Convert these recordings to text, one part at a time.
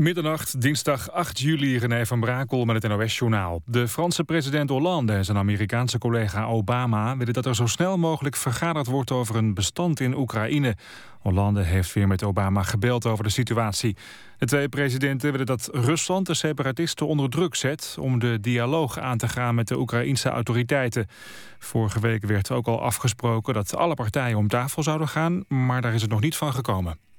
Middernacht, dinsdag 8 juli, René van Brakel met het NOS-journaal. De Franse president Hollande en zijn Amerikaanse collega Obama... willen dat er zo snel mogelijk vergaderd wordt over een bestand in Oekraïne. Hollande heeft weer met Obama gebeld over de situatie. De twee presidenten willen dat Rusland de separatisten onder druk zet... om de dialoog aan te gaan met de Oekraïnse autoriteiten. Vorige week werd ook al afgesproken dat alle partijen om tafel zouden gaan... maar daar is het nog niet van gekomen.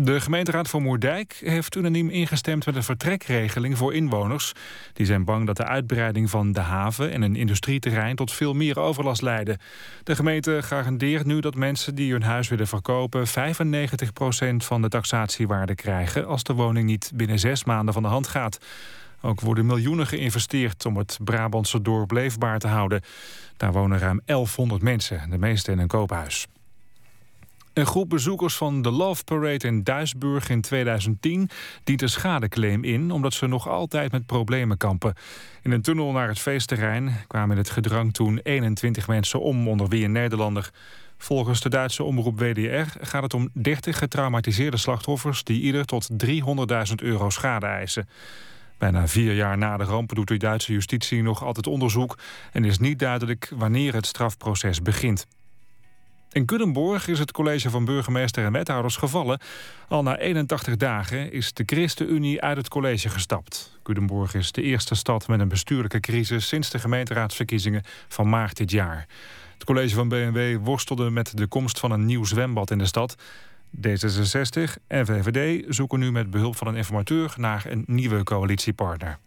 De gemeenteraad van Moerdijk heeft unaniem ingestemd met een vertrekregeling voor inwoners. Die zijn bang dat de uitbreiding van de haven en een industrieterrein tot veel meer overlast leiden. De gemeente garandeert nu dat mensen die hun huis willen verkopen 95% van de taxatiewaarde krijgen als de woning niet binnen zes maanden van de hand gaat. Ook worden miljoenen geïnvesteerd om het Brabantse dorp leefbaar te houden. Daar wonen ruim 1100 mensen, de meeste in een koophuis. Een groep bezoekers van de Love Parade in Duisburg in 2010 dient een schadeclaim in... omdat ze nog altijd met problemen kampen. In een tunnel naar het feestterrein kwamen in het gedrang toen 21 mensen om... onder wie een Nederlander. Volgens de Duitse omroep WDR gaat het om 30 getraumatiseerde slachtoffers... die ieder tot 300.000 euro schade eisen. Bijna vier jaar na de ramp doet de Duitse justitie nog altijd onderzoek... en is niet duidelijk wanneer het strafproces begint. In Culemborg is het college van burgemeester en wethouders gevallen. Al na 81 dagen is de ChristenUnie uit het college gestapt. Culemborg is de eerste stad met een bestuurlijke crisis... sinds de gemeenteraadsverkiezingen van maart dit jaar. Het college van BMW worstelde met de komst van een nieuw zwembad in de stad. D66 en VVD zoeken nu met behulp van een informateur... naar een nieuwe coalitiepartner.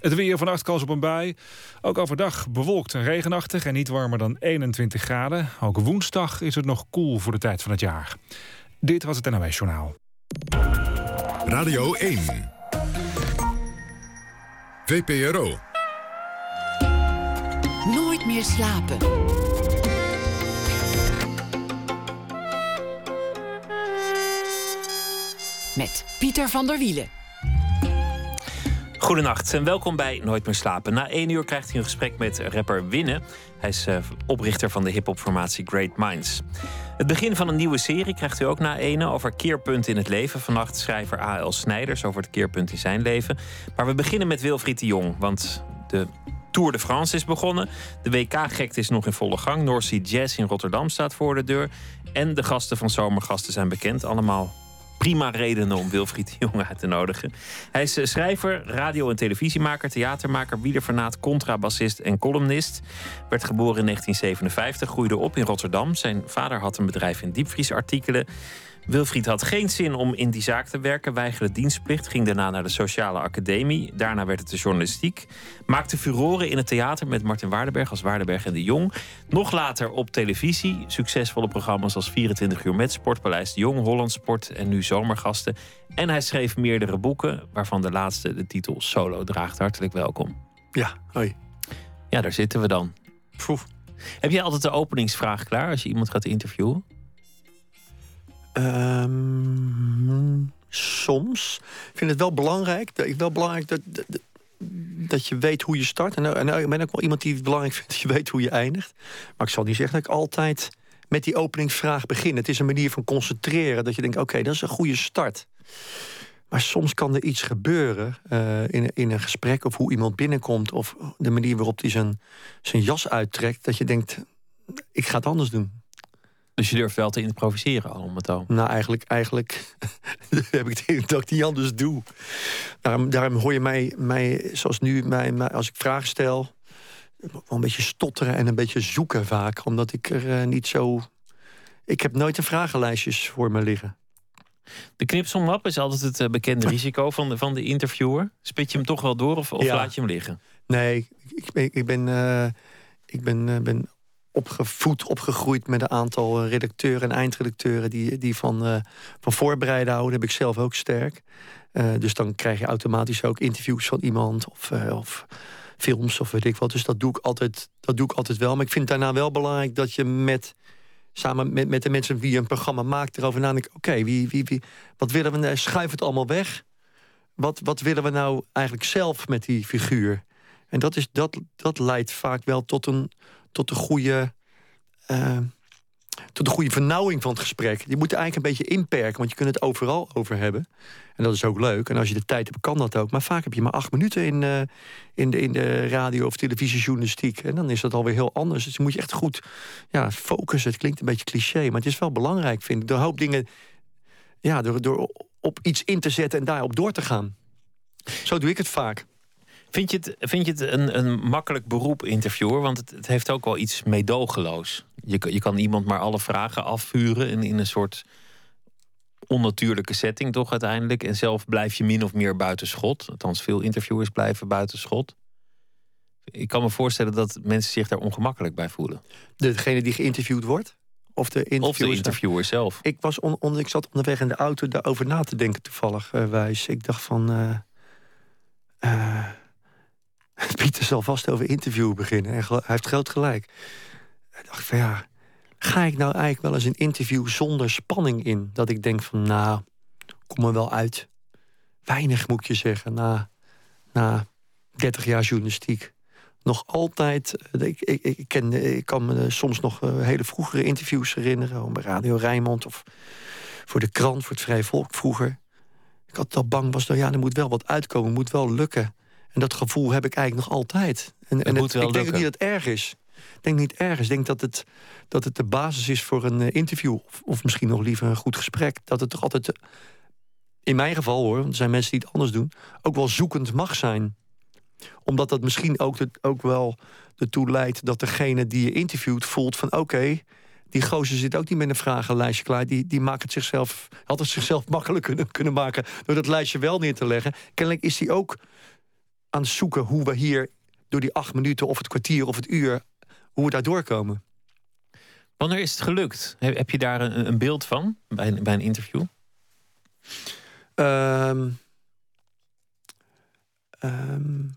Het weer vannacht kans op een bui. Ook overdag bewolkt en regenachtig en niet warmer dan 21 graden. Ook woensdag is het nog koel voor de tijd van het jaar. Dit was het NOS Journaal. Radio 1. VPRO. Nooit meer slapen. Met Pieter van der Wielen. Goedenacht en welkom bij Nooit meer slapen. Na één uur krijgt hij een gesprek met rapper Winne. Hij is uh, oprichter van de hip-hopformatie Great Minds. Het begin van een nieuwe serie krijgt u ook na ene over keerpunten in het leven. Vannacht schrijver A.L. Snijders over het keerpunt in zijn leven. Maar we beginnen met Wilfried de Jong, want de Tour de France is begonnen. De WK-gekte is nog in volle gang. North Jazz in Rotterdam staat voor de deur. En de gasten van Zomergasten zijn bekend. Allemaal prima redenen om Wilfried de Jong uit te nodigen. Hij is eh, schrijver, radio- en televisiemaker, theatermaker, wielerfanaat, contrabassist en columnist. Werd geboren in 1957, groeide op in Rotterdam. Zijn vader had een bedrijf in diepvriesartikelen. Wilfried had geen zin om in die zaak te werken, weigerde dienstplicht, ging daarna naar de Sociale Academie. Daarna werd het de journalistiek. Maakte furoren in het theater met Martin Waardenberg als Waardenberg en de Jong. Nog later op televisie. Succesvolle programma's als 24 uur met Sportpaleis de Jong, Holland Sport en nu Zomergasten. En hij schreef meerdere boeken, waarvan de laatste de titel Solo draagt. Hartelijk welkom. Ja, hoi. Ja, daar zitten we dan. Proef. Heb jij altijd de openingsvraag klaar als je iemand gaat interviewen? Um, soms. Ik vind het wel belangrijk, dat, wel belangrijk dat, dat, je weet hoe je start. En, en ik ben ook wel iemand die het belangrijk vindt dat je weet hoe je eindigt. Maar ik zal niet zeggen dat ik altijd met die openingsvraag begin. Het is een manier van concentreren. Dat je denkt, oké, dat is een goede start. Maar soms kan er iets gebeuren uh, in, in een gesprek... of hoe iemand binnenkomt... of de manier waarop hij zijn jas uittrekt... dat je denkt, ik ga het anders doen. Dus je durft wel te improviseren al om het al. Nou, eigenlijk, eigenlijk heb ik het dat ik niet anders doe. Daarom, daarom hoor je mij, mij zoals nu, mij, als ik vragen stel... wel een beetje stotteren en een beetje zoeken vaak. Omdat ik er uh, niet zo... Ik heb nooit een vragenlijstjes voor me liggen. De knipselmap is altijd het uh, bekende risico van de, van de interviewer. Spit je hem toch wel door of, of ja. laat je hem liggen? Nee, ik, ik, ik ben, uh, ik ben, ben opgevoed, opgegroeid met een aantal eh, redacteuren en eindredacteuren die, die van, uh, van voorbereiden houden. heb ik zelf ook sterk. Uh, dus dan krijg je automatisch ook interviews van iemand of, of films of weet ik wat. Dus dat doe ik altijd, dat doe ik altijd wel. Maar ik vind daarna wel belangrijk dat je met samen met, met de mensen wie een programma maakt erover nadenkt. Oké, wie, wie, wie, wat willen we nou? Schuif het allemaal weg. Wat, wat willen we nou eigenlijk zelf met die figuur? En dat, is, dat, dat leidt vaak wel tot een, tot een goede, uh, tot een goede vernauwing van het gesprek. Je moet er eigenlijk een beetje inperken, want je kunt het overal over hebben. En dat is ook leuk. En als je de tijd hebt, kan dat ook. Maar vaak heb je maar acht minuten in, uh, in, de, in de radio- of televisiejournalistiek. En dan is dat alweer heel anders. Dus moet je echt goed ja, focussen. Het klinkt een beetje cliché, maar het is wel belangrijk, vind ik. Door hoop dingen, ja, door, door op iets in te zetten en daarop door te gaan. Zo doe ik het vaak. Vind je het, vind je het een, een makkelijk beroep, interviewer? Want het, het heeft ook wel iets meedogenloos. Je, je kan iemand maar alle vragen afvuren in, in een soort onnatuurlijke setting, toch uiteindelijk. En zelf blijf je min of meer buiten schot. Althans, veel interviewers blijven buiten schot. Ik kan me voorstellen dat mensen zich daar ongemakkelijk bij voelen. Degene die geïnterviewd wordt? Of de interviewer, of de interviewer zelf. Ik, was on, ik zat onderweg in de auto daarover na te denken, toevallig uh, wijs. Ik dacht van. Uh, uh, Pieter zal vast over interview beginnen. En hij heeft groot gelijk. Ik dacht van ja, ga ik nou eigenlijk wel eens een interview zonder spanning in? Dat ik denk van nou, kom er wel uit. Weinig moet je zeggen na, na 30 jaar journalistiek. Nog altijd, eh, ik, ik, ik, ken, ik kan me soms nog eh, hele vroegere interviews herinneren. Bij Radio Rijnmond of voor de krant, voor het Vrij Volk vroeger. Ik had al bang was, nou ja, er moet wel wat uitkomen, moet wel lukken. En dat gevoel heb ik eigenlijk nog altijd. En, en het, ik denk ook niet dat het erg is. Ik denk niet erg is. Ik denk dat het, dat het de basis is voor een uh, interview. Of, of, misschien nog liever een goed gesprek. Dat het toch altijd, uh, in mijn geval hoor, want er zijn mensen die het anders doen, ook wel zoekend mag zijn. Omdat dat misschien ook, de, ook wel ertoe leidt dat degene die je interviewt voelt van oké, okay, die gozer zit ook niet met een vragenlijstje klaar. Die, die maakt het zichzelf, had het zichzelf makkelijk kunnen, kunnen maken door dat lijstje wel neer te leggen. Kennelijk is hij ook aan het zoeken hoe we hier door die acht minuten of het kwartier of het uur, hoe we daar doorkomen. Wanneer is het gelukt? Heb je daar een, een beeld van bij een, bij een interview? Um, um,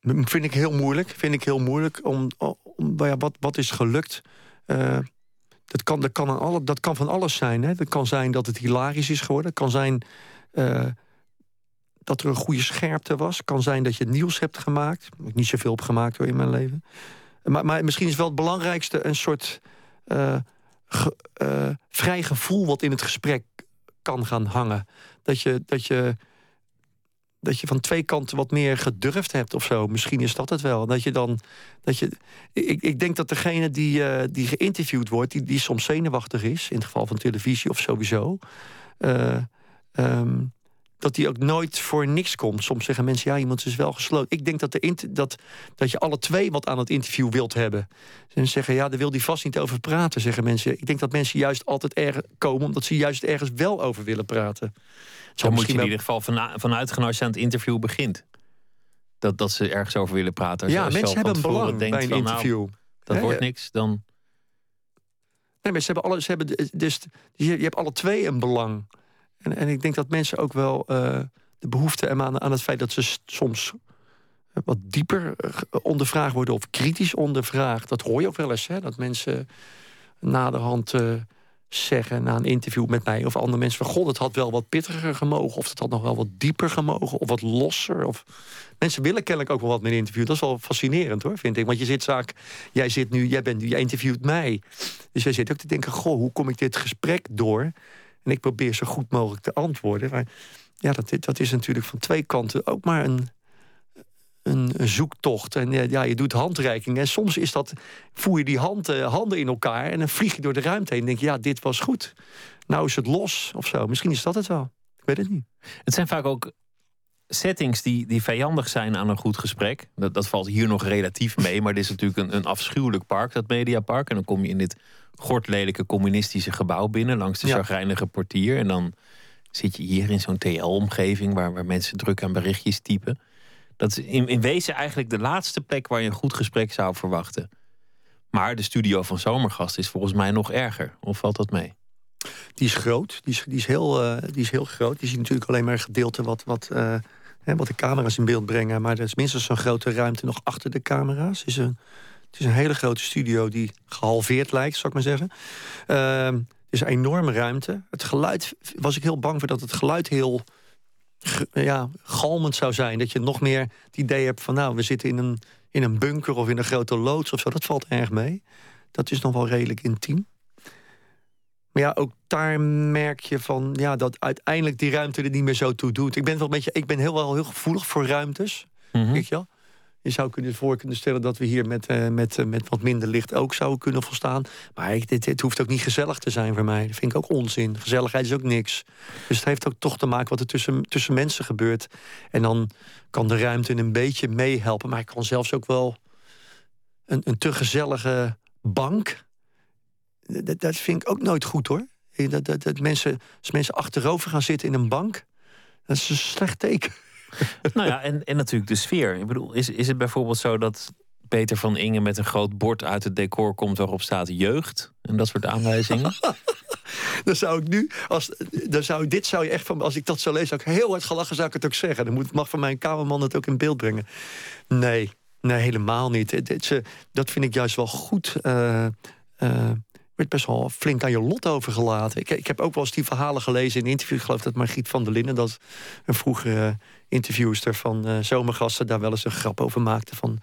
vind ik heel moeilijk. Vind ik heel moeilijk om, om ja, wat, wat is gelukt? Uh, dat, kan, dat, kan aan alle, dat kan van alles zijn. Hè? Dat kan zijn dat het hilarisch is geworden. Het kan zijn uh, dat er een goede scherpte was. kan zijn dat je nieuws hebt gemaakt. Ik niet zoveel op gemaakt hoor in mijn leven. Maar, maar misschien is wel het belangrijkste een soort ge, uh, vrij gevoel wat in het gesprek kan gaan hangen. Dat je, dat je, dat je van twee kanten wat meer gedurfd hebt of zo. Misschien is dat het wel. Dat je dan. Dat je, ik, ik denk dat degene die, uh, die geïnterviewd wordt, die, die soms zenuwachtig is, in het geval van televisie of sowieso. Um, dat die ook nooit voor niks komt. Soms zeggen mensen, ja, iemand is wel gesloten. Ik denk dat, de dat, dat je alle twee wat aan het interview wilt hebben. Ze zeggen, ja, daar wil die vast niet over praten, zeggen mensen. Ik denk dat mensen juist altijd erg komen... omdat ze juist ergens wel over willen praten. Zo moet je in ieder geval vanuit gaan als je aan het interview begint. Dat, dat ze ergens over willen praten. Als ja, mensen hebben een belang bij een van, interview. Nou, dat He, wordt niks, dan... Nee, maar ze hebben alle, ze hebben, dus, je, je hebt alle twee een belang. En, en ik denk dat mensen ook wel uh, de behoefte hebben aan, aan het feit dat ze soms wat dieper ondervraagd worden of kritisch ondervraagd. Dat hoor je ook wel eens, hè? dat mensen naderhand uh, zeggen na een interview met mij of andere mensen van god, het had wel wat pittiger gemogen, of het had nog wel wat dieper gemogen, of wat losser. Of... Mensen willen kennelijk ook wel wat met een interview. Dat is wel fascinerend hoor, vind ik. Want je zit zaak, jij zit nu, jij bent nu, jij interviewt mij. Dus jij zit ook te denken, goh, hoe kom ik dit gesprek door? En ik probeer zo goed mogelijk te antwoorden. Maar ja, dat, dat is natuurlijk van twee kanten ook maar een, een, zoektocht. En ja, je doet handreikingen. En soms is dat, voer je die hand, uh, handen in elkaar en dan vlieg je door de ruimte heen. En denk je, ja, dit was goed. Nou is het los of zo. Misschien is dat het wel. Ik weet het niet. Het zijn vaak ook settings die, die vijandig zijn aan een goed gesprek. Dat, dat valt hier nog relatief mee. Maar dit is natuurlijk een, een afschuwelijk park, dat Mediapark. En dan kom je in dit gortlelijke communistische gebouw binnen... langs de ja. chagrijnige portier. En dan zit je hier in zo'n TL-omgeving... Waar, waar mensen druk aan berichtjes typen. Dat is in, in wezen eigenlijk de laatste plek... waar je een goed gesprek zou verwachten. Maar de studio van Zomergast is volgens mij nog erger. Of valt dat mee? Die is groot. Die is, die is, heel, uh, die is heel groot. Je ziet natuurlijk alleen maar een gedeelte wat... wat uh, hè, wat de camera's in beeld brengen. Maar er is minstens zo'n grote ruimte nog achter de camera's. Is een, het is een hele grote studio die gehalveerd lijkt, zou ik maar zeggen. Uh, het is een enorme ruimte. Het geluid, was ik heel bang voor dat het geluid heel ja, galmend zou zijn. Dat je nog meer het idee hebt van, nou, we zitten in een, in een bunker of in een grote loods of zo. Dat valt erg mee. dat is nog wel redelijk intiem. Maar ja, ook daar merk je van ja, dat uiteindelijk die ruimte er niet meer zo toe doet. Ik ben wel een beetje, ik ben heel wel heel gevoelig voor ruimtes. Mhm. Weet je wel? Je zou kunnen voor kunnen stellen dat we hier met, uh, met, uh, met wat minder licht ook zouden kunnen volstaan. Maar ik, dit, dit hoeft ook niet gezellig te zijn voor mij. Dat vind ik ook onzin. Gezelligheid is ook niks. Dus het heeft ook toch te maken wat er tussen, tussen mensen gebeurt. En dan kan de ruimte een beetje meehelpen. Maar ik kan zelfs ook wel een, een te gezellige bank. Dat, dat vind ik ook nooit goed hoor. Dat, dat, dat mensen, als mensen achterover gaan zitten in een bank, dat is een slecht teken. nou ja, en, en natuurlijk de sfeer. Ik bedoel, is, is het bijvoorbeeld zo dat Peter van Ingen met een groot bord uit het decor komt waarop staat jeugd en dat soort aanwijzingen? dan zou ik nu, als, dan zou, dit zou je echt van, als ik dat zou lezen, zou ik heel hard gelachen, zou ik het ook zeggen. Dan moet, mag van mijn kamerman het ook in beeld brengen. Nee, nee, helemaal niet. Dat vind ik juist wel goed. Uh, werd best wel flink aan je lot overgelaten. Ik, ik heb ook wel eens die verhalen gelezen in een interview. Ik geloof dat Margriet van der Linden, dat een vroegere interviewster van uh, Zomergasten, daar wel eens een grap over maakte. Van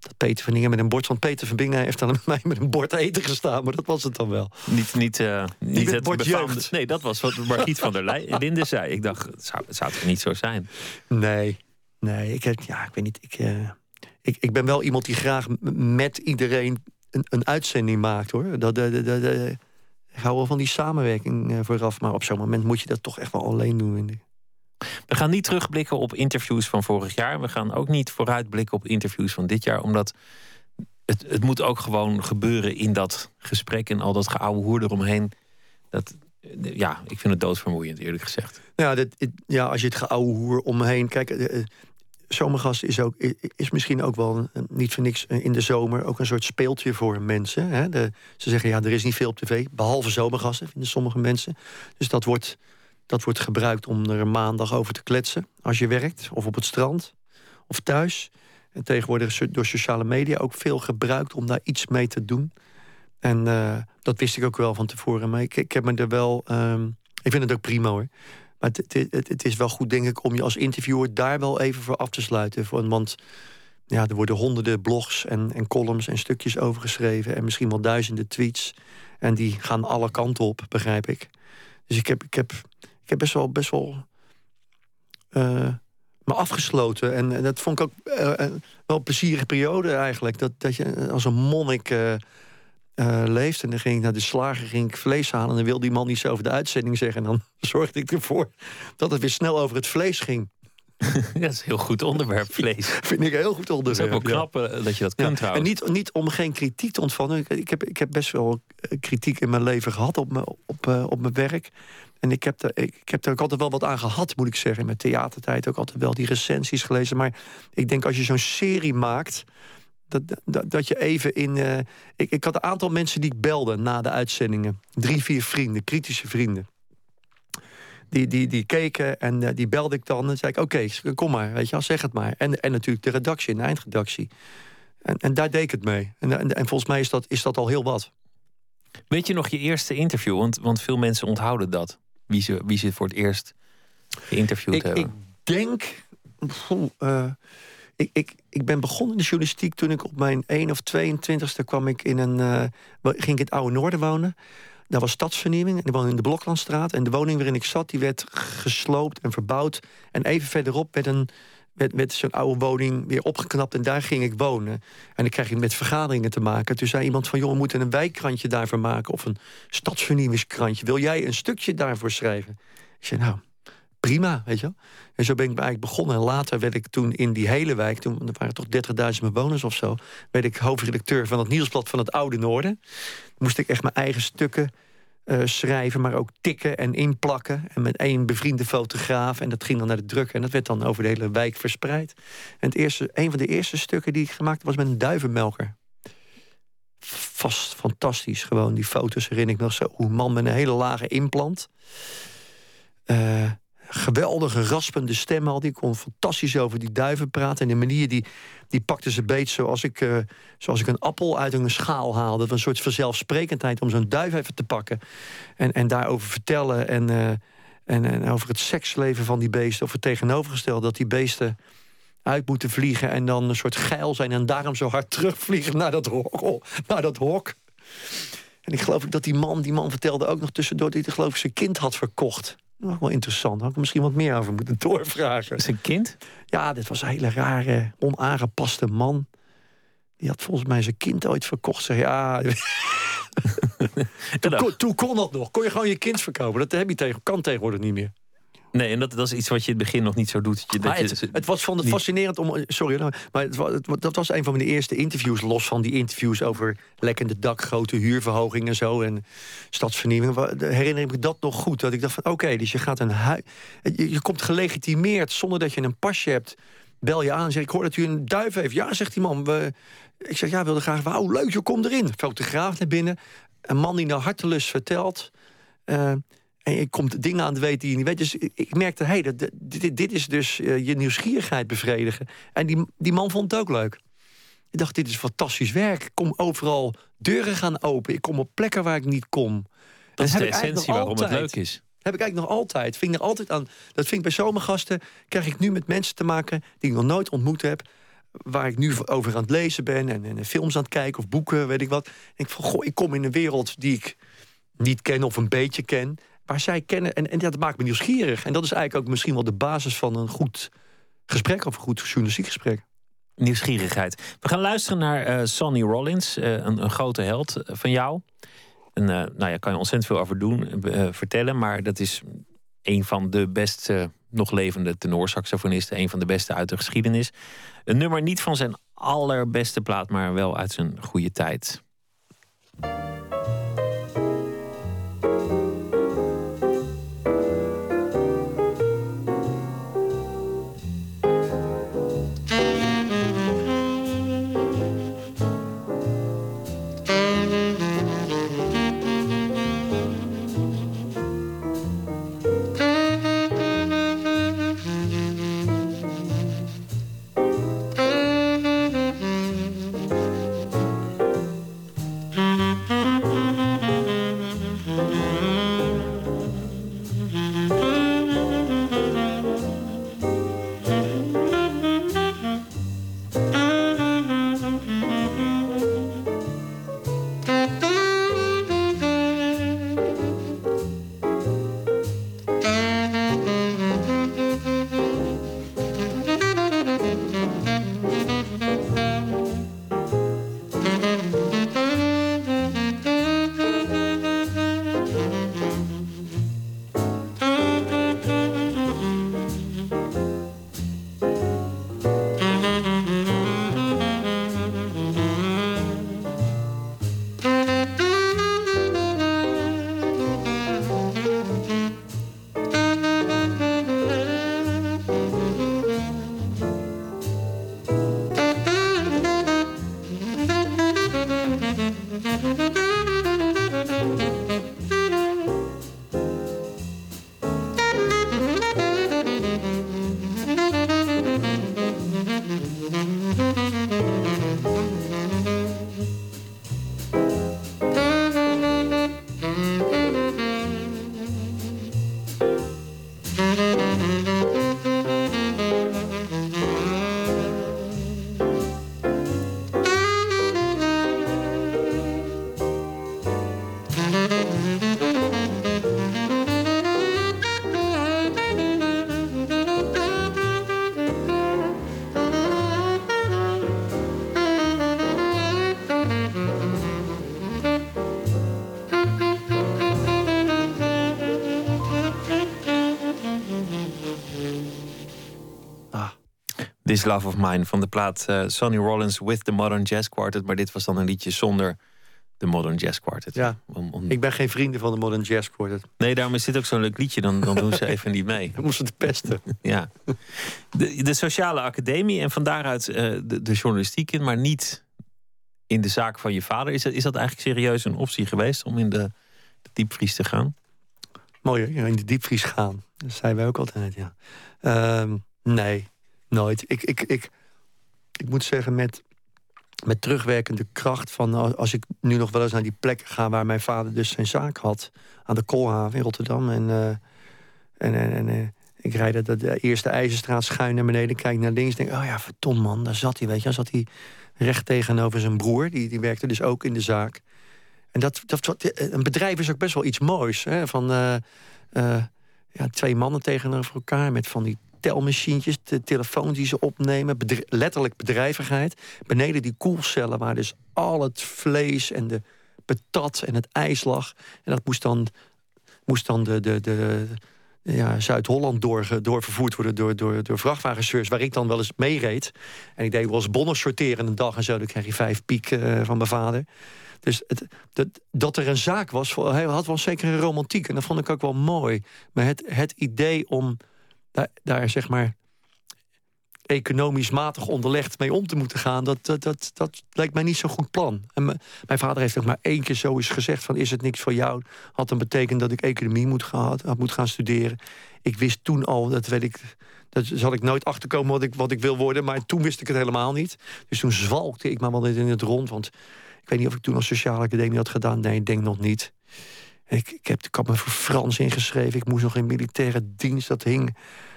dat Peter van Ingen met een bord. Want Peter van Bingen heeft dan met mij met een bord eten gestaan, maar dat was het dan wel. Niet, niet, uh, niet, het bord befaamde, Nee, dat was wat Margriet van der Linden zei. Ik dacht, het zou, het zou toch niet zo zijn? Nee, nee, ik, heb, ja, ik weet niet. Ik, uh, ik, ik ben wel iemand die graag met iedereen een, een uitzending maakt hoor. Dat, dat, dat, dat, ik hou wel van die samenwerking vooraf, maar op zo'n moment moet je dat toch echt wel alleen doen, vind ik. We gaan niet terugblikken op interviews van vorig jaar. We gaan ook niet vooruitblikken op interviews van dit jaar, omdat het, het moet ook gewoon gebeuren in dat gesprek en al dat geouwe hoer eromheen. Dat, ja, ik vind het doodvermoeiend, eerlijk gezegd. Ja, ja als je het geouwe hoer omheen. Kijk, uh, Zomergast is, ook, is misschien ook wel niet voor niks in de zomer ook een soort speeltje voor mensen. Hè? Ze zeggen ja, er is niet veel op tv, behalve zomergasten, vinden sommige mensen. Dus dat wordt, dat wordt gebruikt om er maandag over te kletsen als je werkt, of op het strand, of thuis. En tegenwoordig door sociale media ook veel gebruikt om daar iets mee te doen. En uh, dat wist ik ook wel van tevoren. Maar ik, ik heb me er wel. Um, ik vind het ook prima hoor. Maar het, het, is wel goed, denk ik, om je als interviewer daar wel even voor af te sluiten. Want ja, er worden honderden blogs en, en columns en stukjes over geschreven. En misschien wel duizenden tweets. En die gaan alle kanten op, begrijp ik. Dus ik heb, ik heb, heb best wel, best wel uh, me afgesloten. En, en, dat vond ik ook uh, wel een plezierige periode eigenlijk. Dat, dat je als een monnik. Uh, leeft. En dan ging ik naar de slager, ging ik vlees halen. En dan wilde die man iets over de uitzending zeggen. En dan zorgde ik ervoor dat het weer snel over het vlees ging. Ja, dat is een heel goed onderwerp, vlees. Vind ik een heel goed onderwerp. Het is ook wel knap ja. dat je dat kunt ja. En niet, niet om geen kritiek te ontvangen. Ik heb, ik heb best wel kritiek in mijn leven gehad op, me, op, uh, op mijn werk. En ik heb, er, ik, ik heb er ook altijd wel wat aan gehad, moet ik zeggen. In mijn theatertijd ook altijd wel die recensies gelezen. Maar ik denk als je zo'n serie maakt dat, dat, dat je even in. Uh, ik, ik had een aantal mensen die ik belde na de uitzendingen. Drie, vier vrienden, kritische vrienden. Die, die, die keken en uh, die belde ik dan. En zei ik: Oké, okay, kom maar, weet je wel, zeg het maar. En, en natuurlijk de redactie de eindredactie. En, en daar deed ik het mee. En, en, en volgens mij is dat, is dat al heel wat. Weet je nog je eerste interview? Want, want veel mensen onthouden dat. Wie ze, wie ze voor het eerst geïnterviewd ik, hebben. Ik denk. Uh, ik, ik, ik ben begonnen in de journalistiek toen ik op mijn 1 of 22e kwam ik in een. Uh, ging ik in het oude Noorden wonen. Daar was stadsvernieuwing. En ik woonde in de Bloklandstraat. En de woning waarin ik zat, die werd gesloopt en verbouwd. En even verderop werd, een, werd zo'n oude woning weer opgeknapt. En daar ging ik wonen. En dan krijg je met vergaderingen te maken. Toen zei iemand van, joh, we moeten een wijkkrantje daarvoor maken. Of een stadsvernieuwingskrantje. Wil jij een stukje daarvoor schrijven? Ik zei, nou, prima, weet je wel. En zo ben ik eigenlijk begonnen. En later werd ik toen in die hele wijk, toen er waren toch 30.000 bewoners of zo, werd ik hoofdredacteur van het nieuwsblad van het Oude Noorden. Moest ik echt mijn eigen stukken uh, schrijven, maar ook tikken en inplakken. En met één bevriende fotograaf. En dat ging dan naar de druk. En dat werd dan over de hele wijk verspreid. En het eerste, een van de eerste stukken die ik gemaakt was met een duivenmelker. Vast fantastisch. Gewoon die foto's herinner ik nog zo. Hoe man met een hele lage implant. Uh, geweldige raspende stem al. Die kon fantastisch over die duiven praten. En de manier die, die pakte ze beet zoals ik, uh, zoals ik een appel uit een schaal haalde. Een soort vanzelfsprekendheid om zo'n duif even te pakken. En, en daarover vertellen. En, uh, en, en over het seksleven van die beesten. Of het tegenovergestelde dat die beesten uit moeten vliegen. En dan een soort geil zijn. En daarom zo hard terugvliegen naar dat hok. Naar dat hok. En ik geloof dat die man, die man vertelde ook nog tussendoor... dat hij geloof ik zijn kind had verkocht. Nog wel interessant. Daar had ik misschien wat meer over moeten doorvragen. Zijn kind? Ja, dit was een hele rare, onaangepaste man. Die had volgens mij zijn kind ooit verkocht. Zeg, ja, toen, kon, toen, kon dat nog. Kon je gewoon je kind verkopen. Dat heb je tegen, kan tegenwoordig niet meer. Nee, en dat, dat is iets wat je in het begin nog niet zo doet. Dat je, het, het, was van het fascinerend om. Sorry, maar het, dat was een van mijn eerste interviews. Los van die interviews over lekkende dak, grote huurverhoging en zo. En stadsvernieuwing. Herinner ik me dat nog goed. Dat ik dacht van oké, dus je gaat een huis. Je, je komt gelegitimeerd zonder dat je een pasje hebt. Bel je aan en zeg ik hoor dat u een duif heeft. Ja, zegt die man. We, ik zeg ja, wilde graag. Wauw, leuk, je komt erin. Fotograaf naar binnen. Een man die naar hartelust vertelt. Uh, en je komt dingen aan te weten die je niet weet. Dus ik merkte, hé, hey, dit, dit, is dus uh, je nieuwsgierigheid bevredigen. En die, die man vond het ook leuk. Ik dacht, dit is fantastisch werk. Ik kom overal deuren gaan open. Ik kom op plekken waar ik niet kom. Dat is de essentie waarom het leuk is. Heb ik eigenlijk nog altijd. Vind ik er altijd aan. Dat vind ik bij zomergasten. Krijg ik nu met mensen te maken die ik nog nooit ontmoet heb. Waar ik nu over aan het lezen ben. En, en films aan het kijken of boeken, weet ik wat. En ik van, goh, ik kom in een wereld die ik niet ken of een beetje ken waar zij kennen. En, en dat maakt me nieuwsgierig. En dat is eigenlijk ook misschien wel de basis van een goed gesprek of een goed journalistiek gesprek. Nieuwsgierigheid. We gaan luisteren naar uh, Sonny Rollins, uh, een, een, grote held eh, van jou. En, nou ja, kan je ontzettend veel over doen, vertellen. Maar dat is een van de best nog levende tenorsaxofonisten. Een van de beste uit de geschiedenis. Een nummer niet van zijn allerbeste plaat, maar wel uit zijn goede tijd. This Love of Mine van de plaat uh, Sonny Rollins with the Modern Jazz Quartet. Maar dit was dan een liedje zonder de Modern Jazz Quartet. Ja, om, ik ben geen vrienden van de Modern Jazz Quartet. Nee, daarom is dit ook zo'n leuk liedje. Dan, dan doen ze even niet mee. Dan moesten ze pesten. ja. De, de sociale academie en van daaruit uh, de, de, journalistiek in, maar niet in de zaak van je vader. Is dat, is dat eigenlijk serieus een optie geweest om in de, de diepvries te gaan? Mooi, in de diepvries gaan. Dat zeiden wij ook altijd, ja. Uh, nee, Nooit. Ik, ik, ik, ik moet zeggen, met, met terugwerkende kracht... van als ik nu nog wel eens naar die plek ga... waar mijn vader dus zijn zaak had... aan de Koolhaven in Rotterdam. En, uh, en, en, en uh, ik rijd dat de eerste IJzerstraat schuin naar beneden... kijk naar links denk oh ja, verton man, daar zat hij, weet je. Dan zat hij recht tegenover zijn broer. Die, die werkte dus ook in de zaak. En dat, dat, een bedrijf is ook best wel iets moois. Hè? Van ja, twee mannen tegenover elkaar met van die telmachientjes, de telefoons die ze opnemen, letterlijk bedrijvigheid. Beneden die koelcellen waar dus al het vlees en de patat en het ijs lag. En dat moest dan, moest dan de, de, de, ja, Zuid-Holland door, doorvervoerd worden door, door, door vrachtwagenchauffeurs... waar ik dan wel eens mee reed. En ik deed wel eens bonnen sorteren een dag en zo. Dan kreeg je vijf piek uh, van mijn vader. Dus het, dat, dat er een zaak was, hij had wel zeker een romantiek. En dat vond ik ook wel mooi. Maar het, het idee om daar, daar zeg maar economisch matig onderlegd mee om te moeten gaan... dat, dat, dat, dat lijkt mij niet zo'n goed plan. En mijn vader heeft ook maar één keer zo eens gezegd... van is het niks voor jou? Had dan betekend dat ik economie moet gaan, moet gaan studeren. Ik wist toen al, dat weet ik... Dat zal ik nooit achterkomen wat ik, wat ik wil worden. Maar toen wist ik het helemaal niet. Dus toen zwalkte ik maar wel in het rond. Want ik weet niet of ik toen als sociale academie had gedaan. Nee, ik denk nog niet. Ik, ik, heb, ik had me voor Frans ingeschreven. Ik moest nog in militaire dienst. Dat hing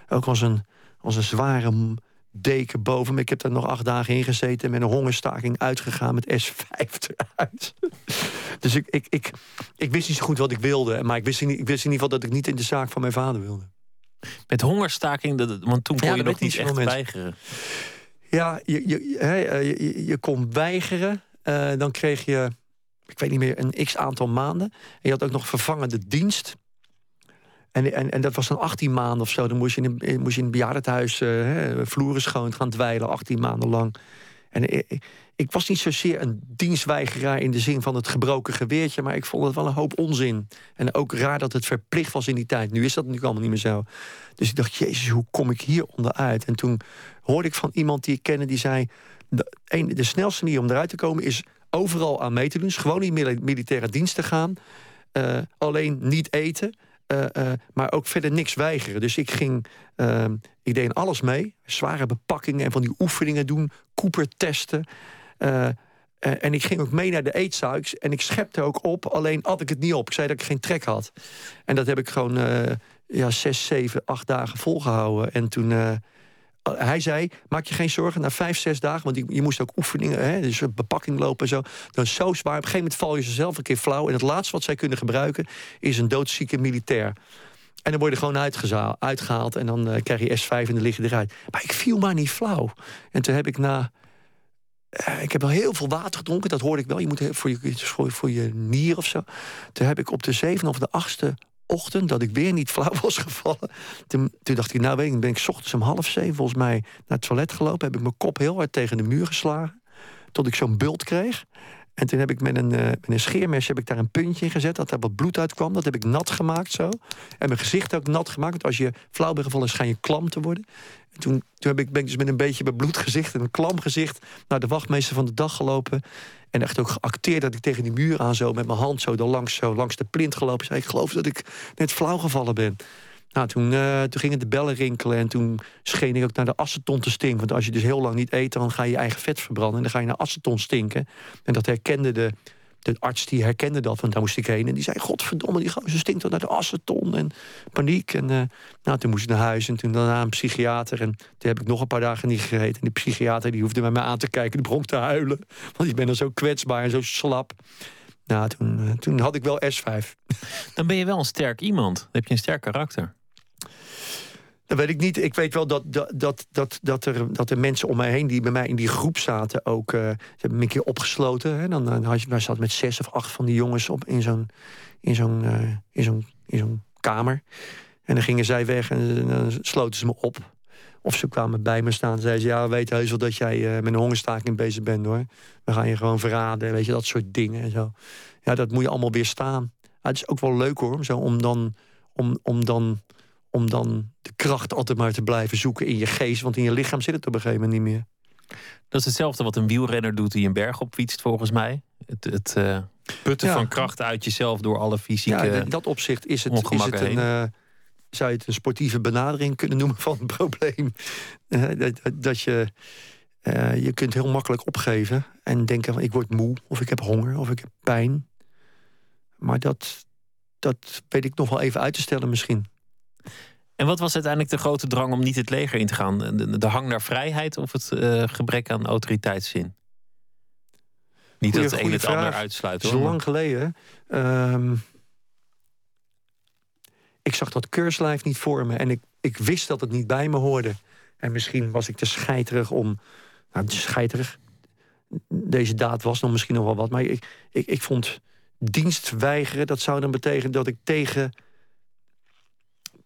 ook als een, als een zware deken boven me. Ik heb daar nog acht dagen in gezeten... met een hongerstaking uitgegaan met S5 eruit. dus ik, ik, ik, ik wist niet zo goed wat ik wilde. Maar ik wist, in, ik wist in ieder geval dat ik niet in de zaak van mijn vader wilde. Met hongerstaking? Want toen kon ja, je nog niet echt weigeren. Ja, je, je, je, je, je kon weigeren. Uh, dan kreeg je, ik weet niet meer, een x-aantal maanden. En je had ook nog vervangende dienst. En, en, en dat was dan 18 maanden of zo. Dan moest je in, een, moest je in een bejaardenhuis uh, vloeren schoon gaan dweilen, 18 maanden lang. En ik, ik, was niet zozeer een dienstweigeraar in de zin van het gebroken geweertje, maar ik vond het wel een hoop onzin. En ook raar dat het verplicht was in die tijd. Nu is dat natuurlijk allemaal niet meer zo. Dus ik dacht, jezus, hoe kom ik hier onderuit? En toen hoorde ik van iemand die ik kende, die zei... De, een, de snelste manier om eruit te komen is overal aan mee te doen. Gewoon in militaire dienst te gaan. Uh, alleen niet eten. Uh, uh, maar ook verder niks weigeren. Dus ik ging, ik deed alles mee. Zware bepakkingen en van die oefeningen doen. Cooper testen. en ik ging ook mee naar de eetzaal. En ik schepte ook op, alleen at ik het niet op. Ik zei dat ik geen trek had. En dat heb ik gewoon ja, zes, zeven, acht dagen volgehouden. En toen hij zei, maak je geen zorgen, na vijf, zes dagen... want je, moest ook oefeningen, hè, dus bepakking lopen en zo... dan zo zwaar, op een gegeven moment val je zelf een keer flauw... en het laatste wat zij kunnen gebruiken is een doodzieke militair. En dan word je gewoon uitgehaald en dan uh, krijg je S5 en dan lig je eruit. Maar ik viel maar niet flauw. En toen heb ik na... Uh, ik heb wel heel veel water gedronken, dat hoorde ik wel. Je moet voor je, voor je nier of zo. Toen heb ik op de zevende of de achtste ochtend dat ik weer niet flauw was gevallen. Toen, toen dacht ik, nou weet ik, ben ik ochtends om half zeven volgens mij naar het toilet gelopen. Heb ik mijn kop heel hard tegen de muur geslagen. Tot ik zo'n bult kreeg. En toen heb ik met een, uh, met een heb ik daar een puntje in gezet... dat er wat bloed uitkwam. Dat heb ik nat gemaakt zo. En mijn gezicht ook nat gemaakt. Want als je flauw bent gevallen, schijn je klam te worden. En toen, toen heb ik, ben ik dus met een beetje bebloed gezicht... en een klam gezicht naar de wachtmeester van de dag gelopen. En echt ook geacteerd dat ik tegen die muur aan zo... met mijn hand zo, langs, zo langs de plint gelopen. Zei, ik geloof dat ik net flauw gevallen ben. Nou, toen, uh, toen gingen de bellen rinkelen en toen scheen ik ook naar de aceton te stinken. Want als je dus heel lang niet eet, dan ga je je eigen vet verbranden. En dan ga je naar aceton stinken. En dat herkende de, de arts, die herkende dat, want daar moest ik heen. En die zei, godverdomme, die gozer stinkt dan naar de aceton. En paniek. En uh, nou, toen moest ik naar huis en toen daarna een psychiater. En toen heb ik nog een paar dagen niet gegeten. En die psychiater die hoefde bij mij aan te kijken. Die begon te huilen. Want ik ben dan zo kwetsbaar en zo slap. Nou, toen, uh, toen had ik wel S5. Dan ben je wel een sterk iemand. Dan heb je een sterk karakter. Weet ik niet. Ik weet wel dat, dat, dat, dat, dat, er, dat er mensen om mij heen die bij mij in die groep zaten ook. Uh, ze hebben me een keer opgesloten. Hè. Dan, dan had je, daar zat met zes of acht van die jongens op in zo'n in zo'n uh, in zo'n in zo'n kamer. En dan gingen zij weg en dan sloten ze me op. Of ze kwamen bij me staan en zeiden ze... ja, we weten heus wel dat jij met een hongerstaking bezig bent, hoor. We gaan je gewoon verraden, weet je, dat soort dingen en zo. Ja, dat moet je allemaal weer staan. het is ook wel leuk, hoor, zo, om dan... Om, om dan om dan de kracht altijd maar te blijven zoeken in je geest. Want in je lichaam zit het op een gegeven moment niet meer. Dat is hetzelfde wat een wielrenner doet die een berg op fietst, volgens mij. Het, het uh, putten van kracht uit jezelf door alle fysieke. Ja, in dat opzicht is het, is het een. Uh, zou je het een sportieve benadering kunnen noemen van het probleem? Uh, dat, dat, je. je kunt heel makkelijk opgeven en denken: van, ik word moe, of ik heb honger, of ik heb pijn. Maar dat, dat weet ik nog wel even uit te stellen, misschien. En wat was uiteindelijk de grote drang om niet het leger in te gaan? De, de hang naar vrijheid of het uh, gebrek aan autoriteitszin? Niet Goeie- dat het een het ander uitsluit hoor. maar- lang geleden. Ehm, ik zag dat keurslijf niet voor me. En ik, ik wist dat het niet bij me hoorde. En misschien was ik te scheiterig om... Nou, te scheiterig. Deze daad was nog misschien nog wel wat. Maar ik, ik, ik vond dienst weigeren... dat zou dan betekenen dat ik tegen,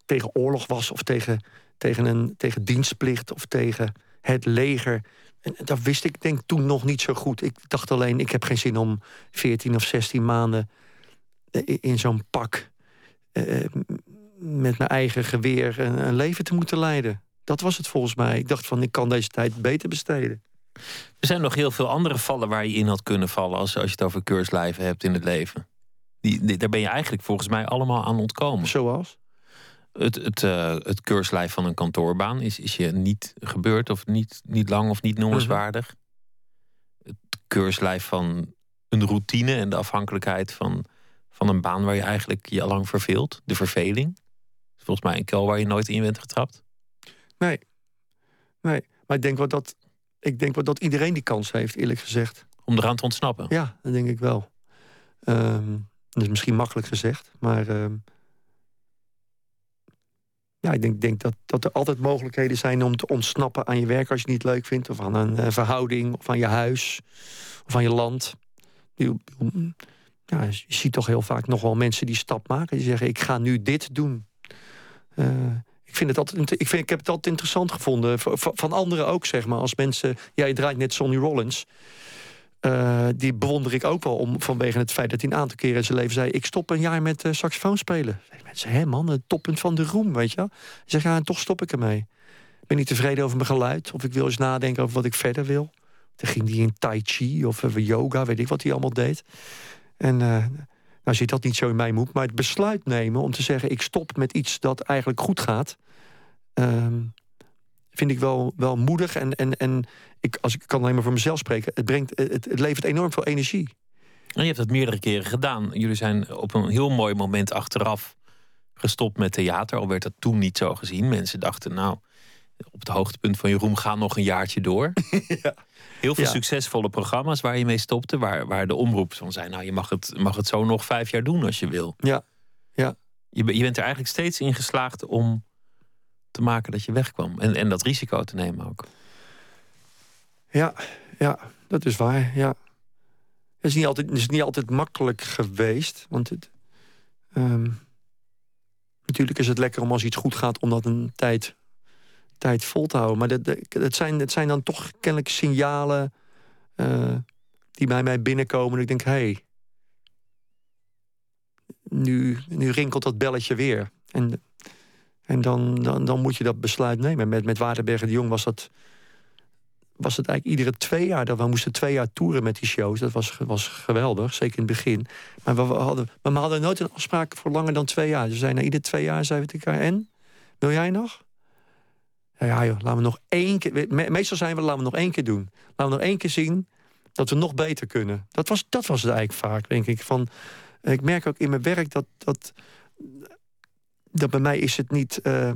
tegen oorlog was... of tegen, tegen, een, tegen dienstplicht of tegen het leger... En dat wist ik denk toen nog niet zo goed. Ik dacht alleen, ik heb geen zin om 14 of 16 maanden eh, in zo'n pak... eh, met mijn eigen geweer een, een leven te moeten leiden. Dat was het volgens mij. Ik dacht van, ik kan deze tijd beter besteden. Er zijn nog heel veel andere vallen waar je in had kunnen vallen als, als je het over keurslijven hebt in het leven. Die, die- daar ben je eigenlijk volgens mij allemaal aan ontkomen. Zoals? Het, het, eh, het keurslijf van een kantoorbaan is, is je niet gebeurd of niet, niet lang of niet noemenswaardig. Het keurslijf van een routine en de afhankelijkheid van, van een baan waar je eigenlijk je al lang verveelt. De verveling. Volgens mij een kel waar je nooit in bent getrapt. Nee. nee. Maar ik denk, wel dat, ik denk wel dat iedereen die kans heeft, eerlijk gezegd. Om eraan te ontsnappen. Ja, dat denk ik wel. Ehm, dat is misschien makkelijk gezegd, maar... ehm, ja, ik denk, denk dat, dat er altijd mogelijkheden zijn om te ontsnappen aan je werk als je het niet leuk vindt. Of aan een eh, verhouding, of aan je huis, of aan je land. Ja, je ziet toch heel vaak nog wel mensen die stap maken. Die zeggen, ik ga nu dit doen. Eh, ik, vind het altijd, ik, vind, ik heb het altijd interessant gevonden. v- v- Van anderen ook, zeg maar. Als mensen... Ja, je draait net Sonny Rollins. Eh, die bewonder ik ook wel om, vanwege het feit dat hij een aantal keren in zijn leven zei... ik stop een jaar met eh, saxofoon spelen. Mensen, hé man, het toppunt van de roem, weet je wel. Zegt, ja, en toch stop ik ermee. Ik ben niet tevreden over mijn geluid. Of ik wil eens nadenken over wat ik verder wil. Toen ging hij in tai chi of eh, yoga, weet ik wat hij allemaal deed. En nou zit dat niet zo in mijn moed. Maar het besluit nemen om te zeggen... ik stop met iets dat eigenlijk goed gaat... ehm, vind ik wel, wel moedig. En, en, en ik, als ik kan alleen maar voor mezelf spreken... het, brengt, het, het levert enorm veel energie. En je hebt dat meerdere keren gedaan. Jullie zijn op een heel mooi moment achteraf gestopt met theater. Al werd dat toen niet zo gezien. Mensen dachten, nou, op het hoogtepunt van je roem ga nog een jaartje door. Heel veel Ja. succesvolle programma's waar je mee stopte. Waar, waar de omroep van zei, nou, je mag het, mag het zo nog vijf jaar doen als je wil. Ja, ja. Je, je bent er eigenlijk steeds in geslaagd om te maken dat je wegkwam. En, en dat risico te nemen ook. Ja, ja, dat is waar. Ja. Het, is niet altijd, is niet altijd makkelijk geweest. Want het, ehm, natuurlijk is het lekker om als iets goed gaat... om dat een tijd, tijd vol te houden. Maar dat, dat, zijn, het zijn dan toch kennelijk signalen... eh, die bij mij binnenkomen. En ik denk, hé... Hey, nu, nu rinkelt dat belletje weer. En, en dan, dan, dan moet je dat besluit nemen. Met, met Waterbergen de Jong was dat was het eigenlijk iedere twee jaar dat we moesten twee jaar toeren met die shows. Dat was, was geweldig, zeker in het begin. Maar we, hadden, maar hadden nooit een afspraak voor langer dan twee jaar. Dus we zeiden, nou, iedere twee jaar zeiden we tegen elkaar, en? Wil jij nog? Ja, ja joh, laten we nog één keer... me- meestal zijn we, laten we nog één keer doen. Laten we nog één keer zien dat we nog beter kunnen. Dat was, dat was het eigenlijk vaak, denk ik. Van, ik merk ook in mijn werk dat... dat dat bij mij is het niet... eh,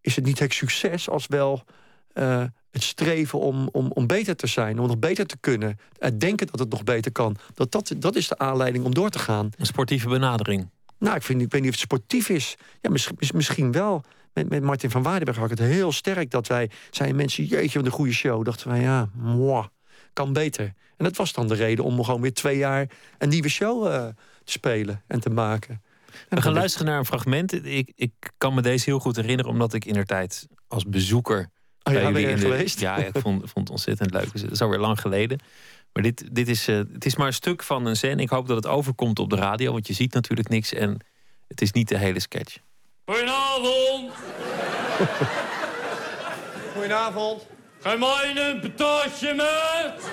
is het niet het succes als wel eh, het streven om, om, om beter te zijn, om nog beter te kunnen. Het denken dat het nog beter kan. Dat, dat, dat is de aanleiding om door te gaan. Een sportieve benadering. Nou, ik, vind, ik weet niet of het sportief is. Ja, misschien, mis- misschien wel. Met, met Martin van Waardenberg had ik het heel sterk dat wij zeiden mensen, jeetje, wat een goede show. Dachten wij, ja, moi, kan beter. En dat was dan de reden om gewoon weer twee jaar een nieuwe show eh, te spelen en te maken. We gaan luisteren naar een fragment. Ik, ik kan me deze heel goed herinneren, omdat ik in der tijd als bezoeker. Oh ja, ben je de- geweest? Ja, ik vond, vond het ontzettend leuk. Het is alweer lang geleden. Maar dit, dit is, eh, het is maar een stuk van een scène. Ik hoop dat het overkomt op de radio, want je ziet natuurlijk niks. En het is niet de hele sketch. Goedenavond. Goedenavond. Ga mij een patatje met?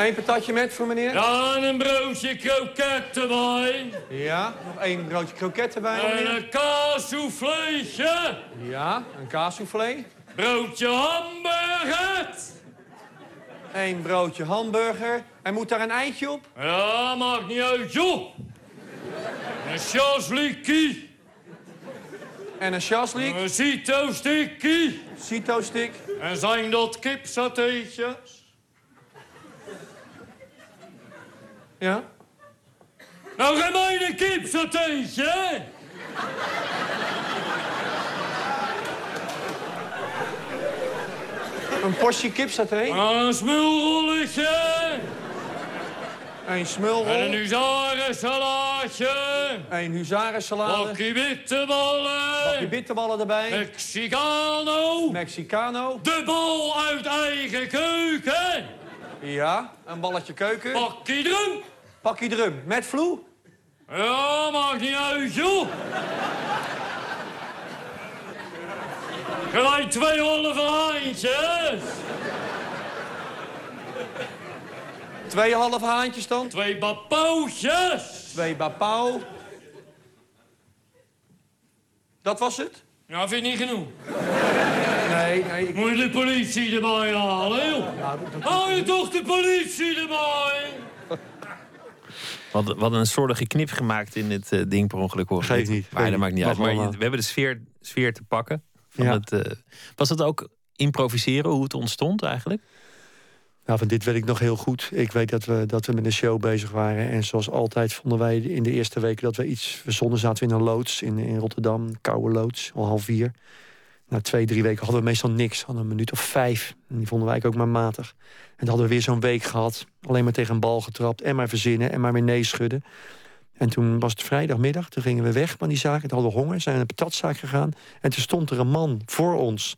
Eén patatje met voor meneer? Ja, en een broodje kroketten bij. Ja, nog één broodje kroketten bij En een kaassouffleetje. Ja, een kaassoufflé. Broodje hamburger. Eén broodje hamburger. En moet daar een eitje op? Ja, maakt niet uit, joh. Een sjaslikkie. En een chaslik. Een cito-stikkie. En zijn dat kipsatéetjes? Ja? Nou, geef mij een kipsatéetje, hè? Een portie kipsaté, Een smulrolletje. een En een smulrol, huzarensalaatje. een huzarensalade, Bakje bitterballen. bakje bitterballen erbij, Mexicano. Mexicano, De bal uit eigen keuken. Ja, een balletje keuken, Bakje drum. pakje drum met vloe, Ja, maakt niet uit, joh. Gelijk twee halve haantjes. twee halve haantjes dan, Twee bapootjes. twee bapau. Dat was het? Ja, vind je niet genoeg? Nee, nee, ik... Moet je de politie erbij halen, joh? Dat- Hou je toch de politie erbij? We hadden een soortige knip gemaakt in dit eh, ding per ongeluk. hoor. Geeft niet, Maar geeft dat maakt niet uit. Maar we hebben de sfeer, sfeer te pakken. Van Ja. het, eh, was het ook improviseren, hoe het ontstond eigenlijk? Nou, van dit weet ik nog heel goed. Ik weet dat we, dat we met een show bezig waren. En zoals altijd vonden wij in de eerste weken dat we iets verzonnen. Zaten in een loods in, in Rotterdam, koude loods, al half vier. Na twee, drie weken hadden we meestal niks. Hadden een minuut of vijf. En die vonden wij ook maar matig. En dan hadden we weer zo'n week gehad. Alleen maar tegen een bal getrapt. En maar verzinnen. En maar weer nee schudden. En toen was het vrijdagmiddag. Toen gingen we weg van die zaak. Toen hadden we honger. Zijn naar een patatzaak gegaan. En toen stond er een man voor ons.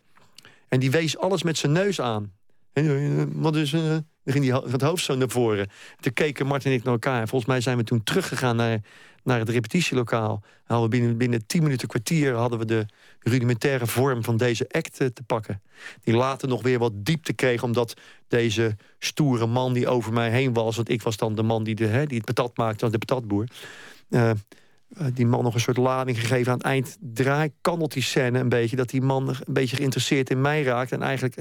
En die wees alles met zijn neus aan. Eh, wat is... eh, dan ging die het hoofd zo naar voren. Toen keken Martin en ik naar elkaar. En volgens mij zijn we toen teruggegaan naar, naar het repetitielokaal. En hadden we binnen, binnen 10 minuten kwartier hadden we de rudimentaire vorm van deze act eh, te pakken. Die later nog weer wat diepte kreeg, omdat deze stoere man die over mij heen was. Want ik was dan de man die, de, hè, die het patat maakte, de patatboer. die man nog een soort lading gegeven. Aan het eind draai, kantelt die scène een beetje. Dat die man een beetje geïnteresseerd in mij raakt. En eigenlijk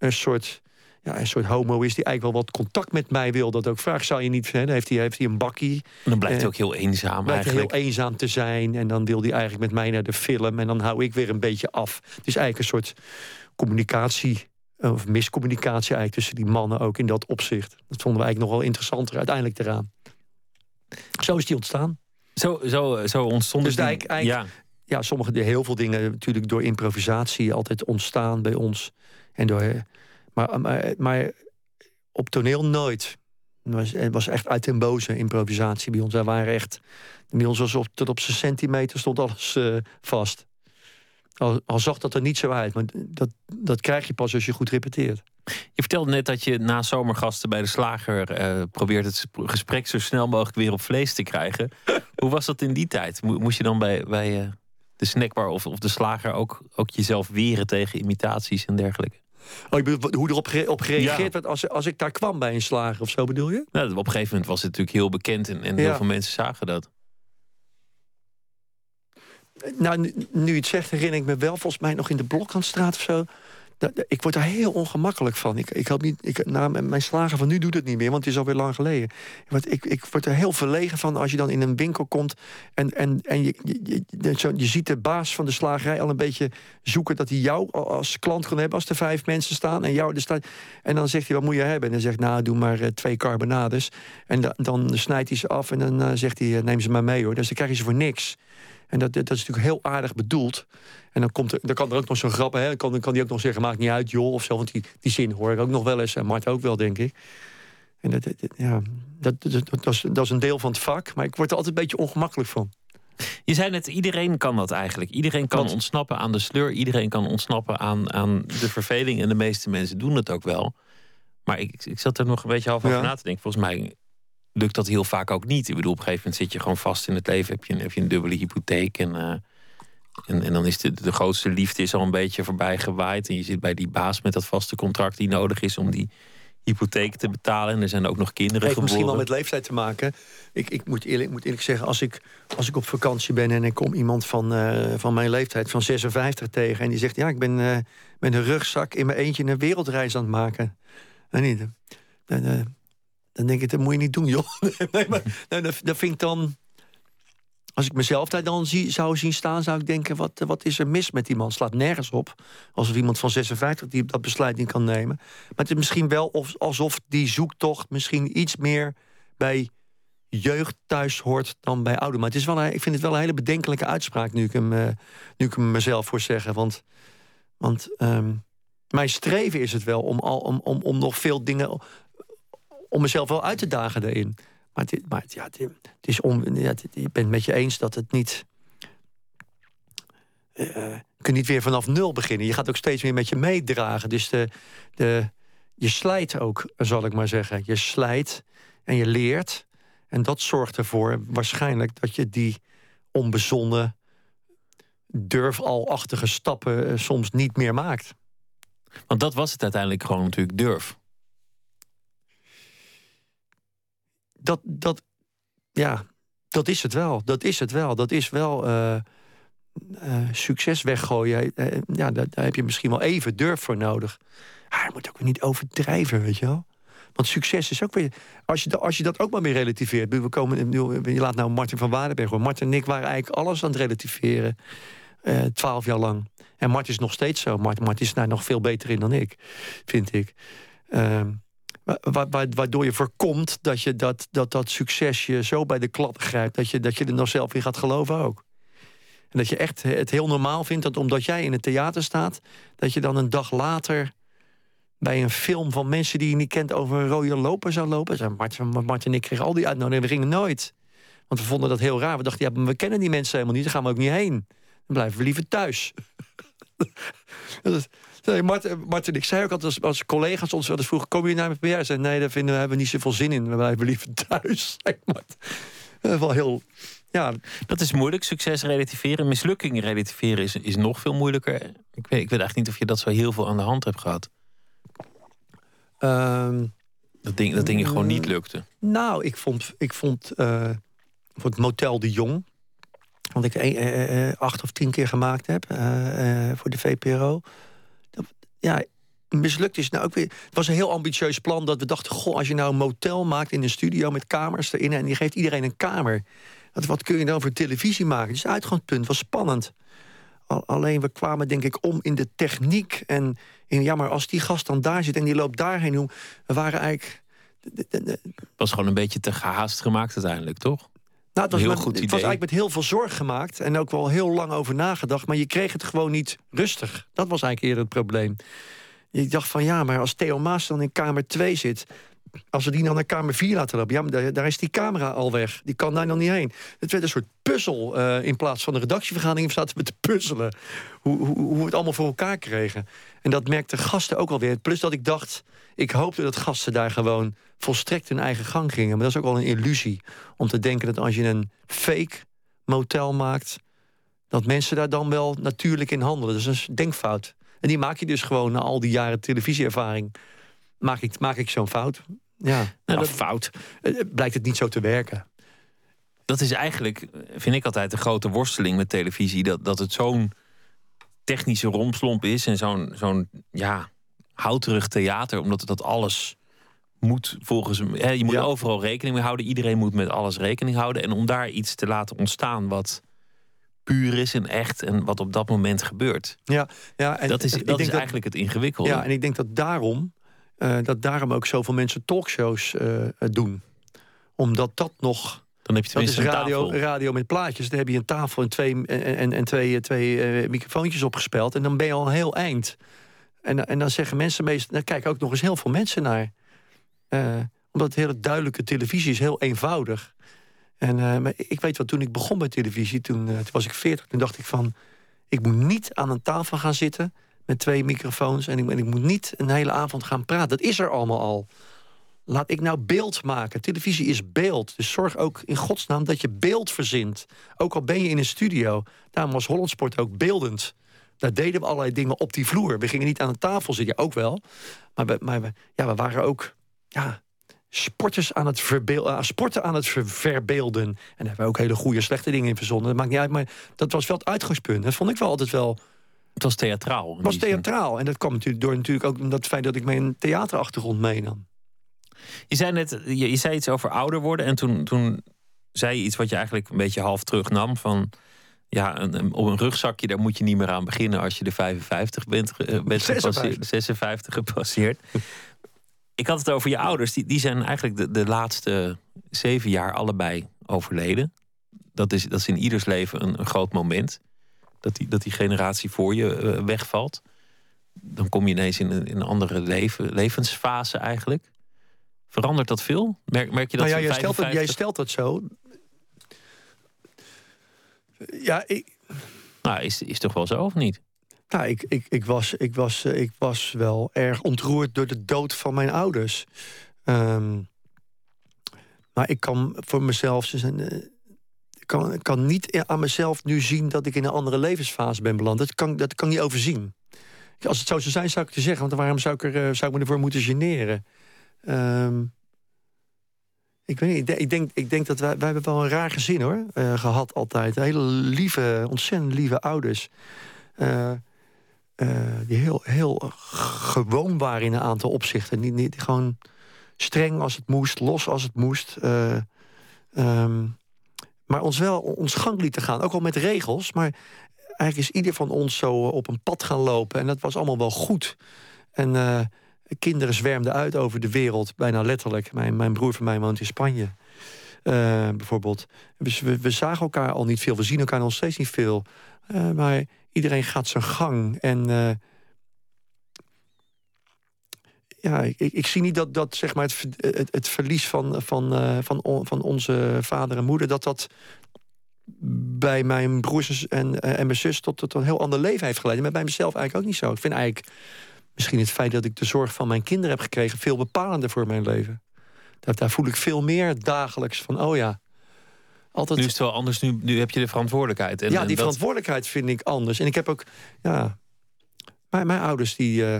een soort, ja, een soort homo is die eigenlijk wel wat contact met mij wil. Dat ook vraagt, zou je niet... Hè, dan heeft hij, heeft hij een bakkie. En dan blijft Eh, hij ook heel eenzaam Blijkt hij eigenlijk. heel eenzaam te zijn. En dan wil hij eigenlijk met mij naar de film. En dan hou ik weer een beetje af. Het is eigenlijk een soort communicatie... of miscommunicatie eigenlijk tussen die mannen ook in dat opzicht. Dat vonden we eigenlijk nog wel interessanter uiteindelijk eraan. Zo is die ontstaan. Zo, zo, zo ontstond Dus eik- eik- ja. ja, sommige, heel veel dingen natuurlijk door improvisatie altijd ontstaan bij ons. En door, maar, maar, maar op toneel nooit. Het was, het was echt uit den boze improvisatie bij ons. Wij waren echt, bij ons was op, tot op zijn centimeter stond alles eh, vast. Al, al zag dat er niet zo uit, maar dat, dat krijg je pas als je goed repeteert. Je vertelde net dat je na zomergasten bij de slager eh, probeert het sp- gesprek zo snel mogelijk weer op vlees te krijgen. Hoe was dat in die tijd? Mo- Moest je dan bij, bij eh, de snackbar of, of de slager ook, ook jezelf weren tegen imitaties en dergelijke? Oh, ik bedoel, hoe erop gere- op gereageerd Ja. werd als, als ik daar kwam bij een slager of zo, bedoel je? Nou, op een gegeven moment was het natuurlijk heel bekend en, en heel veel mensen zagen dat. Nou, nu, nu je het zegt, herinner ik me wel, volgens mij nog in de Bloklandstraat of zo. Ik word daar heel ongemakkelijk van. Ik, ik hoop niet, ik, nou, m- mijn slager van nu doet het niet meer, want het is alweer lang geleden. Ik, ik word er heel verlegen van als je dan in een winkel komt en, en, en je, je, ziet de baas van de slagerij al een beetje zoeken dat hij jou al als klant kan hebben als er vijf mensen staan en jou er staat. En dan zegt hij, wat moet je hebben? En dan zegt nou, doe maar eh, twee carbonades. En da- dan snijdt hij ze af en dan eh, zegt hij, neem ze maar mee hoor. Dus dan krijg je ze voor niks. En dat, dat is natuurlijk heel aardig bedoeld. En dan, komt er, dan kan er ook nog zo'n grap, hè? Dan kan, dan kan die ook nog zeggen, maakt niet uit, joh, of zo. Want die, die zin hoor ik ook nog wel eens. En Mart ook wel, denk ik. En dat, ja, dat, dat, is, dat is een deel van het vak. Maar ik word er altijd een beetje ongemakkelijk van. Je zei net, iedereen kan dat eigenlijk. Iedereen kan ontsnappen aan de sleur. Iedereen kan ontsnappen aan, aan de verveling. En de meeste mensen doen het ook wel. Maar ik, ik zat er nog een beetje half over Ja. na te denken. Volgens mij lukt dat heel vaak ook niet. Ik bedoel, op een gegeven moment zit je gewoon vast in het leven. Heb je een, heb je een dubbele hypotheek. En, eh, en, en dan is de, de grootste liefde is al een beetje voorbij gewaaid. En je zit bij die baas met dat vaste contract die nodig is om die hypotheek te betalen. En er zijn ook nog kinderen heeft misschien wel met leeftijd te maken. Ik, ik, moet, eerlijk, ik moet eerlijk zeggen, als ik, als ik op vakantie ben en ik kom iemand van, eh, van mijn leeftijd, van 56 tegen, en die zegt: Ja, ik ben eh, met een rugzak in mijn eentje een wereldreis aan het maken. En niet, dan, dan, denk ik: Dat moet je niet doen, joh. nee, maar nou, dat, vind ik dan. Als ik mezelf daar dan zie, zou zien staan, zou ik denken: wat, wat is er mis met die man? Slaat nergens op. Alsof iemand van 56 die dat besluit niet kan nemen. Maar het is misschien wel of, alsof die zoektocht misschien iets meer bij jeugd thuis hoort dan bij ouder. Maar het is wel, ik vind het wel een hele bedenkelijke uitspraak nu ik hem, uh, nu ik hem mezelf voor zeggen. Want, want um, mijn streven is het wel om, al, om, om, om nog veel dingen. Om mezelf wel uit te dagen daarin. Maar, het, maar ja, het, het is om, ja, ik ben het met je eens dat het niet. Uh, je kunt niet weer vanaf nul beginnen. Je gaat ook steeds meer met je meedragen. Dus de, de, je slijt ook, zal ik maar zeggen. Je slijt en je leert. En dat zorgt ervoor waarschijnlijk dat je die onbezonnen, durfalachtige stappen uh, soms niet meer maakt. Want dat was het uiteindelijk gewoon natuurlijk durf. Dat, dat, ja, dat is het wel. Dat is het wel. Dat is wel uh, uh, succes weggooien. ja, daar, daar, heb je misschien wel even durf voor nodig. Maar je moet ook weer niet overdrijven, weet je wel. Want succes is ook weer. Als je, als je dat ook maar weer relativeert. We komen, je laat nou Martin van Waardenberg hoor. Martin en ik waren eigenlijk alles aan het relativeren. Eh, twaalf jaar lang. En Martin is nog steeds zo. Martin, Martin is daar nog veel beter in dan ik, vind ik. Waardoor je voorkomt dat je dat, dat, dat succes je zo bij de klap grijpt... Dat je, dat je er nog zelf in gaat geloven ook. En dat je echt het heel normaal vindt dat omdat jij in het theater staat... dat je dan een dag later bij een film van mensen die je niet kent over een rode loper zou lopen. Martin, Martin en ik kregen al die uitnodigingen. We gingen nooit. Want we vonden dat heel raar. We dachten, ja, we kennen die mensen helemaal niet. Daar gaan we ook niet heen. Dan blijven we liever thuis. Martin, Martin, ik zei ook altijd als, als collega's ons wel eens vroegen... kom je naar mijn PR? Zei, nee, daar vinden we, hebben we niet zoveel zin in. We blijven liever thuis. Dat is wel heel... Ja. Dat is moeilijk, succes relativeren. Mislukking relativeren is, is nog veel moeilijker. Ik weet, ik weet eigenlijk niet of je dat zo heel veel aan de hand hebt gehad. Um, dat, ding, dat dingen gewoon niet lukte. Nou, ik vond, ik vond uh, voor het Motel de Jong... wat ik acht of tien keer gemaakt heb voor de VPRO... Ja, mislukt is nou ook weer... Het was een heel ambitieus plan dat we dachten... goh, als je nou een motel maakt in een studio met kamers erin... en je geeft iedereen een kamer... Wat, wat kun je dan voor televisie maken? Dus het uitgangspunt was spannend. Alleen we kwamen denk ik om in de techniek. En in, ja, maar als die gast dan daar zit en die loopt daarheen... We waren eigenlijk... Het was gewoon een beetje te gehaast gemaakt uiteindelijk, toch? Nou, het was, heel met, goed het was eigenlijk met heel veel zorg gemaakt. En ook wel heel lang over nagedacht. Maar je kreeg het gewoon niet rustig. Dat was eigenlijk eerder het probleem. Je dacht van ja, maar als Theo Maas dan in kamer 2 zit als we die dan naar kamer 4 laten lopen... ja, maar daar, is die camera al weg. Die kan daar nog niet heen. Het werd een soort puzzel. Uh, in plaats van een redactievergadering zaten we te puzzelen. Hoe, hoe, hoe, we het allemaal voor elkaar kregen. En dat merkten gasten ook alweer. Plus dat ik dacht... ik hoopte dat gasten daar gewoon volstrekt hun eigen gang gingen. Maar dat is ook wel een illusie. Om te denken dat als je een fake motel maakt... dat mensen daar dan wel natuurlijk in handelen. Dat is een denkfout. En die maak je dus gewoon na al die jaren televisieervaring maak ik, maak ik zo'n fout. Ja, nou, dat, fout. Eh, blijkt het niet zo te werken. Dat is eigenlijk, vind ik altijd, de grote worsteling met televisie. Dat, dat het zo'n technische rompslomp is en zo'n zo'n ja, houterig theater, omdat dat alles moet volgens hem. Je moet overal rekening mee houden. Iedereen moet met alles rekening houden. En om daar iets te laten ontstaan wat puur is en echt en wat op dat moment gebeurt. Ja, ja en dat is, dat is eigenlijk het ingewikkelde. Ja, en ik denk dat daarom uh, dat daarom ook zoveel mensen talkshows uh, doen. Omdat dat nog. Dan heb je dat is radio, radio met plaatjes. Dan heb je een tafel en twee, en, en, twee, twee uh, microfoontjes opgespeld. En dan ben je al heel eind. En, en dan zeggen mensen meestal. Daar kijken ook nog eens heel veel mensen naar. Omdat het hele duidelijke televisie is heel eenvoudig. En maar ik weet wat, toen ik begon bij televisie, toen, toen was ik 40, toen dacht ik van. Ik moet niet aan een tafel gaan zitten met twee microfoons. En ik, ik moet niet een hele avond gaan praten. Dat is er allemaal al. Laat ik nou beeld maken. Televisie is beeld. Dus zorg ook in godsnaam dat je beeld verzint. Ook al ben je in een studio. Daarom was Hollandsport ook beeldend. Daar deden we allerlei dingen op die vloer. We gingen niet aan de tafel zitten. Ook wel. Maar maar ja, we waren ook ja, sporters aan het verbeelden, uh, sporten aan het verbeelden. En daar hebben we ook hele goede, slechte dingen in verzonnen. Dat maakt niet uit, maar dat was wel het uitgangspunt. Dat vond ik wel altijd wel het was theatraal. Het was theatraal. En dat kwam natuurlijk door natuurlijk ook dat feit dat ik mijn theaterachtergrond meenam. Je zei net, je, je, zei iets over ouder worden. En toen, toen zei je iets wat je eigenlijk een beetje half terugnam. Van ja, een, op een rugzakje, daar moet je niet meer aan beginnen als je de 55 bent, uh, bent 56. 56 gepasseerd. Ik had het over je ouders. Die, die zijn eigenlijk de, de laatste zeven jaar allebei overleden. Dat is, dat is in ieders leven een, een groot moment. Dat die, dat die generatie voor je uh, wegvalt. Dan kom je ineens in een, in een andere leven, levensfase eigenlijk. Verandert dat veel? Merk, merk je dat nou ja, jij, stelt dat, jij stelt dat zo. Ja, ik... Nou, is, is toch wel zo of niet? Nou, ik, ik, ik, was, ik, was, eh, ik was wel erg ontroerd door de dood van mijn ouders. Um, maar ik kan voor mezelf. Ze zijn, uh, kan, kan niet aan mezelf nu zien dat ik in een andere levensfase ben beland. Dat kan, dat kan ik niet overzien. Als het zo zou zijn, zou ik te zeggen. Want waarom zou ik, er, eh, zou ik me ervoor moeten generen? Um, ik weet niet, ik denk, ik denk dat wij, wij hebben wel een raar gezin hoor, gehad altijd. Hele lieve, ontzettend lieve ouders. Uh, die heel, heel gewoon waren in een aantal opzichten. Niet, gewoon streng als het moest, los als het moest. Um, maar ons wel ons gang lieten gaan, ook al met regels. Maar eigenlijk is ieder van ons zo op een pad gaan lopen. En dat was allemaal wel goed. En kinderen zwermden uit over de wereld, bijna letterlijk. Mijn, mijn broer van mij woont in Spanje, uh, bijvoorbeeld. Dus we, we, zagen elkaar al niet veel, we zien elkaar nog steeds niet veel. Uh, maar iedereen gaat zijn gang. En uh, ja, ik, ik, zie niet dat, dat zeg maar het, het, het verlies van, van, van, on, van onze vader en moeder... dat dat bij mijn broers en, en mijn zus tot, tot een heel ander leven heeft geleid. Maar bij mezelf eigenlijk ook niet zo. Ik vind eigenlijk misschien het feit dat ik de zorg van mijn kinderen heb gekregen... veel bepalender voor mijn leven. Daar voel ik veel meer dagelijks van, oh ja... Altijd... Nu is het wel anders, nu, nu heb je de verantwoordelijkheid. En, ja, die verantwoordelijkheid vind ik anders. En ik heb ook, ja... Mijn, mijn ouders, die... Uh,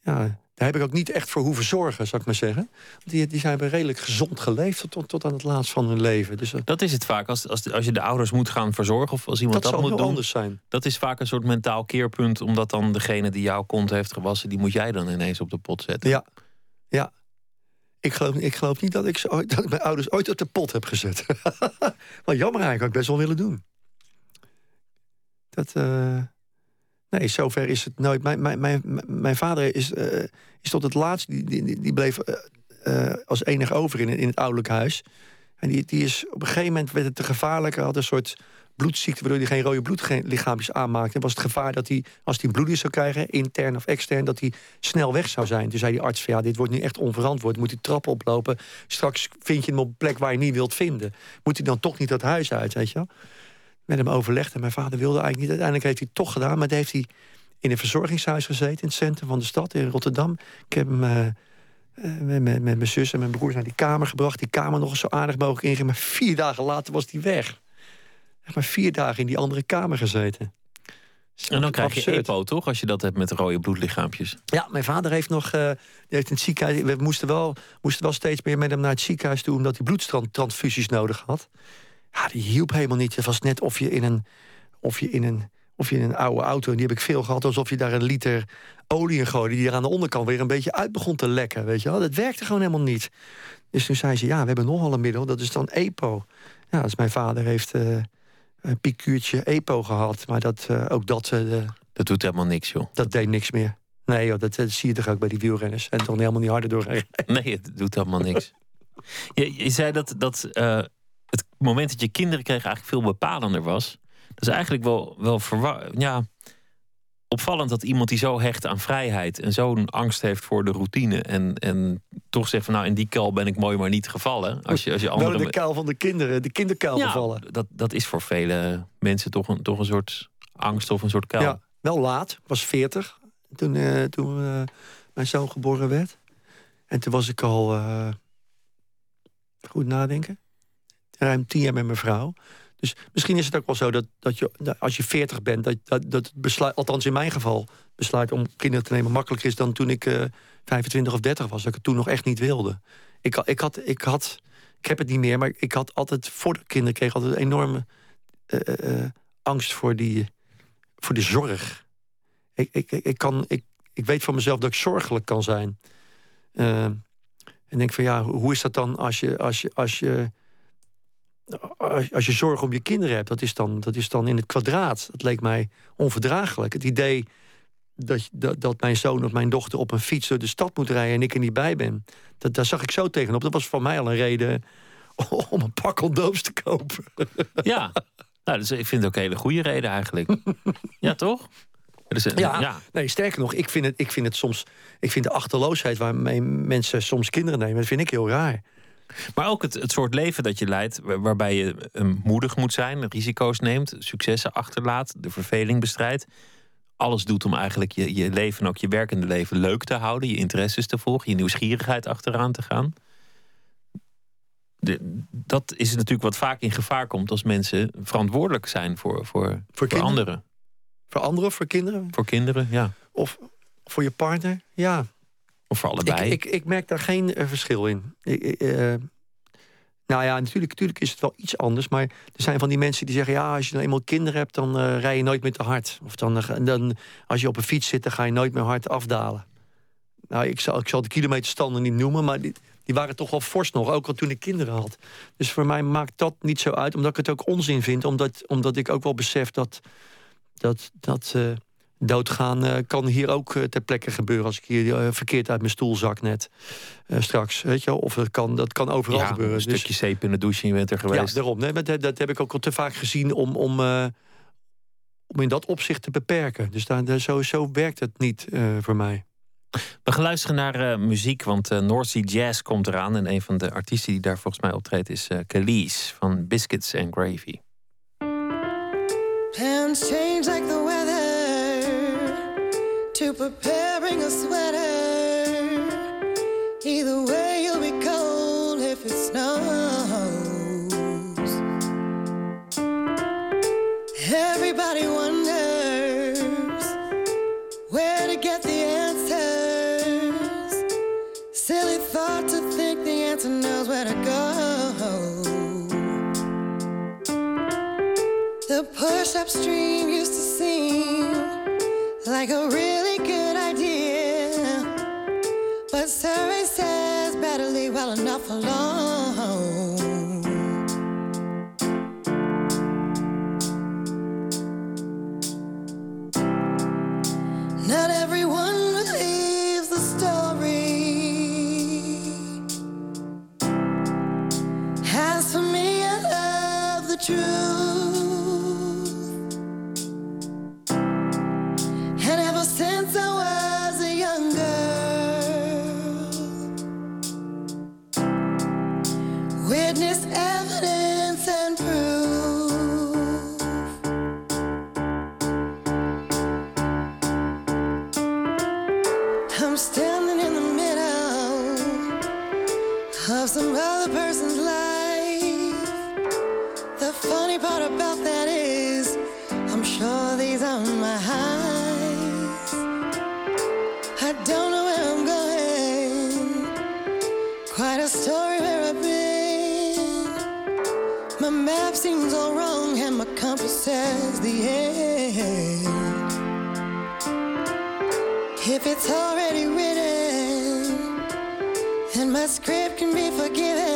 ja, daar heb ik ook niet echt voor hoeven zorgen, zou ik maar zeggen. Die, die zijn redelijk gezond geleefd tot, tot aan het laatst van hun leven. Dus, uh, dat is het vaak, als, als, als je de ouders moet gaan verzorgen... of als iemand dat, dat moet doen, anders zijn. Dat is vaak een soort mentaal keerpunt... omdat dan degene die jouw kont heeft gewassen... die moet jij dan ineens op de pot zetten. Ja, ja. Ik geloof, ik geloof niet dat ik, ooit, dat mijn ouders ooit op de pot heb gezet. maar jammer eigenlijk, had ik best wel willen doen. Dat... Uh... Nee, zover is het nooit. Mijn, mijn, mijn, vader is, uh, is tot het laatst, die, die, die bleef uh, als enig over in, in het ouderlijk huis. En die, die is, op een gegeven moment werd het te gevaarlijk. Hij had een soort bloedziekte waardoor hij geen rode bloedlichaampjes aanmaakte. En was het gevaar dat hij, als hij bloeding zou krijgen, intern of extern, dat hij snel weg zou zijn. Toen zei die arts van ja, dit wordt nu echt onverantwoord. Moet hij trappen oplopen. Straks vind je hem op een plek waar je niet wilt vinden. Moet hij dan toch niet dat huis uit, weet je wel? met hem overlegd. En mijn vader wilde eigenlijk niet. Uiteindelijk heeft hij het toch gedaan. Maar heeft hij in een verzorgingshuis gezeten... in het centrum van de stad, in Rotterdam. Ik heb hem uh, met, met, met, mijn zus en mijn broers naar die kamer gebracht. Die kamer nog eens zo aardig mogelijk inging. Maar vier dagen later was hij weg. Echt maar vier dagen in die andere kamer gezeten. En dan krijg je EPO, toch? Als je dat hebt met rode bloedlichaampjes. Ja, mijn vader heeft nog... Uh, heeft in het ziekenhuis, we moesten wel, moesten wel steeds meer met hem naar het ziekenhuis toe... omdat hij bloedtransfusies nodig had. Ja, die hielp helemaal niet. Het was net of je in een, of je in een, of je in een oude auto, en die heb ik veel gehad, alsof je daar een liter olie in gooide, die er aan de onderkant weer een beetje uit begon te lekken. Weet je wel? Dat werkte gewoon helemaal niet. Dus toen zei ze, ja, we hebben nogal een middel, dat is dan EPO. Ja, dus mijn vader heeft uh, een piekuurtje EPO gehad, maar dat, uh, ook dat... Uh, dat doet helemaal niks, joh. Dat deed niks meer. Nee, joh, dat, dat zie je toch ook bij die wielrenners. En toch helemaal niet harder doorrijden. Nee, het doet helemaal niks. je, je zei dat, dat het moment dat je kinderen kreeg eigenlijk veel bepalender was. Dat is eigenlijk wel, wel ja, opvallend dat iemand die zo hecht aan vrijheid en zo'n angst heeft voor de routine en, en toch zegt van nou in die kuil ben ik mooi maar niet gevallen. Als je, als je andere... Wel de kuil van de kinderen, de kinderkuil ja, gevallen. Dat, dat is voor vele mensen toch een, toch een soort angst of een soort kuil. Ja, wel laat. Ik was 40 toen, uh, toen uh, mijn zoon geboren werd. En toen was ik al uh, goed nadenken ruim tien jaar met mijn vrouw. Dus misschien is het ook wel zo dat, dat je, als je 40 bent, dat, dat, dat besluit, althans in mijn geval, besluit om kinderen te nemen makkelijker is dan toen ik uh, eh, 25 of 30 was. Dat ik het toen nog echt niet wilde. Ik, ik, had, ik had, ik heb het niet meer, maar ik had altijd, voor de kinderen kreeg altijd een enorme uh, uh, angst voor, die, voor de zorg. Ik, ik, ik, kan, ik, ik weet van mezelf dat ik zorgelijk kan zijn. En denk van ja, hoe is dat dan als je, als je, als je, als je zorg om je kinderen hebt? Dat is, dan, dat is dan in het kwadraat. Dat leek mij onverdraaglijk. Het idee dat, dat, dat mijn zoon of mijn dochter op een fiets door de stad moet rijden en ik er niet bij ben. Dat, daar zag ik zo tegenop. Dat was voor mij al een reden om een pak condooms te kopen. Ja, nou, dus ik vind het ook een hele goede reden eigenlijk. ja, toch? Dus, ja, ja, nee, sterker nog, ik vind, het, ik vind het soms. Ik vind de achterloosheid waarmee mensen soms kinderen nemen, dat vind ik heel raar. Maar ook het, het soort leven dat je leidt, waarbij je um, moedig moet zijn, risico's neemt, successen achterlaat, de verveling bestrijdt. Alles doet om eigenlijk je, je leven en ook je werkende leven leuk te houden, je interesses te volgen, je nieuwsgierigheid achteraan te gaan. De, dat is natuurlijk wat vaak in gevaar komt als mensen verantwoordelijk zijn voor, voor, voor, voor anderen. Voor anderen, voor kinderen? Voor kinderen, ja. Of voor je partner, ja. Of voor allebei? Ik, ik, ik merk daar geen uh, verschil in. Ik, uh, nou ja, natuurlijk, natuurlijk is het wel iets anders. Maar er zijn van die mensen die zeggen... ja, als je dan eenmaal kinderen hebt, dan uh, rij je nooit meer te hard. Of dan, dan, als je op een fiets zit, dan ga je nooit meer hard afdalen. Nou, ik zal, ik zal de kilometerstanden niet noemen... maar die, die waren toch wel fors nog, ook al toen ik kinderen had. Dus voor mij maakt dat niet zo uit, omdat ik het ook onzin vind. Omdat, omdat ik ook wel besef dat dat, dat doodgaan uh, kan hier ook uh, ter plekke gebeuren. Als ik hier verkeerd uit mijn stoel zak net straks. Weet je, of dat kan, dat kan overal ja, gebeuren. Een dus stukje zeep in de douche en je bent er geweest. Ja, daarom. Nee, dat, dat heb ik ook al te vaak gezien om, om, om in dat opzicht te beperken. Dus daar, daar, zo, zo werkt het niet voor mij. We gaan luisteren naar muziek, want North Sea Jazz komt eraan. En een van de artiesten die daar volgens mij optreedt is uh, Khalees van Biscuits and Gravy. Preparing a sweater. Either way, you'll be cold if it snows. Everybody wonders where to get the answers. Silly thought to think the answer knows where to go. The push upstream used to seem like a really good idea. But survey says better leave well enough alone. Not everyone believes the story. As for me, I love the truth. Script can be forgiven.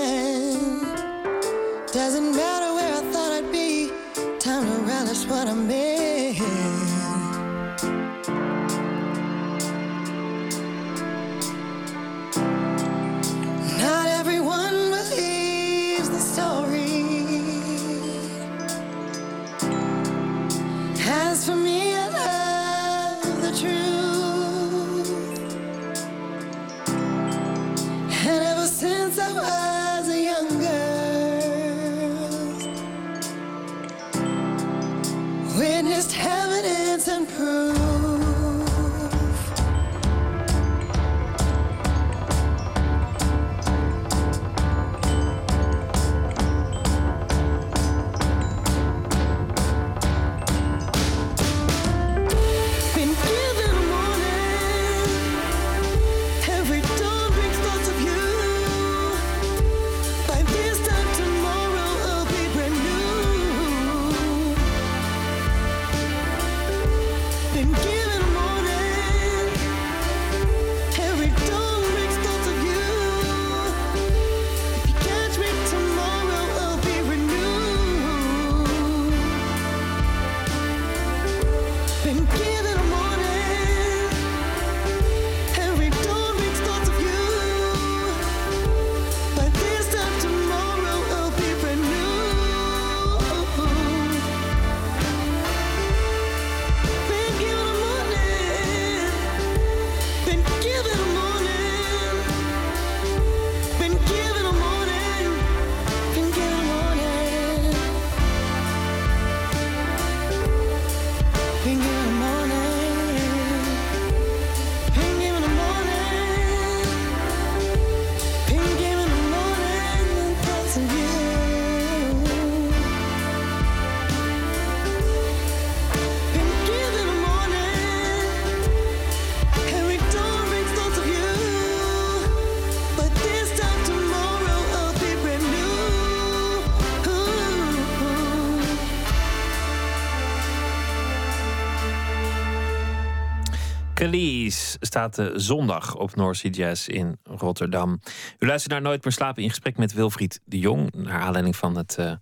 Calise staat de zondag op Sea Jazz in Rotterdam. U luistert naar Nooit meer slapen in gesprek met Wilfried de Jong. Naar aanleiding van het uh,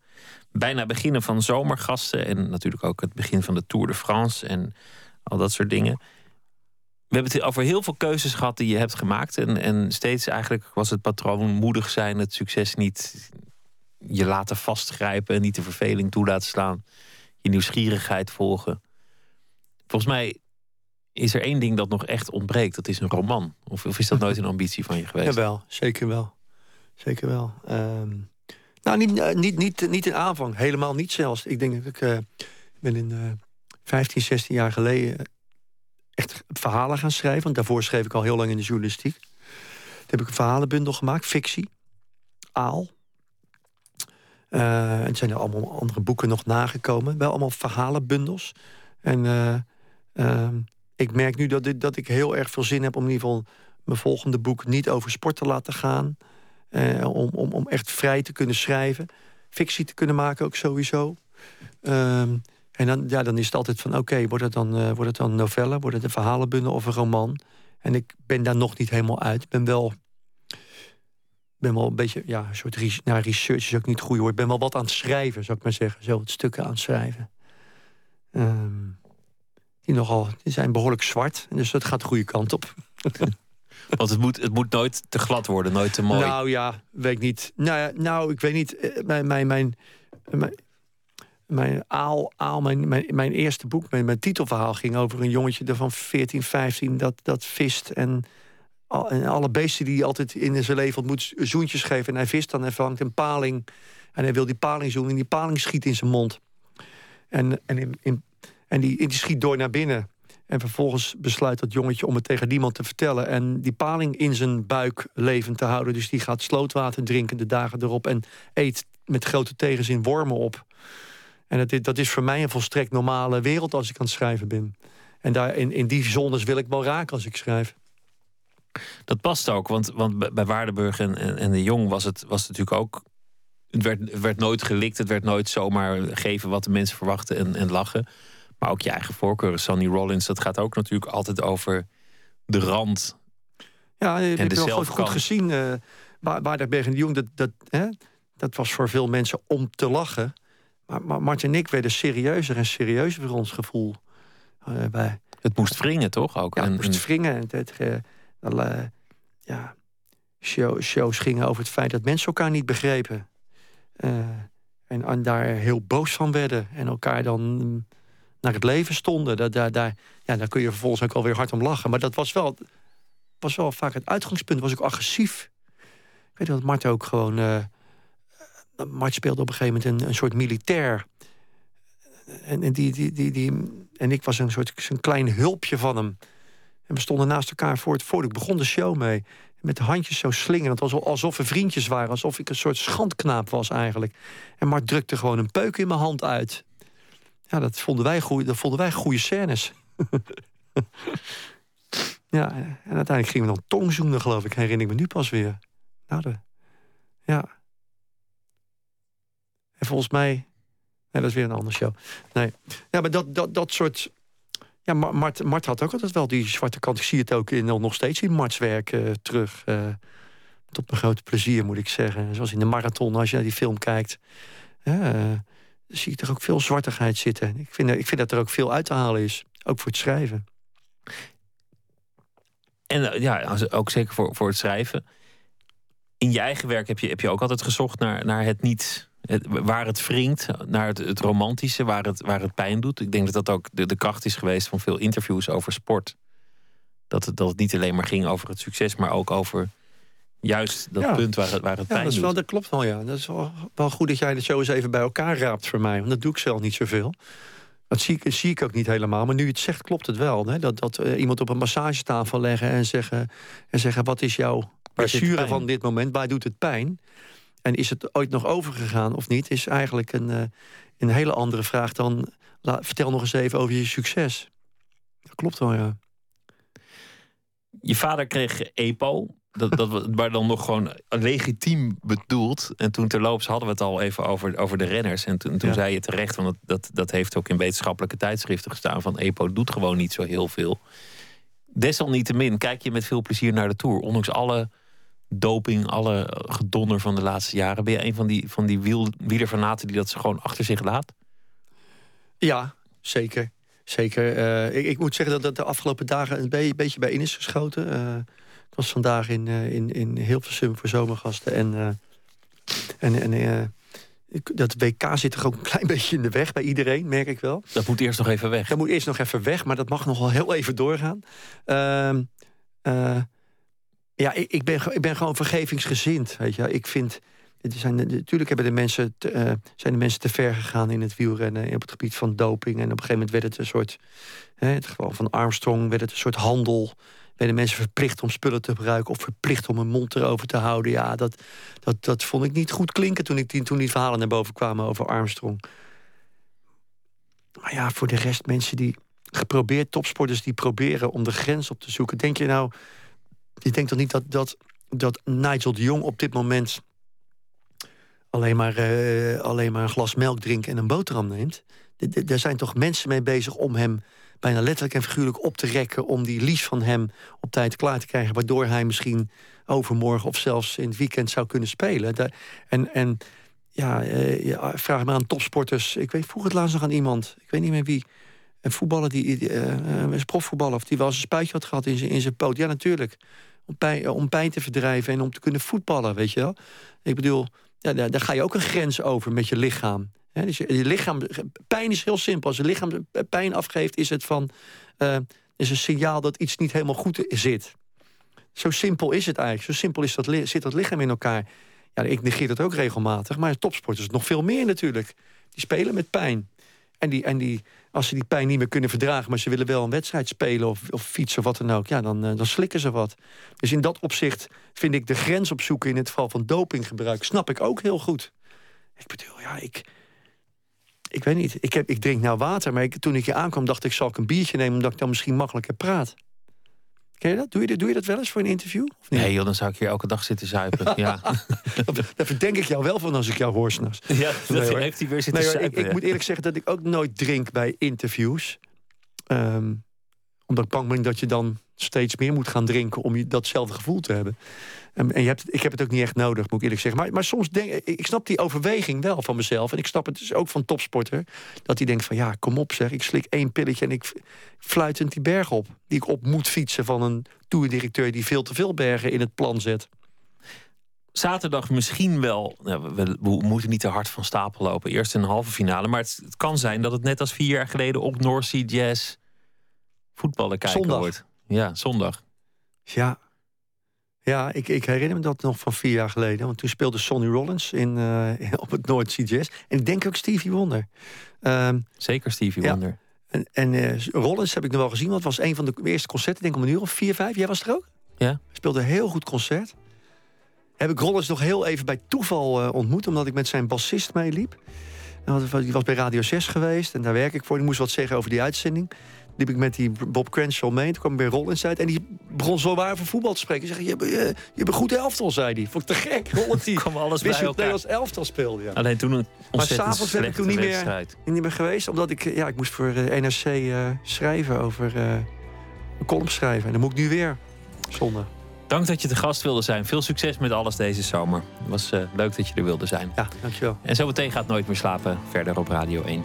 bijna beginnen van zomergasten. En natuurlijk ook het begin van de Tour de France en al dat soort dingen. We hebben het over heel veel keuzes gehad die je hebt gemaakt. En, en steeds eigenlijk was het patroon moedig zijn, het succes niet je laten vastgrijpen, niet de verveling toe laten slaan, je nieuwsgierigheid volgen. Volgens mij is er één ding dat nog echt ontbreekt. Dat is een roman. Of, of is dat nooit een ambitie van je geweest? Jawel, zeker wel. Zeker wel. Ehm, nou, niet, uh, niet, niet, niet in aanvang. Helemaal niet zelfs. Ik denk dat ik uh, ben in uh, 15, 16 jaar geleden echt verhalen gaan schrijven. Want daarvoor schreef ik al heel lang in de journalistiek. Toen heb ik een verhalenbundel gemaakt, fictie. Aal. Uh, en zijn er allemaal andere boeken nog nagekomen. Wel allemaal verhalenbundels. En uh, ik merk nu dat, dat ik heel erg veel zin heb om in ieder geval mijn volgende boek niet over sport te laten gaan. Uh, om, om, om echt vrij te kunnen schrijven. Fictie te kunnen maken ook sowieso. Um, en dan, ja, dan is het altijd van, oké, wordt, het dan, uh, wordt het dan novelle? Wordt het een verhalenbundel of een roman? En ik ben daar nog niet helemaal uit. Ik ben wel, ben wel een beetje, ja, een soort res nou, research is ook niet het goede woord. Ik ben wel wat aan het schrijven, zou ik maar zeggen. Zo, het stukken aan het schrijven. Um, die, nogal, die zijn behoorlijk zwart. Dus dat gaat de goede kant op. Want het moet, het moet nooit te glad worden, nooit te mooi. Nou ja, weet ik niet. Nou, nou ik weet niet. Eh, mijn, mijn, mijn, mijn, mijn, aal, aal, mijn, mijn, mijn eerste boek, mijn, mijn titelverhaal ging over een jongetje van 14, 15 dat, dat vist. En, en alle beesten die hij altijd in zijn leven ontmoet, zoentjes geven. En hij vist dan en vangt een paling. En hij wil die paling zoenen en die paling schiet in zijn mond. En, en in, in en die, die schiet door naar binnen. En vervolgens besluit dat jongetje om het tegen niemand te vertellen. En die paling in zijn buik levend te houden. Dus die gaat slootwater drinken de dagen erop. En eet met grote tegenzin wormen op. En dat, dat is voor mij een volstrekt normale wereld als ik aan het schrijven ben. En daar, in, in die zones wil ik wel raken als ik schrijf. Dat past ook, want, want bij Waardenburg en, en, de Jong was het, was natuurlijk ook het werd, werd nooit gelikt. Het werd nooit zomaar geven wat de mensen verwachten en, en lachen. Maar ook je eigen voorkeuren. Sonny Rollins, dat gaat ook natuurlijk altijd over de rand. Ja, je hebt wel goed, goed gezien. Uh, Waardenberg en de Jong, dat, dat, hè, dat was voor veel mensen om te lachen. Maar, maar Martin en ik werden serieuzer en serieuzer voor ons gevoel. Uh, bij. Het moest wringen, toch? Ook? Ja, het moest wringen. Het, het, uh, ja, show, shows gingen over het feit dat mensen elkaar niet begrepen. en, en daar heel boos van werden. En elkaar dan naar het leven stonden. Daar, daar, daar, ja, kun je vervolgens ook alweer hard om lachen. Maar dat was wel, was vaak het uitgangspunt. Was ook agressief. Ik weet dat Mart ook gewoon... Uh, Mart speelde op een gegeven moment een, een soort militair. En, en, die, die, die, die, en ik was een soort een klein hulpje van hem. En we stonden naast elkaar voor het voor. Ik begon de show mee. Met de handjes zo slingen. Het was alsof we vriendjes waren. Alsof ik een soort schandknaap was eigenlijk. En Mart drukte gewoon een peuk in mijn hand uit. Ja, dat vonden wij goede, dat vonden wij goede scènes. ja, en uiteindelijk gingen we dan tongzoenen, geloof ik. Herinner ik me nu pas weer. Nou, de, ja. En volgens mij... Nee, dat is weer een andere show. Nee. Ja, maar dat, dat, dat soort... Ja, Mart, Mart had ook altijd wel die zwarte kant. Ik zie het ook in, nog steeds in Marts werk uh, terug. Uh, tot mijn grote plezier, moet ik zeggen. Zoals in de marathon, als je naar die film kijkt. Uh, zie ik er ook veel zwartigheid zitten. Ik vind, ik vind dat er ook veel uit te halen is. Ook voor het schrijven. En eh, ja, ook zeker voor, voor het schrijven. In je eigen werk heb je, heb je ook altijd gezocht naar, naar het niet. Waar het wringt, naar het, het, romantische, waar het, waar het pijn doet. Ik denk dat dat ook de, de kracht is geweest van veel interviews over sport. Dat het, dat het niet alleen maar ging over het succes, maar ook over Juist dat punt waar het, waar het ja, pijn dat, is wel, doet. dat klopt wel, ja. Dat is wel, wel, goed dat jij het zo eens even bij elkaar raapt voor mij. Want dat doe ik zelf niet zoveel. Dat zie ik, zie ik ook niet helemaal. Maar nu je het zegt, klopt het wel. Hè? Dat, dat uh, iemand op een massagetafel leggen en zeggen... En zeggen wat is jouw blessure van dit moment? Waar doet het pijn? En is het ooit nog overgegaan of niet? Is eigenlijk een, uh, een hele andere vraag dan... La, vertel nog eens even over je succes. Dat klopt wel, ja. Je vader kreeg EPO, dat, dat maar dan nog gewoon legitiem bedoeld. En toen terloops hadden we het al even over, over de renners. En toen, toen zei je terecht, want dat, dat, dat heeft ook in wetenschappelijke tijdschriften gestaan: van EPO doet gewoon niet zo heel veel. Desalniettemin kijk je met veel plezier naar de Tour. Ondanks alle doping, alle gedonder van de laatste jaren. Ben je een van die, van die wiel, wielerfanaten die dat ze gewoon achter zich laat? Ja, zeker. Zeker. Uh, ik, ik, moet zeggen dat dat de afgelopen dagen een beetje bij in is geschoten. Uh, ik was vandaag in, uh, in, in Hilversum voor zomergasten. En, en, en dat WK zit toch ook een klein beetje in de weg bij iedereen, merk ik wel. Dat moet eerst nog even weg. Dat moet eerst nog even weg, maar dat mag nog wel heel even doorgaan. Ehm, ja, ik, ik, ben, ik ben gewoon vergevingsgezind. Weet je. Ik vind zijn, natuurlijk hebben de mensen te, uh, zijn de mensen te ver gegaan in het wielrennen... op het gebied van doping. En op een gegeven moment werd het een soort... Hè, het geval van Armstrong werd het een soort handel. Werden mensen verplicht om spullen te gebruiken... of verplicht om een mond erover te houden. Ja, dat, dat, dat vond ik niet goed klinken toen, ik, toen die verhalen naar boven kwamen over Armstrong. Maar ja, voor de rest mensen die geprobeerd... topsporters die proberen om de grens op te zoeken... denk je nou... Je denkt toch niet dat, dat, dat Nigel de Jong op dit moment alleen maar, uh, alleen maar een glas melk drinkt en een boterham neemt. Er zijn toch mensen mee bezig om hem bijna letterlijk en figuurlijk op te rekken... om die lies van hem op tijd klaar te krijgen... waardoor hij misschien overmorgen of zelfs in het weekend zou kunnen spelen. en, en ja, uh, ja, vraag maar aan topsporters. Ik weet, vroeg het laatst nog aan iemand, ik weet niet meer wie... een voetballer, die, uh, een profvoetballer... of die wel eens een spuitje had gehad in zijn, in zijn poot. Ja, natuurlijk. Om pijn, om pijn te verdrijven en om te kunnen voetballen, weet je wel. Ik bedoel, ja, daar, ga je ook een grens over met je lichaam. Dus je, lichaam. Pijn is heel simpel. Als je lichaam pijn afgeeft, is het van. Uh, is een signaal dat iets niet helemaal goed zit. Zo simpel is het eigenlijk. Zo simpel is dat, zit dat lichaam in elkaar. Ja, ik negeer dat ook regelmatig. Maar topsporters nog veel meer natuurlijk. Die spelen met pijn. En, die, en die, als ze die pijn niet meer kunnen verdragen... maar ze willen wel een wedstrijd spelen of, of fietsen of wat dan ook... ja, dan, uh, dan slikken ze wat. Dus in dat opzicht vind ik de grens opzoeken... in het geval van dopinggebruik, snap ik ook heel goed. Ik bedoel, ja, ik... Ik weet niet, ik, heb, ik drink nou water... maar ik, toen ik hier aankwam dacht ik, zal ik een biertje nemen... omdat ik dan misschien makkelijker praat. Ken je dat? Doe je, doe je dat wel eens voor een interview? Of niet? Nee, joh, dan zou ik hier elke dag zitten zuipen. ja. Daar verdenk ik jou wel van als ik jou hoor s'nachts. Ja, dat heeft hij weer zitten nee, zuipen. Ik, ik, moet eerlijk zeggen dat ik ook nooit drink bij interviews. Um, omdat ik bang ben dat je dan steeds meer moet gaan drinken... om je datzelfde gevoel te hebben. En, en je hebt, ik heb het ook niet echt nodig, moet ik eerlijk zeggen. Maar, maar soms denk ik, ik snap die overweging wel van mezelf. En ik snap het dus ook van topsporter. Dat hij denkt van ja, kom op zeg. Ik slik één pilletje en ik fluitend die berg op. Die ik op moet fietsen van een toerdirecteur... die veel te veel bergen in het plan zet. Zaterdag misschien wel. Nou, we, we, moeten niet te hard van stapel lopen. Eerst een halve finale. Maar het, het kan zijn dat het net als vier jaar geleden op North Sea Jazz voetballen kijken zondag. wordt. Ja, zondag. Ja, ja, ik, ik, herinner me dat nog van vier jaar geleden. Want toen speelde Sonny Rollins in, uh, op het Noord Jazz. En ik denk ook Stevie Wonder. Um, Zeker Stevie ja. Wonder. En, en uh, Rollins heb ik nog wel gezien. Want het was een van de eerste concerten. denk ik om een uur of vier, vijf. Jij was er ook? Ja. Speelde een heel goed concert. Heb ik Rollins nog heel even bij toeval uh, ontmoet. Omdat ik met zijn bassist meeliep. Die was bij Radio 6 geweest. En daar werk ik voor. Die moest wat zeggen over die uitzending liep ik met die Bob Crenshaw mee. Toen kwam ik bij Rollins uit. En die begon zo waar over voetbal te spreken. Zeg, je, je, je hebt een goed elftal, zei hij. Vond ik te gek. Rollins die kwam alles wist bij je Nederlands elftal speelde. Ja. Alleen toen een Maar s'avonds ben ik toen niet meer, niet meer geweest. Omdat ik, ja, ik moest voor uh, NRC uh, schrijven over uh, een column schrijven. En dan moet ik nu weer. Zonde. Dank dat je te gast wilde zijn. Veel succes met alles deze zomer. Het was uh, leuk dat je er wilde zijn. Ja, dankjewel. En zo meteen gaat Nooit meer slapen verder op Radio 1.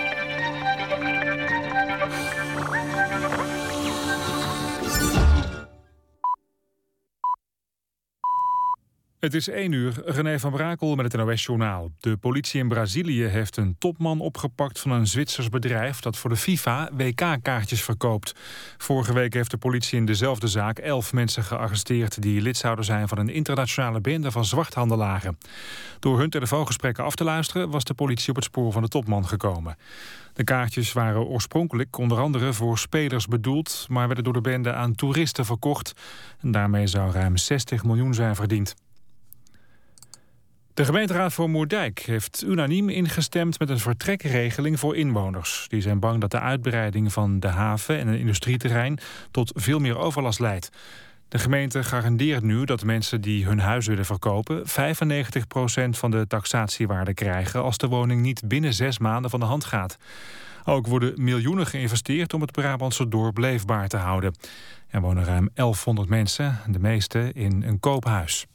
Het is 1 uur, René van Brakel met het NOS-journaal. De politie in Brazilië heeft een topman opgepakt van een Zwitsers bedrijf... dat voor de FIFA WK-kaartjes verkoopt. Vorige week heeft de politie in dezelfde zaak elf mensen gearresteerd... die lid zouden zijn van een internationale bende van zwarthandelaren. Door hun telefoongesprekken af te luisteren... was de politie op het spoor van de topman gekomen. De kaartjes waren oorspronkelijk onder andere voor spelers bedoeld... maar werden door de bende aan toeristen verkocht. En daarmee zou ruim 60 miljoen zijn verdiend. De gemeenteraad voor Moerdijk heeft unaniem ingestemd met een vertrekregeling voor inwoners. Die zijn bang dat de uitbreiding van de haven en een industrieterrein tot veel meer overlast leidt. De gemeente garandeert nu dat mensen die hun huis willen verkopen... 95% van de taxatiewaarde krijgen... als de woning niet binnen zes maanden van de hand gaat. Ook worden miljoenen geïnvesteerd om het Brabantse dorp leefbaar te houden. Er wonen ruim 1100 mensen, de meeste in een koophuis.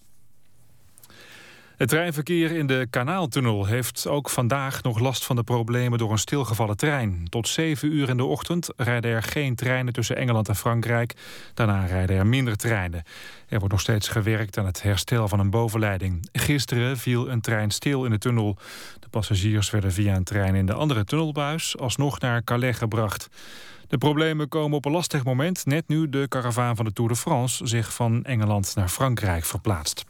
Het treinverkeer in de Kanaaltunnel heeft ook vandaag nog last van de problemen door een stilgevallen trein. Tot 7 uur in de ochtend rijden er geen treinen tussen Engeland en Frankrijk. Daarna rijden er minder treinen. Er wordt nog steeds gewerkt aan het herstel van een bovenleiding. Gisteren viel een trein stil in de tunnel. De passagiers werden via een trein in de andere tunnelbuis alsnog naar Calais gebracht. De problemen komen op een lastig moment, net nu de karavaan van de Tour de France zich van Engeland naar Frankrijk verplaatst.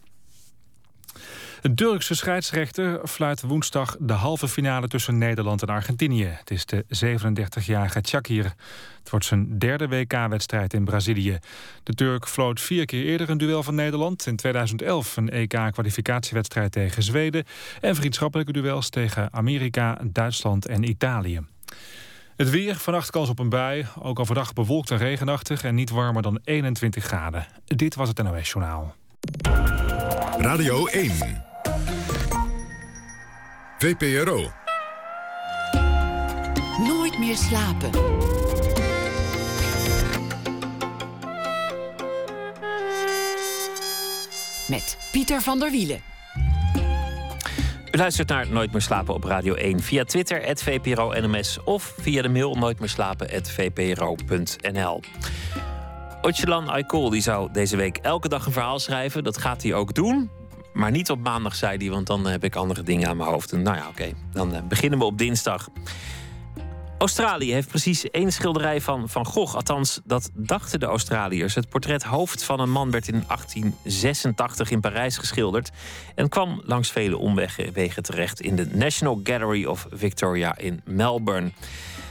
De Turkse scheidsrechter fluit woensdag de halve finale tussen Nederland en Argentinië. Het is de 37-jarige Chakir. Het wordt zijn derde WK-wedstrijd in Brazilië. De Turk floot vier keer eerder een duel van Nederland. In 2011 een EK-kwalificatiewedstrijd tegen Zweden... en vriendschappelijke duels tegen Amerika, Duitsland en Italië. Het weer, vannacht kans op een bui. Ook overdag bewolkt en regenachtig en niet warmer dan 21 graden. Dit was het NOS Journaal. Radio 1. VPRO. Nooit meer slapen. Met Pieter van der Wielen. U luistert naar Nooit meer slapen op Radio 1 via Twitter, @vpro_nms of via de mail nooitmeerslapen@vpro.nl. Otjelan Aykol die zou deze week elke dag een verhaal schrijven. Dat gaat hij ook doen. Maar niet op maandag, zei hij, want dan heb ik andere dingen aan mijn hoofd. En nou ja, oké, dan eh, beginnen we op dinsdag. Australië heeft precies één schilderij van Van Gogh. Althans, dat dachten de Australiërs. Het portret hoofd van een man werd in 1886 in Parijs geschilderd... en kwam langs vele omwegen terecht in de National Gallery of Victoria in Melbourne.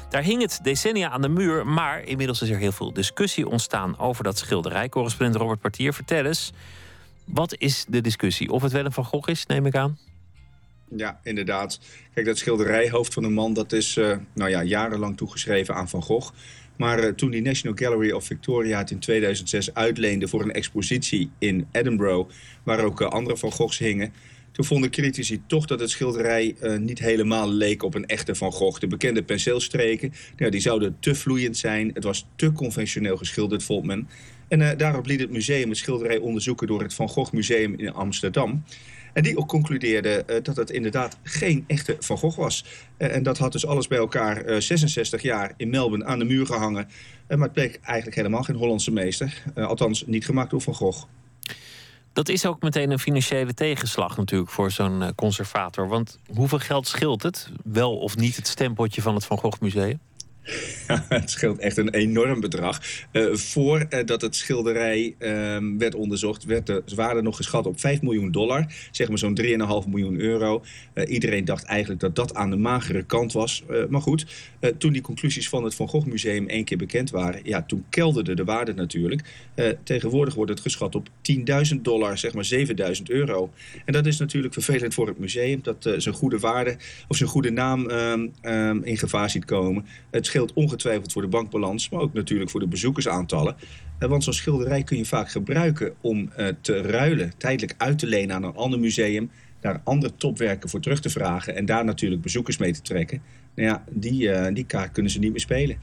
Daar hing het decennia aan de muur, maar inmiddels is er heel veel discussie ontstaan over dat schilderij. Correspondent Robert Partier, vertel eens. Wat is de discussie? Of het wel een Van Gogh is, neem ik aan? Ja, inderdaad. Kijk, dat schilderijhoofd van een man... dat is uh, nou ja, jarenlang toegeschreven aan Van Gogh. Maar uh, toen die National Gallery of Victoria het in 2006 uitleende... voor een expositie in Edinburgh... waar ook uh, andere Van Goghs hingen... Toen vonden critici toch dat het schilderij niet helemaal leek op een echte Van Gogh. De bekende penseelstreken, nou, die zouden te vloeiend zijn. Het was te conventioneel geschilderd, vond men. En uh, daarop liet het museum het schilderij onderzoeken door het Van Gogh Museum in Amsterdam. En die ook concludeerde uh, dat het inderdaad geen echte Van Gogh was. Uh, en dat had dus alles bij elkaar 66 jaar in Melbourne aan de muur gehangen. maar het bleek eigenlijk helemaal geen Hollandse meester. althans, niet gemaakt door Van Gogh. Dat is ook meteen een financiële tegenslag natuurlijk voor zo'n conservator. Want hoeveel geld scheelt het? Wel of niet het stempeltje van het Van Gogh Museum? het scheelt echt een enorm bedrag. Uh, voordat het schilderij uh, werd onderzocht, werd de waarde nog geschat op 5 miljoen dollar. Zeg maar zo'n 3,5 miljoen euro. Uh, iedereen dacht eigenlijk dat dat aan de magere kant was. maar goed, toen die conclusies van het Van Gogh Museum één keer bekend waren... ja, toen kelderde de waarde natuurlijk. tegenwoordig wordt het geschat op 10.000 dollar, zeg maar 7.000 euro. En dat is natuurlijk vervelend voor het museum... dat zijn goede waarde of zijn goede naam ehm, in gevaar ziet komen... Het scheelt ongetwijfeld voor de bankbalans, maar ook natuurlijk voor de bezoekersaantallen. Eh, want zo'n schilderij kun je vaak gebruiken om uh, te ruilen, tijdelijk uit te lenen aan een ander museum, daar andere topwerken voor terug te vragen en daar natuurlijk bezoekers mee te trekken. Nou ja, die, uh, die kaart kunnen ze niet meer spelen.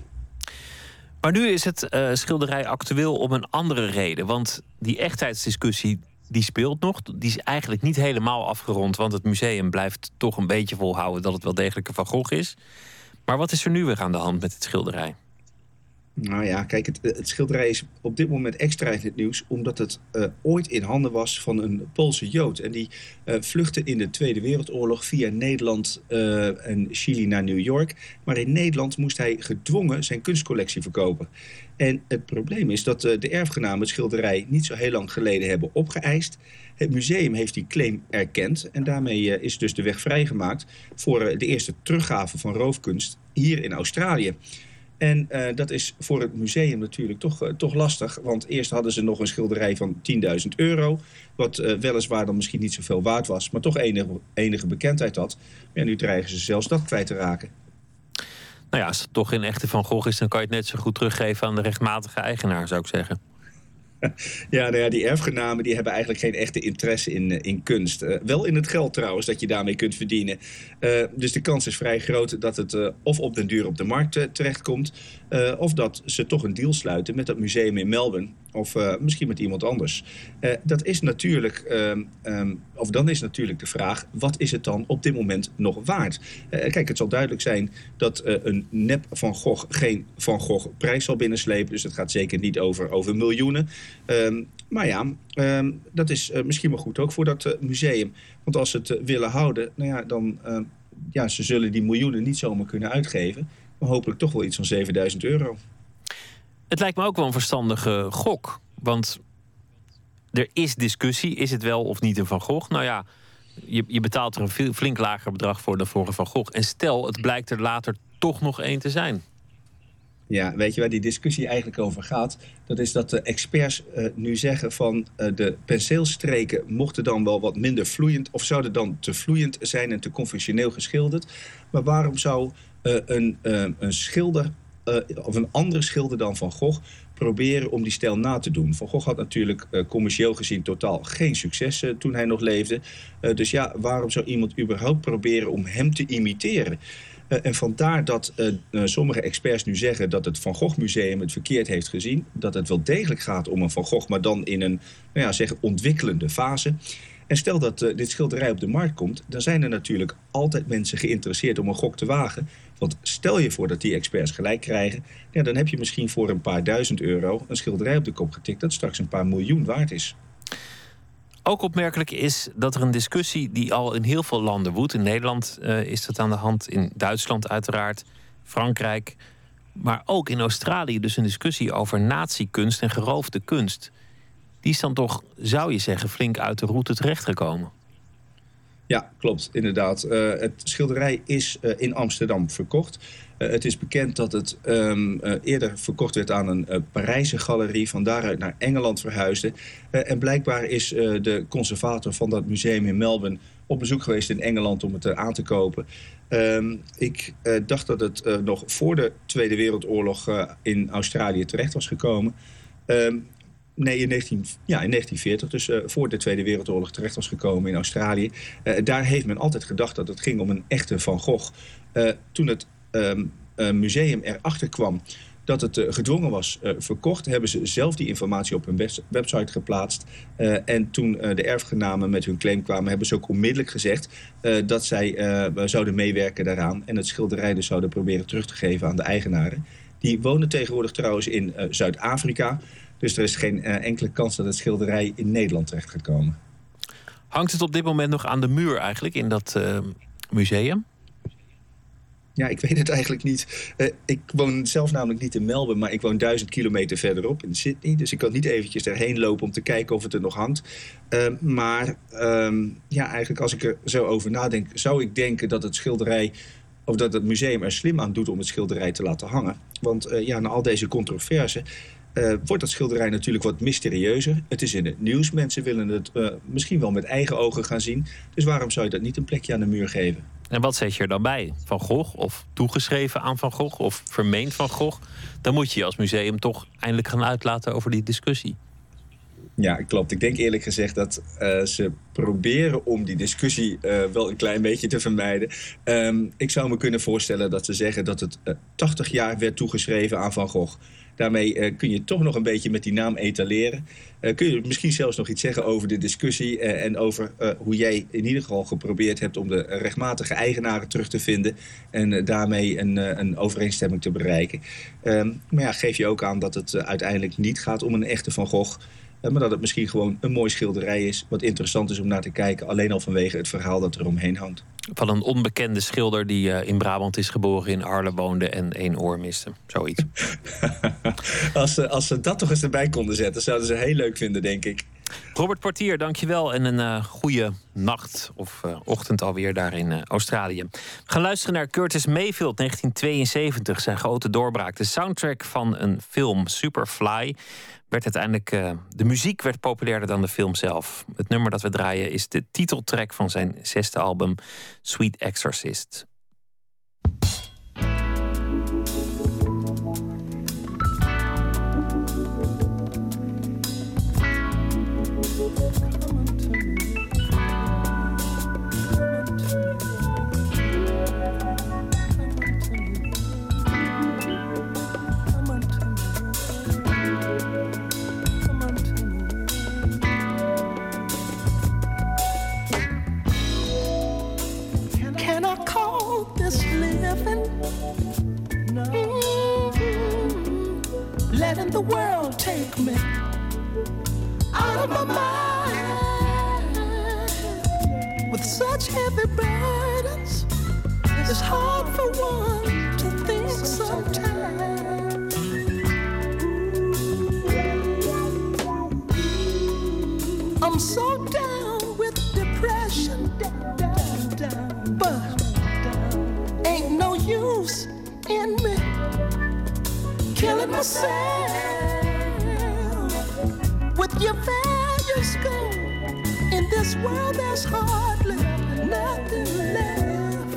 Maar nu is het schilderij actueel om een andere reden. Want die echtheidsdiscussie die speelt nog. Die is eigenlijk niet helemaal afgerond. Want het museum blijft toch een beetje volhouden dat het wel degelijk een Van Gogh is. Maar wat is er nu weer aan de hand met het schilderij? Nou ja, kijk, het, schilderij is op dit moment extra in het nieuws... omdat het uh, ooit in handen was van een Poolse Jood. En die uh, vluchtte in de Tweede Wereldoorlog via Nederland uh, en Chili naar New York. Maar in Nederland moest hij gedwongen zijn kunstcollectie verkopen. En het probleem is dat de erfgenamen het schilderij niet zo heel lang geleden hebben opgeëist. Het museum heeft die claim erkend en daarmee is dus de weg vrijgemaakt... voor de eerste teruggave van roofkunst hier in Australië. En dat is voor het museum natuurlijk toch, toch lastig. Want eerst hadden ze nog een schilderij van 10.000 euro. Wat weliswaar dan misschien niet zoveel waard was. Maar toch enige, bekendheid had. Ja, nu dreigen ze zelfs dat kwijt te raken. Nou ja, als het toch geen echte Van Gogh is... dan kan je het net zo goed teruggeven aan de rechtmatige eigenaar, zou ik zeggen. ja, nou ja, die erfgenamen die hebben eigenlijk geen echte interesse in, in kunst. wel in het geld trouwens, dat je daarmee kunt verdienen. dus de kans is vrij groot dat het of op den duur op de markt terechtkomt... of dat ze toch een deal sluiten met dat museum in Melbourne... Of uh, misschien met iemand anders. Uh, dat is natuurlijk, um, um, of dan is natuurlijk de vraag, wat is het dan op dit moment nog waard? Kijk, het zal duidelijk zijn dat een nep Van Gogh geen Van Gogh prijs zal binnenslepen. Dus het gaat zeker niet over, over miljoenen. Um, maar ja, dat is misschien wel goed ook voor dat museum. Want als ze het willen houden, nou ja, dan ja, ze zullen die miljoenen niet zomaar kunnen uitgeven. Hopelijk toch wel iets van 7000 euro. Het lijkt me ook wel een verstandige gok. Want er is discussie. Is het wel of niet een Van Gogh? Nou ja, je, je betaalt er een flink lager bedrag voor dan voor een Van Gogh. En stel, het blijkt er later toch nog één te zijn. Ja, weet je waar die discussie eigenlijk over gaat? Dat is dat de experts uh, nu zeggen van uh, de penseelstreken mochten dan wel wat minder vloeiend... of zouden dan te vloeiend zijn en te conventioneel geschilderd. Maar waarom zou een, een schilder uh, of een andere schilder dan Van Gogh proberen om die stijl na te doen. Van Gogh had natuurlijk commercieel gezien totaal geen succes toen hij nog leefde. dus ja, waarom zou iemand überhaupt proberen om hem te imiteren? en vandaar dat sommige experts nu zeggen dat het Van Gogh Museum het verkeerd heeft gezien. Dat het wel degelijk gaat om een Van Gogh, maar dan in een nou ja, zeg, ontwikkelende fase. En stel dat dit schilderij op de markt komt... dan zijn er natuurlijk altijd mensen geïnteresseerd om een gok te wagen. Want stel je voor dat die experts gelijk krijgen... Dan heb je misschien voor een paar duizend euro een schilderij op de kop getikt... dat straks een paar miljoen waard is. Ook opmerkelijk is dat er een discussie die al in heel veel landen woedt. In Nederland uh, is dat aan de hand, in Duitsland uiteraard, Frankrijk... maar ook in Australië dus een discussie over natiekunst en geroofde kunst die is dan toch, zou je zeggen, flink uit de route terechtgekomen. Ja, klopt, inderdaad. Uh, het schilderij is uh, in Amsterdam verkocht. Uh, het is bekend dat het um, eerder verkocht werd aan een Parijse galerie... van daaruit naar Engeland verhuisde. en blijkbaar is de conservator van dat museum in Melbourne... op bezoek geweest in Engeland om het aan te kopen. Um, ik dacht dat het nog voor de Tweede Wereldoorlog in Australië terecht was gekomen... Um, Nee, in, 19, ja, in 1940, dus uh, voor de Tweede Wereldoorlog terecht was gekomen in Australië. Uh, daar heeft men altijd gedacht dat het ging om een echte Van Gogh. Uh, toen het um, museum erachter kwam dat het gedwongen was verkocht... hebben ze zelf die informatie op hun website geplaatst. en toen de erfgenamen met hun claim kwamen... hebben ze ook onmiddellijk gezegd dat zij zouden meewerken daaraan... en het schilderij dus zouden proberen terug te geven aan de eigenaren. Die wonen tegenwoordig trouwens in Zuid-Afrika... Dus er is geen uh, enkele kans dat het schilderij in Nederland terecht gaat komen. Hangt het op dit moment nog aan de muur eigenlijk in dat uh, museum? Ja, ik weet het eigenlijk niet. Uh, ik woon zelf namelijk niet in Melbourne, maar ik woon duizend kilometer verderop in Sydney. Dus ik kan niet eventjes erheen lopen om te kijken of het er nog hangt. Uh, maar um, ja, eigenlijk als ik er zo over nadenk, zou ik denken dat het schilderij of dat het museum er slim aan doet om het schilderij te laten hangen. Want uh, ja, na al deze controverse uh, wordt dat schilderij natuurlijk wat mysterieuzer. Het is in het nieuws. Mensen willen het uh, misschien wel met eigen ogen gaan zien. Dus waarom zou je dat niet een plekje aan de muur geven? En wat zet je er dan bij? Van Gogh of toegeschreven aan Van Gogh of vermeend Van Gogh? Dan moet je als museum toch eindelijk gaan uitlaten over die discussie. Ja, klopt. Ik denk eerlijk gezegd dat uh, ze proberen om die discussie uh, wel een klein beetje te vermijden. Um, ik zou me kunnen voorstellen dat ze zeggen dat het uh, 80 jaar werd toegeschreven aan Van Gogh. Daarmee uh, kun je toch nog een beetje met die naam etaleren. Uh, kun je misschien zelfs nog iets zeggen over de discussie... Uh, en over hoe jij in ieder geval geprobeerd hebt... om de rechtmatige eigenaren terug te vinden... en daarmee een, een, overeenstemming te bereiken. Ehm, maar ja, geef je ook aan dat het uiteindelijk niet gaat om een echte Van Gogh... maar dat het misschien gewoon een mooi schilderij is... wat interessant is om naar te kijken... alleen al vanwege het verhaal dat er omheen hangt van een onbekende schilder die uh, in Brabant is geboren, in Arles woonde en één oor miste. Zoiets. als, ze, als ze dat toch eens erbij konden zetten, zouden ze heel leuk vinden, denk ik. Robert Portier, dankjewel en een uh, goede nacht of uh, ochtend alweer daar in Australië. We gaan luisteren naar Curtis Mayfield, 1972, zijn grote doorbraak. De soundtrack van een film, Superfly werd uiteindelijk. Uh, de muziek werd populairder dan de film zelf. Het nummer dat we draaien is de titeltrack van zijn zesde album, Sweet Exorcist. Take me out of my mind with such heavy burdens. It's hard for one myself with your values gone. In this world, there's hardly nothing left.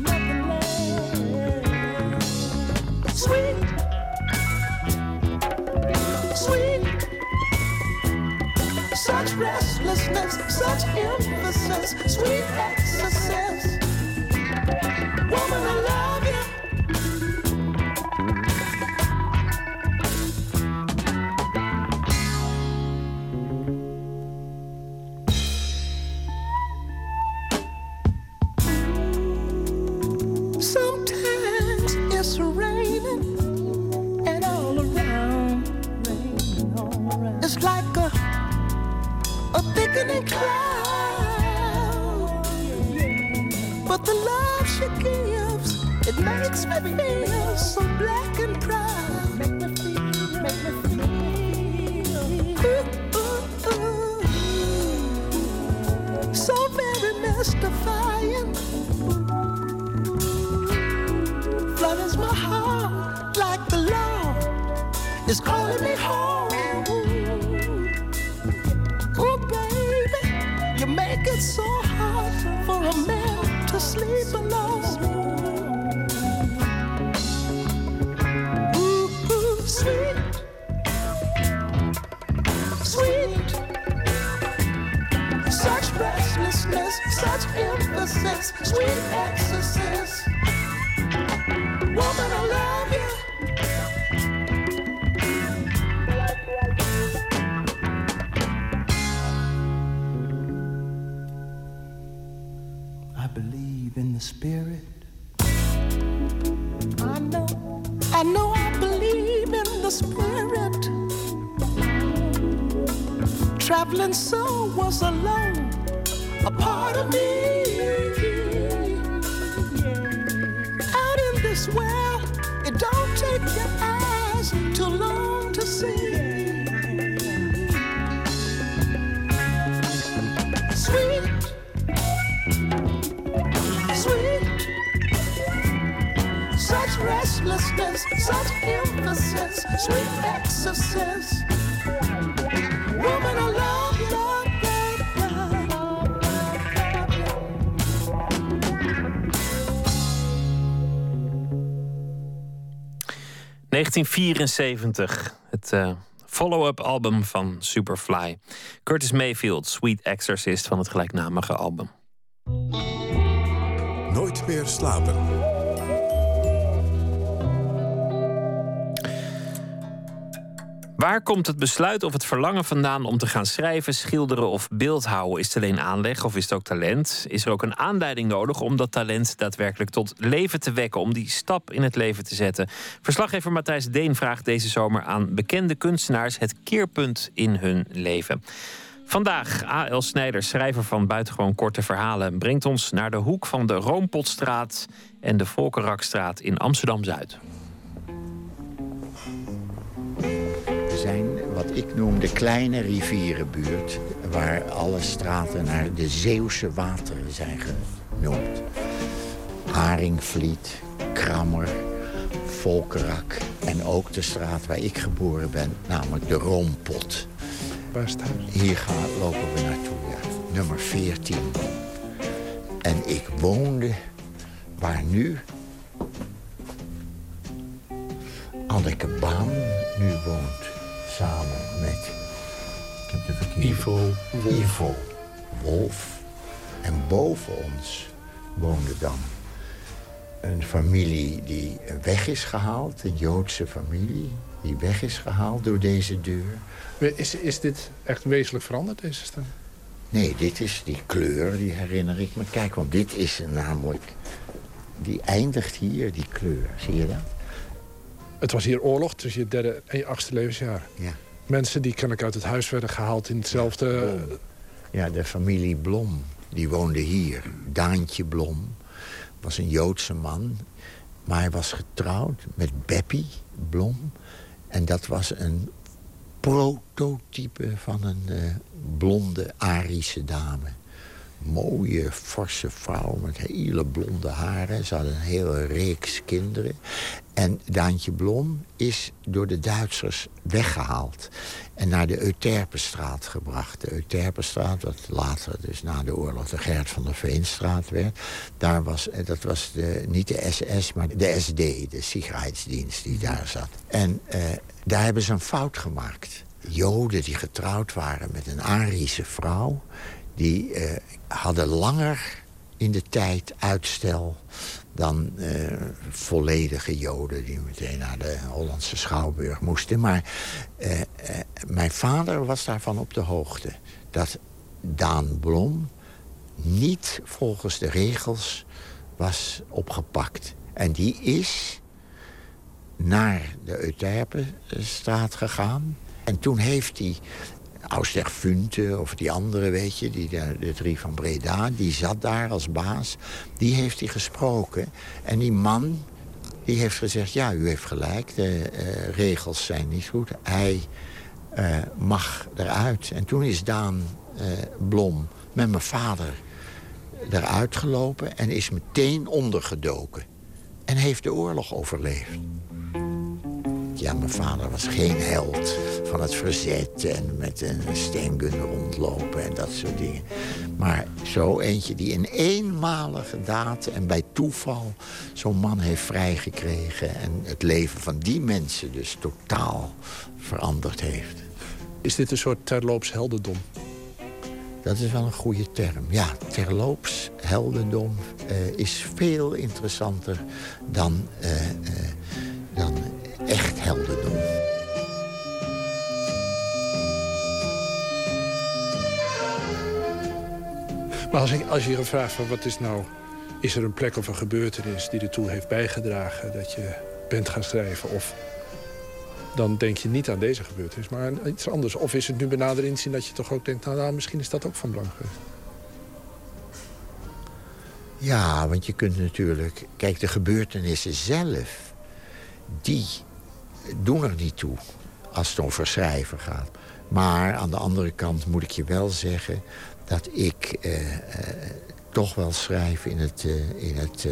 Nothing left. Sweet, sweet, such restlessness, such emphasis, sweet excesses. Woman, I love 1974, het eh, follow-up album van Superfly. Curtis Mayfield, Sweet Exorcist van het gelijknamige album. Nooit meer slapen. Waar komt het besluit of het verlangen vandaan om te gaan schrijven, schilderen of beeldhouden? Is het alleen aanleg of is het ook talent? Is er ook een aanleiding nodig om dat talent daadwerkelijk tot leven te wekken, om die stap in het leven te zetten? Verslaggever Matthijs Deen vraagt deze zomer aan bekende kunstenaars het keerpunt in hun leven. Vandaag A.L. Snijder, schrijver van buitengewoon korte verhalen, brengt ons naar de hoek van de Roompotstraat en de Volkerakstraat in Amsterdam Zuid. Ik noem de kleine rivierenbuurt... waar alle straten naar de Zeeuwse wateren zijn genoemd. Haringvliet, Krammer, Volkerak... en ook de straat waar ik geboren ben, namelijk de Roompot. Waar staat Hier gaan, lopen we naartoe, ja. Nummer 14. En ik woonde waar nu Anneke Baan nu woont. Samen met ik heb de verkeerde. Ivo Wolf. Ivo Wolf. En boven ons woonde dan een familie die weg is gehaald. Een Joodse familie die weg is gehaald door deze deur. Is, is dit echt wezenlijk veranderd, deze stem? Nee, dit is die kleur, die herinner ik me. Kijk, want dit is namelijk... Die eindigt hier, die kleur. Zie je dat? Het was hier oorlog tussen je derde en je achtste levensjaar. Ja. Mensen die kennelijk uit het huis werden gehaald in hetzelfde... Ja, de familie Blom, die woonde hier. Daantje Blom was een Joodse man. Maar hij was getrouwd met Beppie Blom. En dat was een prototype van een eh, blonde Arische dame. Mooie, forse vrouw met hele blonde haren. Ze hadden een hele reeks kinderen. En Daantje Blom is door de Duitsers weggehaald. En naar de Euterpenstraat gebracht. De Euterpenstraat, wat later, dus na de oorlog, de Gert van der Veenstraat werd. Daar was, eh, dat was de, niet de SS, maar de SD, de Sicherheidsdienst die daar zat. En eh, daar hebben ze een fout gemaakt. Joden die getrouwd waren met een Arische vrouw... die eh, hadden langer in de tijd uitstel dan eh, volledige Joden die meteen naar de Hollandse Schouwburg moesten. Maar eh, mijn vader was daarvan op de hoogte. Dat Daan Blom niet volgens de regels was opgepakt. En die is naar de Euterpenstraat gegaan. En toen heeft hij Auster Funte of die andere, weet je, die, de, de, drie van Breda, die zat daar als baas. Die heeft hij gesproken. En die man, die heeft gezegd, ja, u heeft gelijk, de uh, regels zijn niet goed. Hij uh, mag eruit. En toen is Daan uh, Blom met mijn vader eruit gelopen en is meteen ondergedoken. En heeft de oorlog overleefd. Ja, mijn vader was geen held van het verzet en met een steengun rondlopen en dat soort dingen. Maar zo eentje die in eenmalige daad en bij toeval zo'n man heeft vrijgekregen... en het leven van die mensen dus totaal veranderd heeft. Is dit een soort terloops heldendom? Dat is wel een goede term. Ja, terloops heldendom uh, is veel interessanter dan, uh, uh, dan echt heldendom. Maar als, ik, als je je vraagt van wat is nou... is er een plek of een gebeurtenis die ertoe heeft bijgedragen... dat je bent gaan schrijven of... dan denk je niet aan deze gebeurtenis, maar aan iets anders. Of is het nu benader inzien dat je toch ook denkt... nou, nou misschien is dat ook van belang geweest. Ja, want je kunt natuurlijk... Kijk, de gebeurtenissen zelf... die doen er niet toe als het over schrijven gaat. Maar aan de andere kant moet ik je wel zeggen... dat ik eh, eh, toch wel schrijf in het... Uh, in het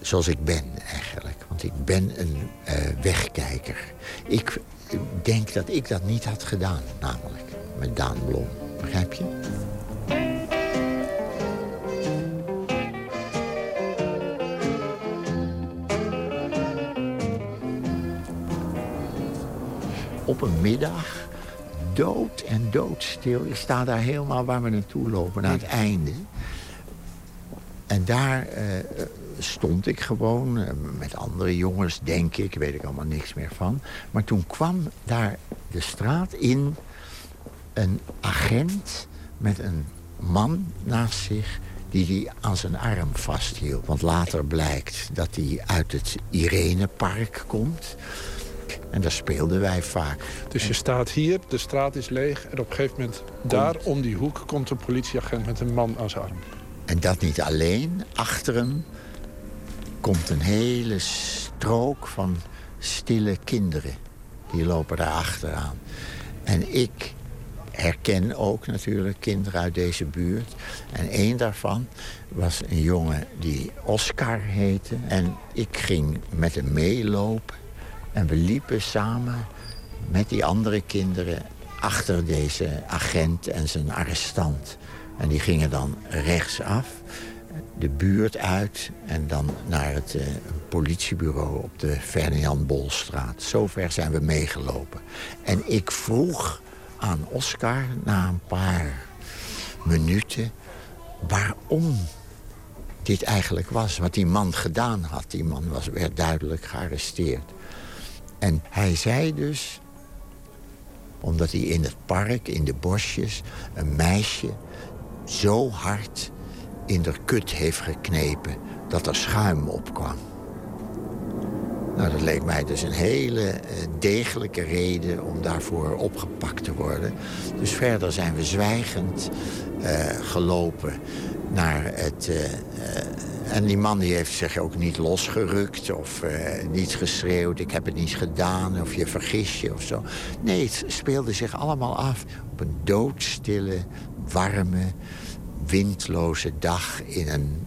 zoals ik ben eigenlijk. Want ik ben een wegkijker. Ik denk dat ik dat niet had gedaan, namelijk. Met Daan Blom. Begrijp je? Op een middag, dood en doodstil. Ik sta daar helemaal waar we naartoe lopen, naar het einde. En daar uh, stond ik gewoon uh, met andere jongens, denk ik. Weet ik allemaal niks meer van. Maar toen kwam daar de straat in een agent met een man naast zich die hij aan zijn arm vasthield. Want later blijkt dat hij uit het Irenepark komt. En daar speelden wij vaak. Dus je staat hier, de straat is leeg... en op een gegeven moment daar om die hoek... komt een politieagent met een man aan zijn arm. En dat niet alleen. Achter hem komt een hele strook van stille kinderen. Die lopen daar achteraan. En ik herken ook natuurlijk kinderen uit deze buurt. En één daarvan was een jongen die Oscar heette. En ik ging met hem meelopen. En we liepen samen met die andere kinderen achter deze agent en zijn arrestant. En die gingen dan rechtsaf, de buurt uit... en dan naar het uh, politiebureau op de Ferdinand Bolstraat. Zover zijn we meegelopen. En ik vroeg aan Oscar na een paar minuten... waarom dit eigenlijk was, wat die man gedaan had. Die man was, werd duidelijk gearresteerd. En hij zei dus, omdat hij in het park, in de bosjes... een meisje zo hard in de kut heeft geknepen dat er schuim opkwam. Nou, dat leek mij dus een hele eh, degelijke reden om daarvoor opgepakt te worden. Dus verder zijn we zwijgend eh, gelopen naar het... eh, en die man die heeft zich ook niet losgerukt of eh, niet geschreeuwd... ik heb het niet gedaan of je vergis je of zo. Nee, het speelde zich allemaal af op een doodstille, warme, windloze dag... in een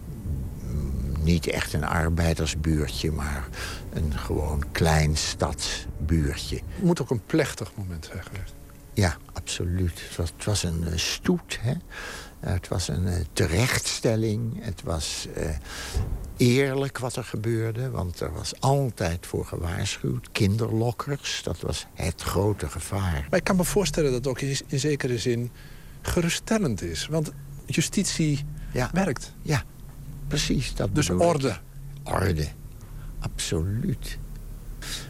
mm, niet echt een arbeidersbuurtje, maar een gewoon klein stadsbuurtje. Het moet ook een plechtig moment zijn geweest. Ja, absoluut. Het was, het was een eh, stoet. Hè? Eh, het was een eh, terechtstelling. Het was eh, eerlijk wat er gebeurde. Want er was altijd voor gewaarschuwd. Kinderlokkers, dat was het grote gevaar. Maar ik kan me voorstellen dat het ook in, zekere zin geruststellend is. Want justitie Ja. werkt. Ja, precies. Dat Dus ik. orde. Orde, absoluut.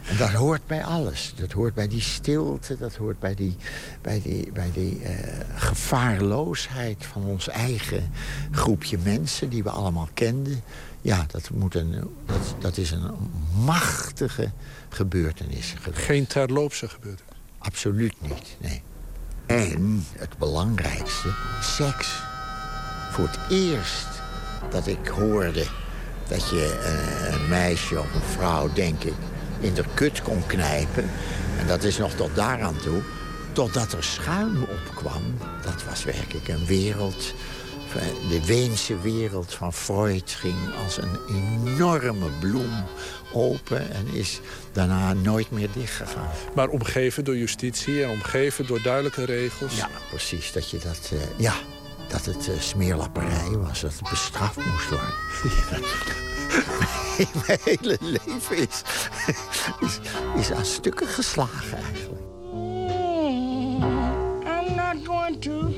En dat hoort bij alles. Dat hoort bij die stilte, dat hoort bij die, bij die, bij die eh, gevaarloosheid van ons eigen groepje mensen die we allemaal kenden. Ja, dat, moet een, dat, dat is een machtige gebeurtenis geweest. Geen terloopse gebeurtenis. Absoluut niet, nee. En het belangrijkste, seks. Voor het eerst dat ik hoorde dat je eh, een meisje of een vrouw, denk ik, in de kut kon knijpen. En dat is nog tot daaraan toe. Totdat er schuim opkwam. Dat was werkelijk een wereld. De Weense wereld van Freud ging als een enorme bloem open... en is daarna nooit meer dichtgegaan. Maar omgeven door justitie en omgeven door duidelijke regels. Ja, precies. Dat je dat... eh, ja, dat het eh, smeerlapperij was. Dat het bestraft moest worden. Mijn hele leven is, is, is aan stukken geslagen eigenlijk. I'm not going to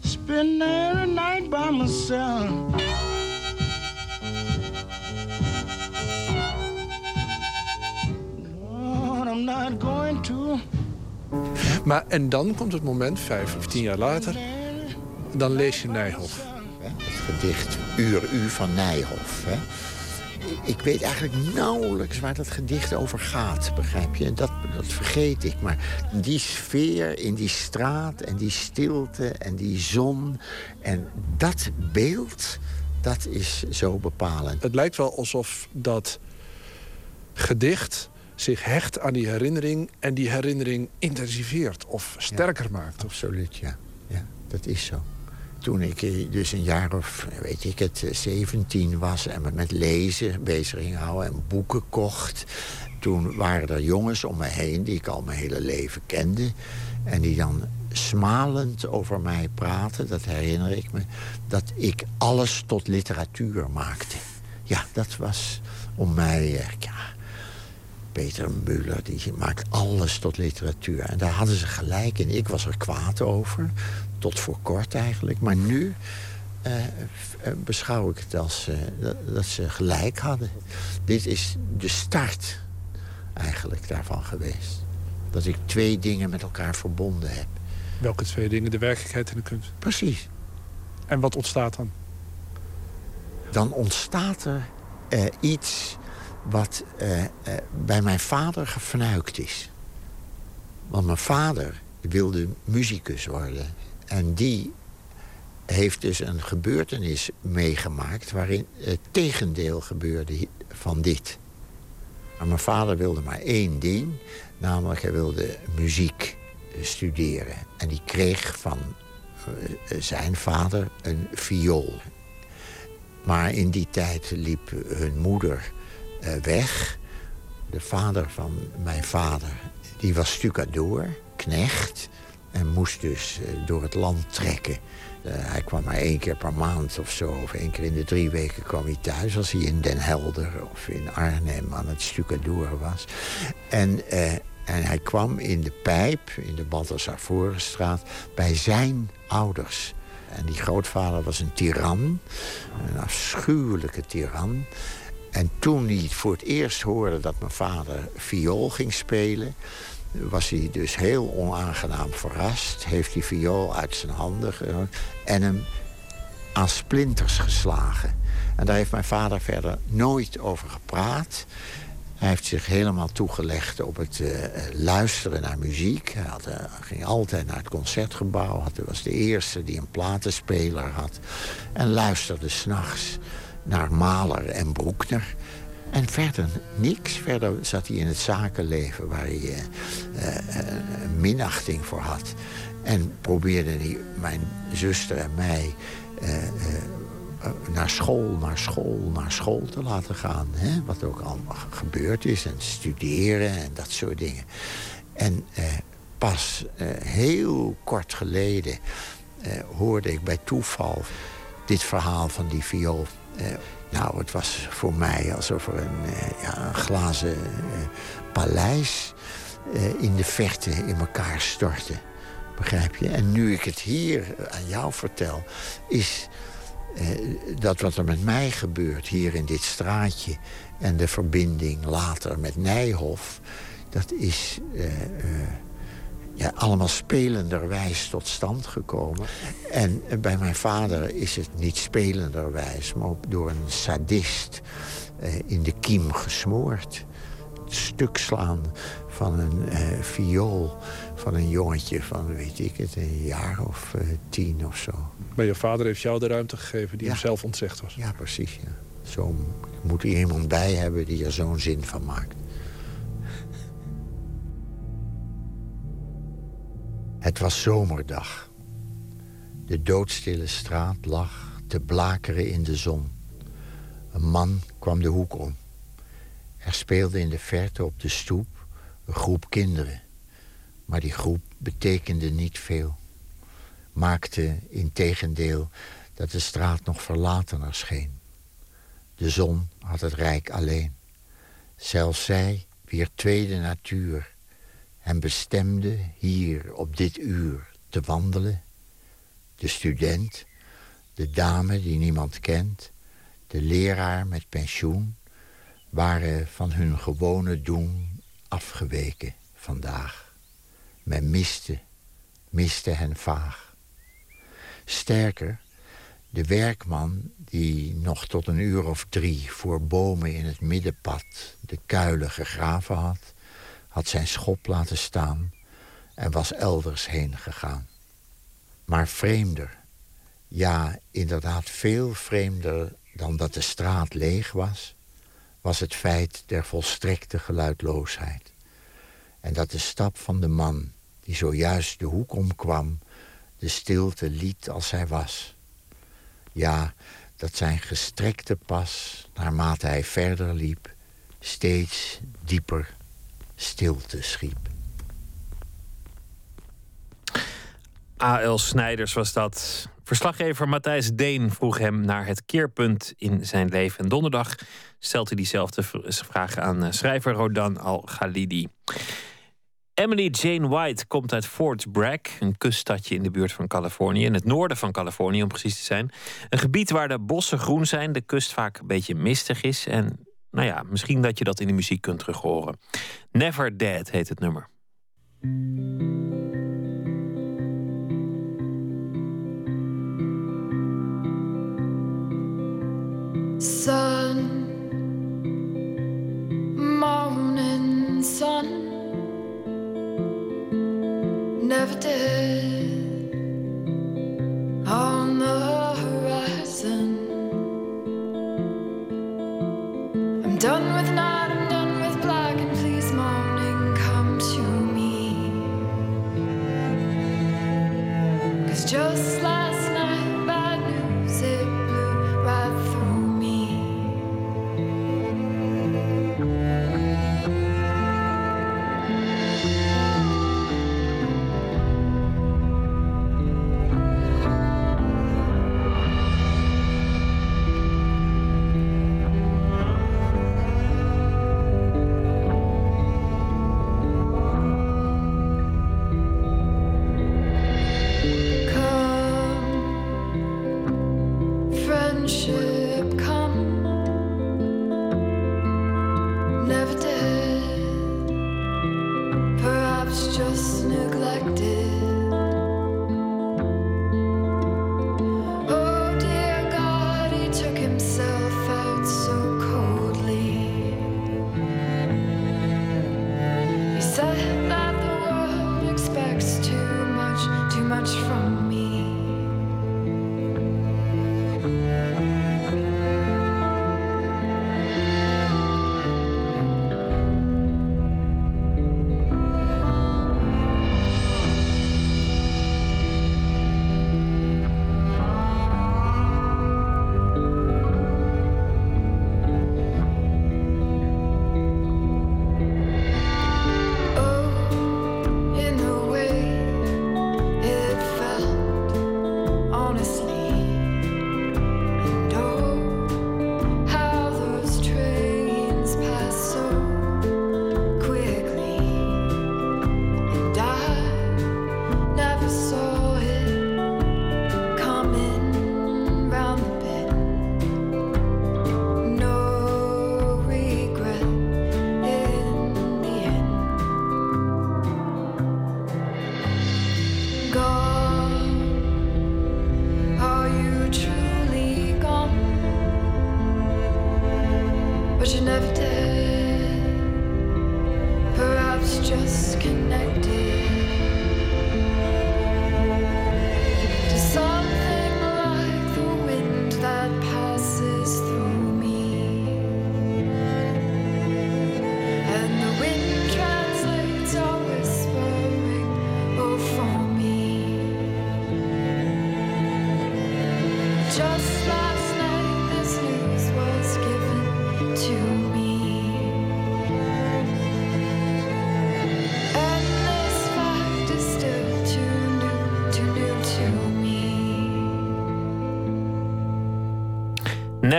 spend every night by myself. Lord, I'm not going to. Maar en dan komt het moment, vijf of tien jaar later... dan lees je Nijhoff. Gedicht Uur U van Nijhoff. Hè. Ik weet eigenlijk nauwelijks waar dat gedicht over gaat, begrijp je? Dat, dat vergeet ik. Maar die sfeer in die straat en die stilte en die zon... en dat beeld, dat is zo bepalend. Het lijkt wel alsof dat gedicht zich hecht aan die herinnering... en die herinnering intensiveert of sterker maakt. Of... Absoluut, ja. ja. Dat is zo. Toen ik dus een jaar of, weet ik het, eh, 17 was... en me met lezen bezig ging en boeken kocht... toen waren er jongens om me heen die ik al mijn hele leven kende... en die dan smalend over mij praten, dat herinner ik me... dat ik alles tot literatuur maakte. Ja, dat was om mij... eh, Ja, Peter Muller, die maakt alles tot literatuur. En daar hadden ze gelijk in. Ik was er kwaad over, tot voor kort eigenlijk. Maar nu eh, eh, beschouw ik het als eh, dat, dat ze gelijk hadden. Dit is de start eigenlijk daarvan geweest. Dat ik twee dingen met elkaar verbonden heb. Welke twee dingen? De werkelijkheid en de kunst. Precies. En wat ontstaat dan? dan ontstaat er iets wat bij mijn vader gefnuikt is. Want mijn vader wilde muzikus worden. En die heeft dus een gebeurtenis meegemaakt... waarin het tegendeel gebeurde van dit. Maar mijn vader wilde maar één ding. Namelijk, hij wilde muziek eh, studeren. En die kreeg van eh, zijn vader een viool. Maar in die tijd liep hun moeder eh, weg. De vader van mijn vader, die was stucadoor, knecht... en moest dus eh, door het land trekken. Eh, hij kwam maar één keer per maand of zo, of één keer in de drie weken kwam hij thuis... als hij in Den Helder of in Arnhem aan het stucadoor was. En, eh, en hij kwam in de pijp, in de Balthasar-Forenstraat, bij zijn ouders... En die grootvader was een tiran, een afschuwelijke tiran. En toen hij voor het eerst hoorde dat mijn vader viool ging spelen... was hij dus heel onaangenaam verrast. Heeft die viool uit zijn handen en hem aan splinters geslagen. En daar heeft mijn vader verder nooit over gepraat. Hij heeft zich helemaal toegelegd op het uh, luisteren naar muziek. Hij had, uh, ging altijd naar het concertgebouw. Hij was de eerste die een platenspeler had. En luisterde s'nachts naar Mahler en Broekner. En verder niks. Verder zat hij in het zakenleven waar hij uh, minachting voor had. En probeerde hij mijn zuster en mij naar school, naar school, naar school te laten gaan. Hè? Wat ook al gebeurd is. En studeren en dat soort dingen. En eh, pas eh, heel kort geleden eh, hoorde ik bij toeval dit verhaal van die viool. Nou, het was voor mij alsof er een, ja, een glazen paleis in de verte in elkaar stortte. Begrijp je? En nu ik het hier aan jou vertel, is eh, dat wat er met mij gebeurt hier in dit straatje... en de verbinding later met Nijhof... dat is eh, eh, ja, allemaal spelenderwijs tot stand gekomen. En bij mijn vader is het niet spelenderwijs... maar door een sadist in de kiem gesmoord. Stuk slaan van een viool van een jongetje van, weet ik het, een jaar of tien of zo. Maar je vader heeft jou de ruimte gegeven die hem zelf ontzegd was. Ja, precies. Ja. Zo moet er iemand bij hebben die er zo'n zin van maakt. Het was zomerdag. De doodstille straat lag te blakeren in de zon. Een man kwam de hoek om. Er speelde in de verte op de stoep een groep kinderen. Maar die groep betekende niet veel maakte in tegendeel dat de straat nog verlatener scheen. De zon had het rijk alleen. Zelfs zij, wier tweede natuur, hem bestemde hier op dit uur te wandelen. De student, de dame die niemand kent, de leraar met pensioen... waren van hun gewone doen afgeweken vandaag. Men miste, miste hen vaag. Sterker, de werkman die nog tot een uur of drie voor bomen in het middenpad de kuilen gegraven had, had zijn schop laten staan en was elders heen gegaan. Maar vreemder, ja, inderdaad veel vreemder dan dat de straat leeg was, was het feit der volstrekte geluidloosheid. En dat de stap van de man die zojuist de hoek omkwam de stilte liet als hij was. Ja, dat zijn gestrekte pas, naarmate hij verder liep... steeds dieper stilte schiep. A.L. Snijders was dat. Verslaggever Matthijs Deen vroeg hem naar het keerpunt in zijn leven. En donderdag stelt hij diezelfde vragen aan eh, schrijver Rodan Al-Ghalidi. Emily Jane White komt uit Fort Bragg, een kuststadje in de buurt van Californië, in het noorden van Californië om precies te zijn. Een gebied waar de bossen groen zijn, de kust vaak een beetje mistig is en nou ja, misschien dat je dat in de muziek kunt terug horen. Never Dead heet het nummer. Sun, morning sun. never did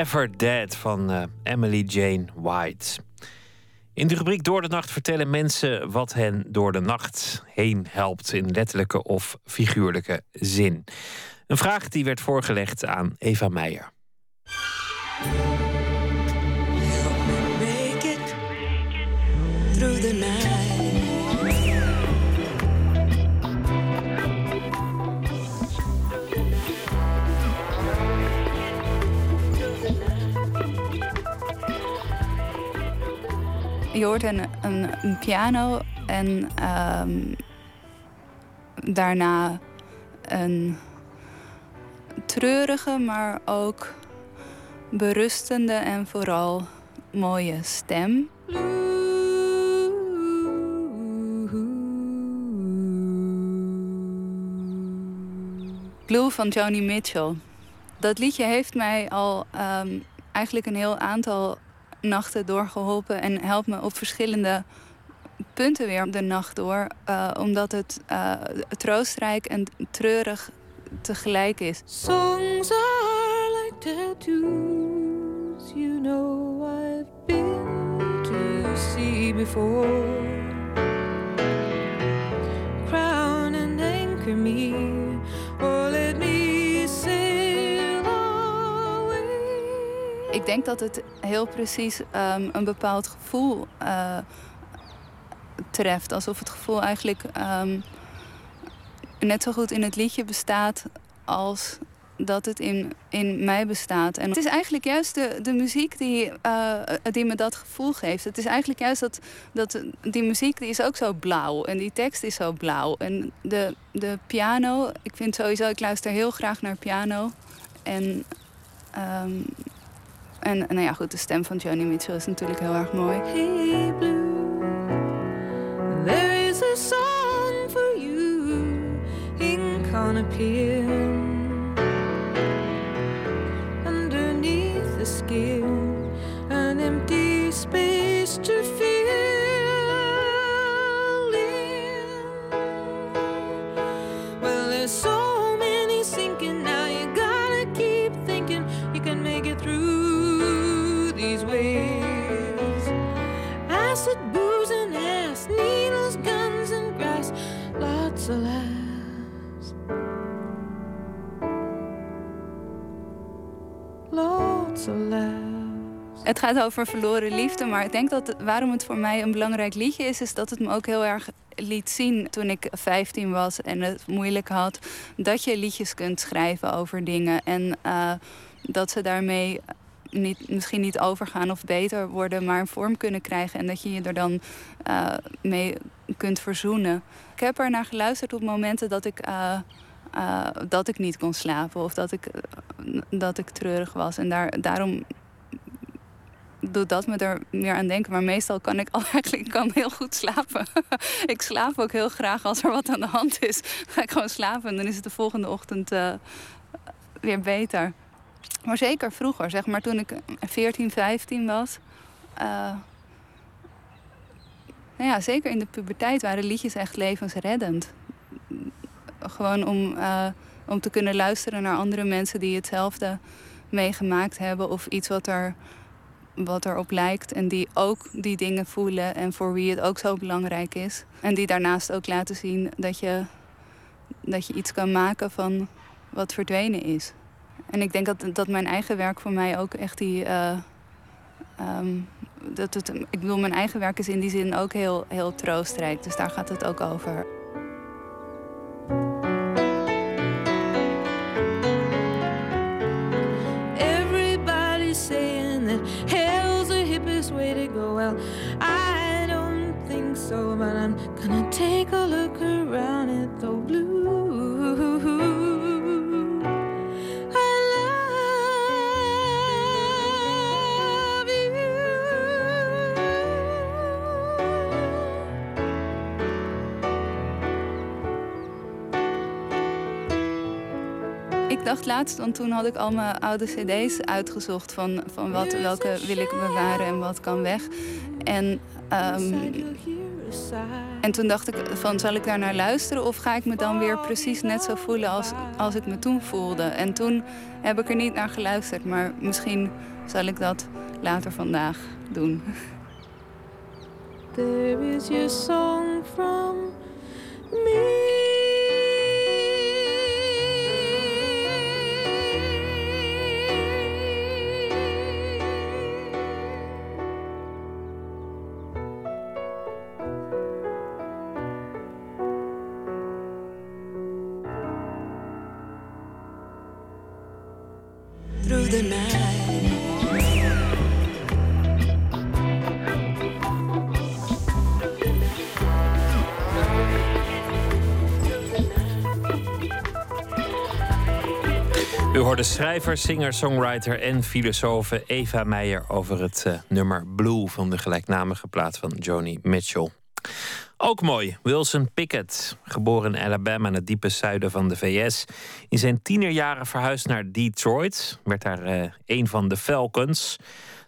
Never Dead van uh, Emily Jane White. In de rubriek Door de Nacht vertellen mensen wat hen door de nacht heen helpt, in letterlijke of figuurlijke zin. Een vraag die werd voorgelegd aan Eva Meijer. Je hoort een, een, piano en um, daarna een treurige, maar ook berustende en vooral mooie stem. Blue van Joni Mitchell. Dat liedje heeft mij al um, eigenlijk een heel aantal nachten doorgeholpen en helpt me op verschillende punten weer de nacht door. Uh, omdat het uh, troostrijk en treurig tegelijk is. Like you know I've been to see. Crown and anchor me, Ik denk dat het heel precies um, een bepaald gevoel uh, treft. Alsof het gevoel eigenlijk um, net zo goed in het liedje bestaat als dat het in, in mij bestaat. En het is eigenlijk juist de, de muziek die, uh, die me dat gevoel geeft. Het is eigenlijk juist dat, dat die muziek die is ook zo blauw. En die tekst is zo blauw. En de, de piano, ik vind sowieso, ik luister heel graag naar piano. En, um, en nou ja, goed, de stem van Joni Mitchell is natuurlijk heel erg mooi. Hey blue, there is a song for you, on a pen. the skin, an empty space to fill Het gaat over verloren liefde, maar ik denk dat waarom het voor mij een belangrijk liedje is, is dat het me ook heel erg liet zien toen ik 15 was en het moeilijk had, dat je liedjes kunt schrijven over dingen en uh, dat ze daarmee niet, misschien niet overgaan of beter worden, maar een vorm kunnen krijgen en dat je je er dan uh, mee kunt verzoenen. Ik heb er naar geluisterd op momenten dat ik. Uh, uh, dat ik niet kon slapen of dat ik, uh, dat ik treurig was. En daar, daarom doet dat me er meer aan denken. Maar meestal kan ik al eigenlijk kan heel goed slapen. ik slaap ook heel graag als er wat aan de hand is. ga ik gewoon slapen en dan is het de volgende ochtend uh, weer beter. Maar zeker vroeger, zeg maar toen ik 14, 15 was. nou ja, zeker in de puberteit waren liedjes echt levensreddend gewoon om, uh, om te kunnen luisteren naar andere mensen die hetzelfde meegemaakt hebben. Of iets wat, er, wat erop lijkt. En die ook die dingen voelen en voor wie het ook zo belangrijk is. En die daarnaast ook laten zien dat je, dat je iets kan maken van wat verdwenen is. En ik denk dat, dat mijn eigen werk voor mij ook echt die. Uh, um, dat het, ik bedoel, mijn eigen werk is in die zin ook heel, heel troostrijk. Dus daar gaat het ook over. Well, I don't think so, but I'm gonna take Ik dacht laatst, want toen had ik al mijn oude cd's uitgezocht... van, van wat, welke wil ik bewaren en wat kan weg. En um, En toen dacht ik van, zal ik daar naar luisteren of ga ik me dan weer precies net zo voelen als, als ik me toen voelde? En toen heb ik er niet naar geluisterd, maar misschien zal ik dat later vandaag doen. There is your song from me. Hoorde schrijver, singer, songwriter en filosoof Eva Meijer over het eh, nummer Blue van de gelijknamige plaat van Joni Mitchell. Ook mooi, Wilson Pickett, geboren in Alabama in het diepe zuiden van de VS. In zijn tienerjaren verhuisd naar Detroit, werd daar eh, een van de Falcons.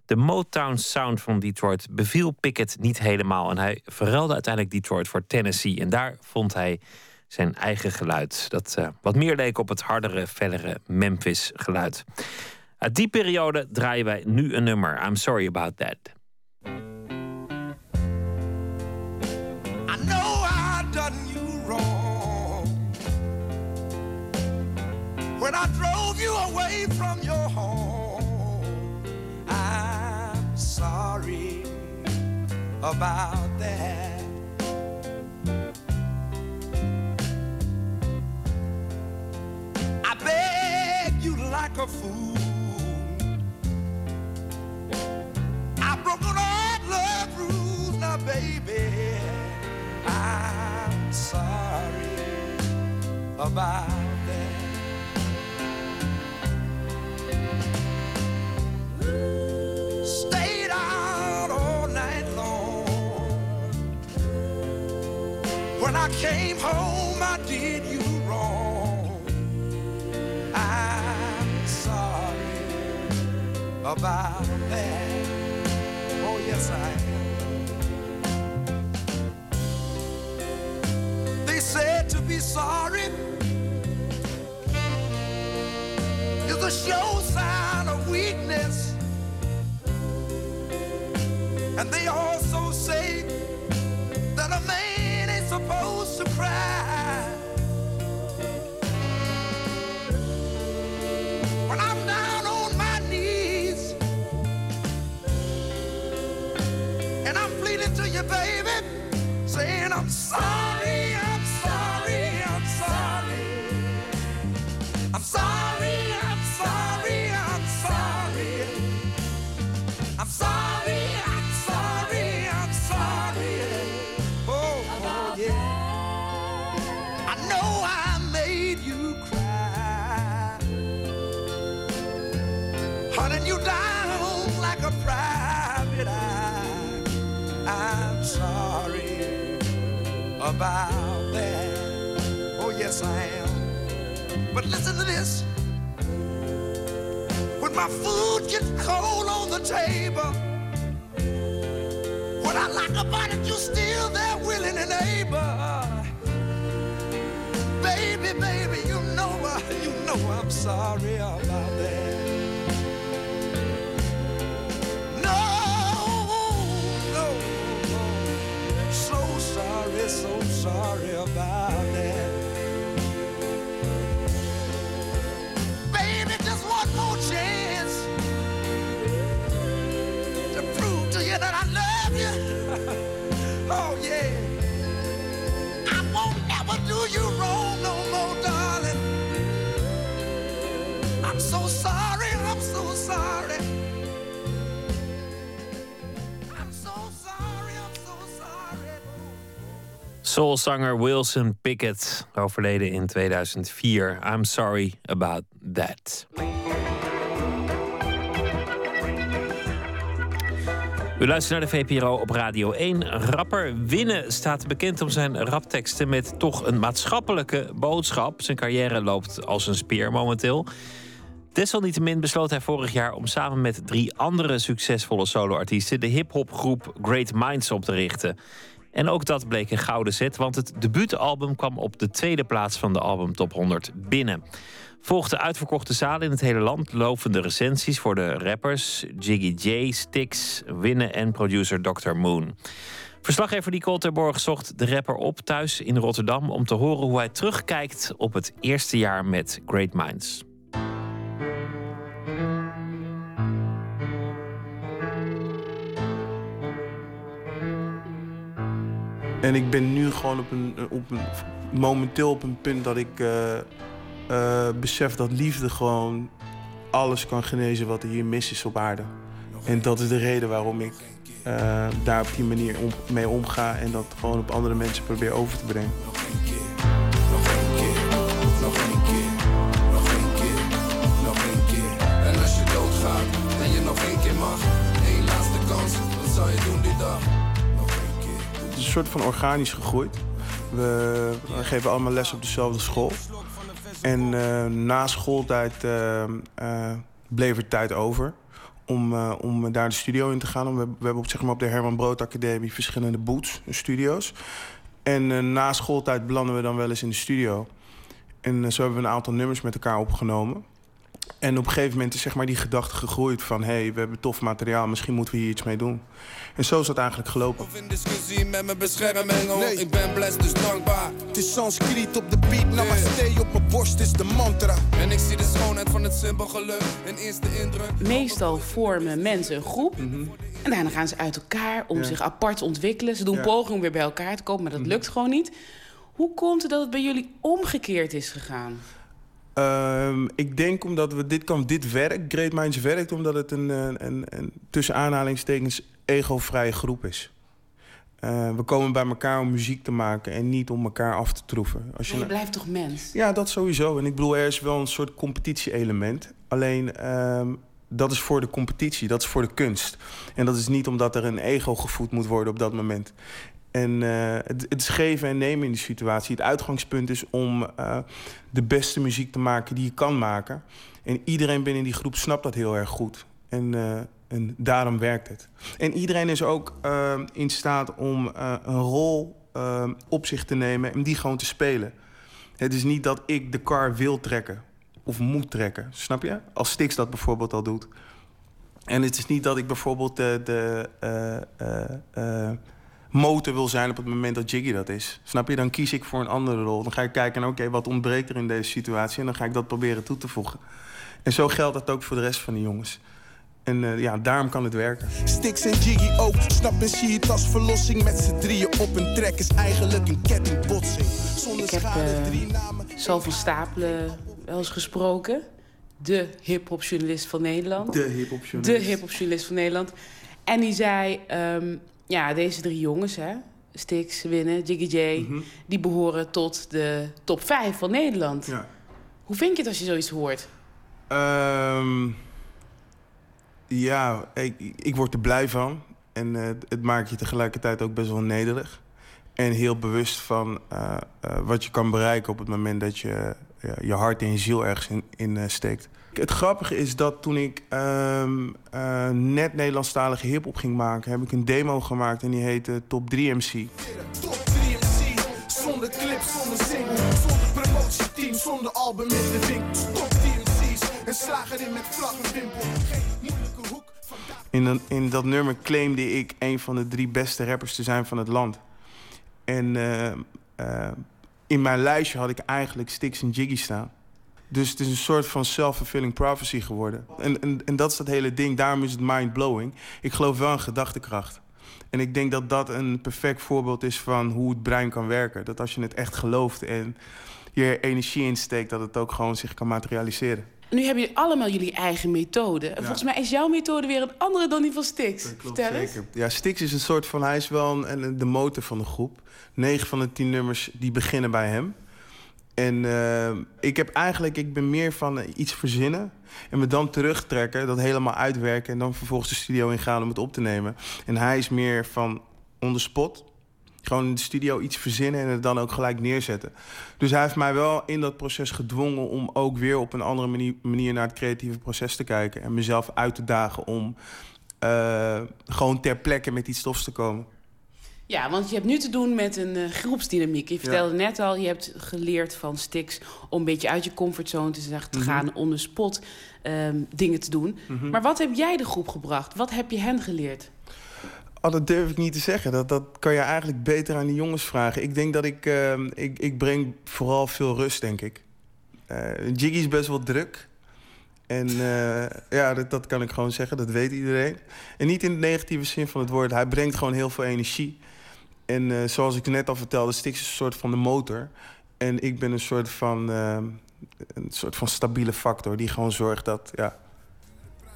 De Motown sound van Detroit beviel Pickett niet helemaal en hij verruilde uiteindelijk Detroit voor Tennessee. En daar vond hij zijn eigen geluid, dat eh, wat meer leek op het hardere, fellere Memphis geluid. Uit die periode draaien wij nu een nummer. I'm sorry about that. I know I done you wrong when I drove you away from your home. I'm sorry about that. Begged you like a fool. I broke all love rules now, baby. I'm sorry about that. Stayed out all night long. When I came home, I did you about that. Oh, yes, I am. They said to be sorry is a show sign of weakness. And they also say that a man ain't supposed to cry. Baby, saying I'm sorry, I'm sorry, I'm sorry. I'm sorry, I'm sorry, I'm sorry. I'm sorry, I'm sorry, I'm sorry. Oh, oh yeah. I know I made you cry. Hunting you down about that. Oh, yes, I am. But listen to this. When my food gets cold on the table, what I like about it, you still there willing and able. Baby, baby, you know, you know I'm sorry about that. Sorry Soulzanger Wilson Pickett, overleden in 2004. I'm sorry about that. U luistert naar de VPRO op Radio 1. Rapper Winnen staat bekend om zijn rapteksten met toch een maatschappelijke boodschap. Zijn carrière loopt als een speer momenteel. Desalniettemin besloot hij vorig jaar om samen met drie andere succesvolle soloartiesten de hip-hopgroep Great Minds op te richten. En ook dat bleek een gouden zet, want het debuutalbum kwam op de tweede plaats van de album Top 100 binnen. Volgde uitverkochte zalen in het hele land, lovende recensies voor de rappers Jiggy J, Stix, Winnen en producer Dr. Moon. Verslaggever Nicole Terborg zocht de rapper op thuis in Rotterdam om te horen hoe hij terugkijkt op het eerste jaar met Great Minds. En ik ben nu gewoon op een, op een, momenteel op een punt dat ik eh, eh, besef dat liefde gewoon alles kan genezen wat er hier mis is op aarde. En dat is de reden waarom ik eh, daar op die manier om, mee omga en dat gewoon op andere mensen probeer over te brengen. Soort van organisch gegroeid. We, geven allemaal les op dezelfde school. En eh, na schooltijd eh, eh, bleef er tijd over om, om daar de studio in te gaan. We, we hebben op, zeg maar, op de Herman Brood Academie verschillende boots, studio's. En na schooltijd belanden we dan wel eens in de studio. En zo hebben we een aantal nummers met elkaar opgenomen. En op een gegeven moment is zeg maar, die gedachte gegroeid van... hé, hey, we hebben tof materiaal, misschien moeten we hier iets mee doen. En zo is dat eigenlijk gelopen. In discussie met mijn bescherming, oh, ik ben blessed, dus dankbaar. Het is Sanskriet op de beat, namaste op mijn borst is de mantra. En ik zie de schoonheid van het simpel geluk, een eerste indruk. Meestal vormen mensen een groep. En daarna gaan ze uit elkaar om Ja. zich apart te ontwikkelen. Ze doen Ja. pogingen om weer bij elkaar te komen, maar dat lukt gewoon niet. Hoe komt het dat het bij jullie omgekeerd is gegaan? Ehm, ik denk omdat we dit kan, dit werkt, Great Minds werkt, omdat het een, een, een, een tussen aanhalingstekens ego-vrije groep is. Eh, we komen bij elkaar om muziek te maken en niet om elkaar af te troeven. Als Maar je blijft toch mens? Ja, dat sowieso. En ik bedoel, er is wel een soort competitie-element. Alleen ehm, dat is voor de competitie, dat is voor de kunst. En dat is niet omdat er een ego gevoed moet worden op dat moment. En eh, het, het is geven en nemen in die situatie. Het uitgangspunt is om eh, de beste muziek te maken die je kan maken. En iedereen binnen die groep snapt dat heel erg goed. En, eh, en daarom werkt het. En iedereen is ook in staat om een rol op zich te nemen en die gewoon te spelen. Het is niet dat ik de kar wil trekken of moet trekken, snap je? Als Stix dat bijvoorbeeld al doet. En het is niet dat ik bijvoorbeeld de, de motor wil zijn op het moment dat Jiggy dat is. Snap je? Dan kies ik voor een andere rol. Dan ga ik kijken naar, oké, wat ontbreekt er in deze situatie? En dan ga ik dat proberen toe te voegen. En zo geldt dat ook voor de rest van de jongens. En eh, ja, daarom kan het werken. Stix en Jiggy ook, snap en zie het als verlossing. Met z'n drieën op een trek is eigenlijk een kettingbotsing. Zonder Ik heb schade, eh, drie namen. Sal van Stapelen wel eens gesproken. De hip-hopjournalist van Nederland. De hip-hopjournalist. De hip-hopjournalist van Nederland. En die zei: ehm, Ja, deze drie jongens, hè, Stix, Winnen, Jiggy J, Mhm. die behoren tot de top 5 van Nederland. Ja. Hoe vind je het als je zoiets hoort? Ehm, ja, ik, ik word er blij van. En eh, het maakt je tegelijkertijd ook best wel nederig. En heel bewust van eh, eh, wat je kan bereiken op het moment dat je je hart en je ziel ergens in, in steekt. Het grappige is dat toen ik ehm, eh, net Nederlandstalige hip-hop ging maken, heb ik een demo gemaakt en die heette Top 3 MC. Top 3 MC, zonder clip, zonder single, zonder promotieteam, zonder album in de winkel. Top 3 MC's, en slagen in met vlag en wimpel. Geen moeilijke hoek. In, dat- in dat nummer claimde ik een van de drie beste rappers te zijn van het land. En eh, eh, in mijn lijstje had ik eigenlijk Stix en Jiggy staan. Dus het is een soort van self-fulfilling prophecy geworden. En, en, en dat is dat hele ding, daarom is het mind-blowing. Ik geloof wel in gedachtekracht. En ik denk dat dat een perfect voorbeeld is van hoe het brein kan werken. Dat als je het echt gelooft en je er energie in steekt... dat het ook gewoon zich kan materialiseren. Nu hebben jullie allemaal jullie eigen methode. En volgens mij is jouw methode weer een andere dan die van Stix. Vertel eens. Zeker. Ja, Stix is een soort van... Hij is wel een, de motor van de groep. 9 van de 10 nummers die beginnen bij hem. En eh, ik heb eigenlijk... Ik ben meer van eh, iets verzinnen... en me dan terugtrekken, dat helemaal uitwerken... en dan vervolgens de studio ingaan om het op te nemen. En hij is meer van on the spot... Gewoon in de studio iets verzinnen en het dan ook gelijk neerzetten. Dus hij heeft mij wel in dat proces gedwongen om ook weer op een andere manier, manier naar het creatieve proces te kijken. En mezelf uit te dagen om eh, gewoon ter plekke met iets stofs te komen. Ja, want je hebt nu te doen met een eh, groepsdynamiek. Je vertelde net al, je hebt geleerd van Stix... om een beetje uit je comfortzone te, te Mhm. gaan... on the spot ehm, dingen te doen. Mhm. Maar wat heb jij de groep gebracht? Wat heb je hen geleerd? Oh, dat durf ik niet te zeggen. Dat, dat kan je eigenlijk beter aan die jongens vragen. Ik denk dat ik... ehm, ik, ik breng vooral veel rust, denk ik. Eh Jiggy is best wel druk. En eh, ja, dat, dat kan ik gewoon zeggen. Dat weet iedereen. En niet in de negatieve zin van het woord. Hij brengt gewoon heel veel energie. En eh, zoals ik net al vertelde, Stix is een soort van de motor. En ik ben een soort van, ehm, een soort van stabiele factor... die gewoon zorgt dat, ja,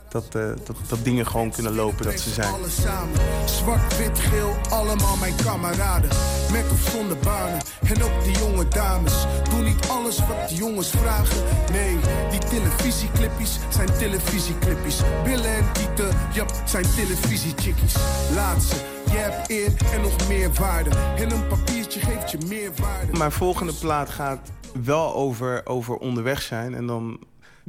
dat, eh, dat, dat dingen gewoon kunnen lopen, dat ze zijn. Samen, zwart, wit, geel, allemaal mijn kameraden. Met of zonder banen, en ook de jonge dames. Doe niet alles wat de jongens vragen. Nee, die televisieclippies zijn televisieclippies. Billen en tieten, ja, zijn televisiechickies. Ze, je hebt eer en nog meer waarde. En een papiertje geeft je meer waarde. Mijn volgende plaat gaat wel over, over onderweg zijn. En dan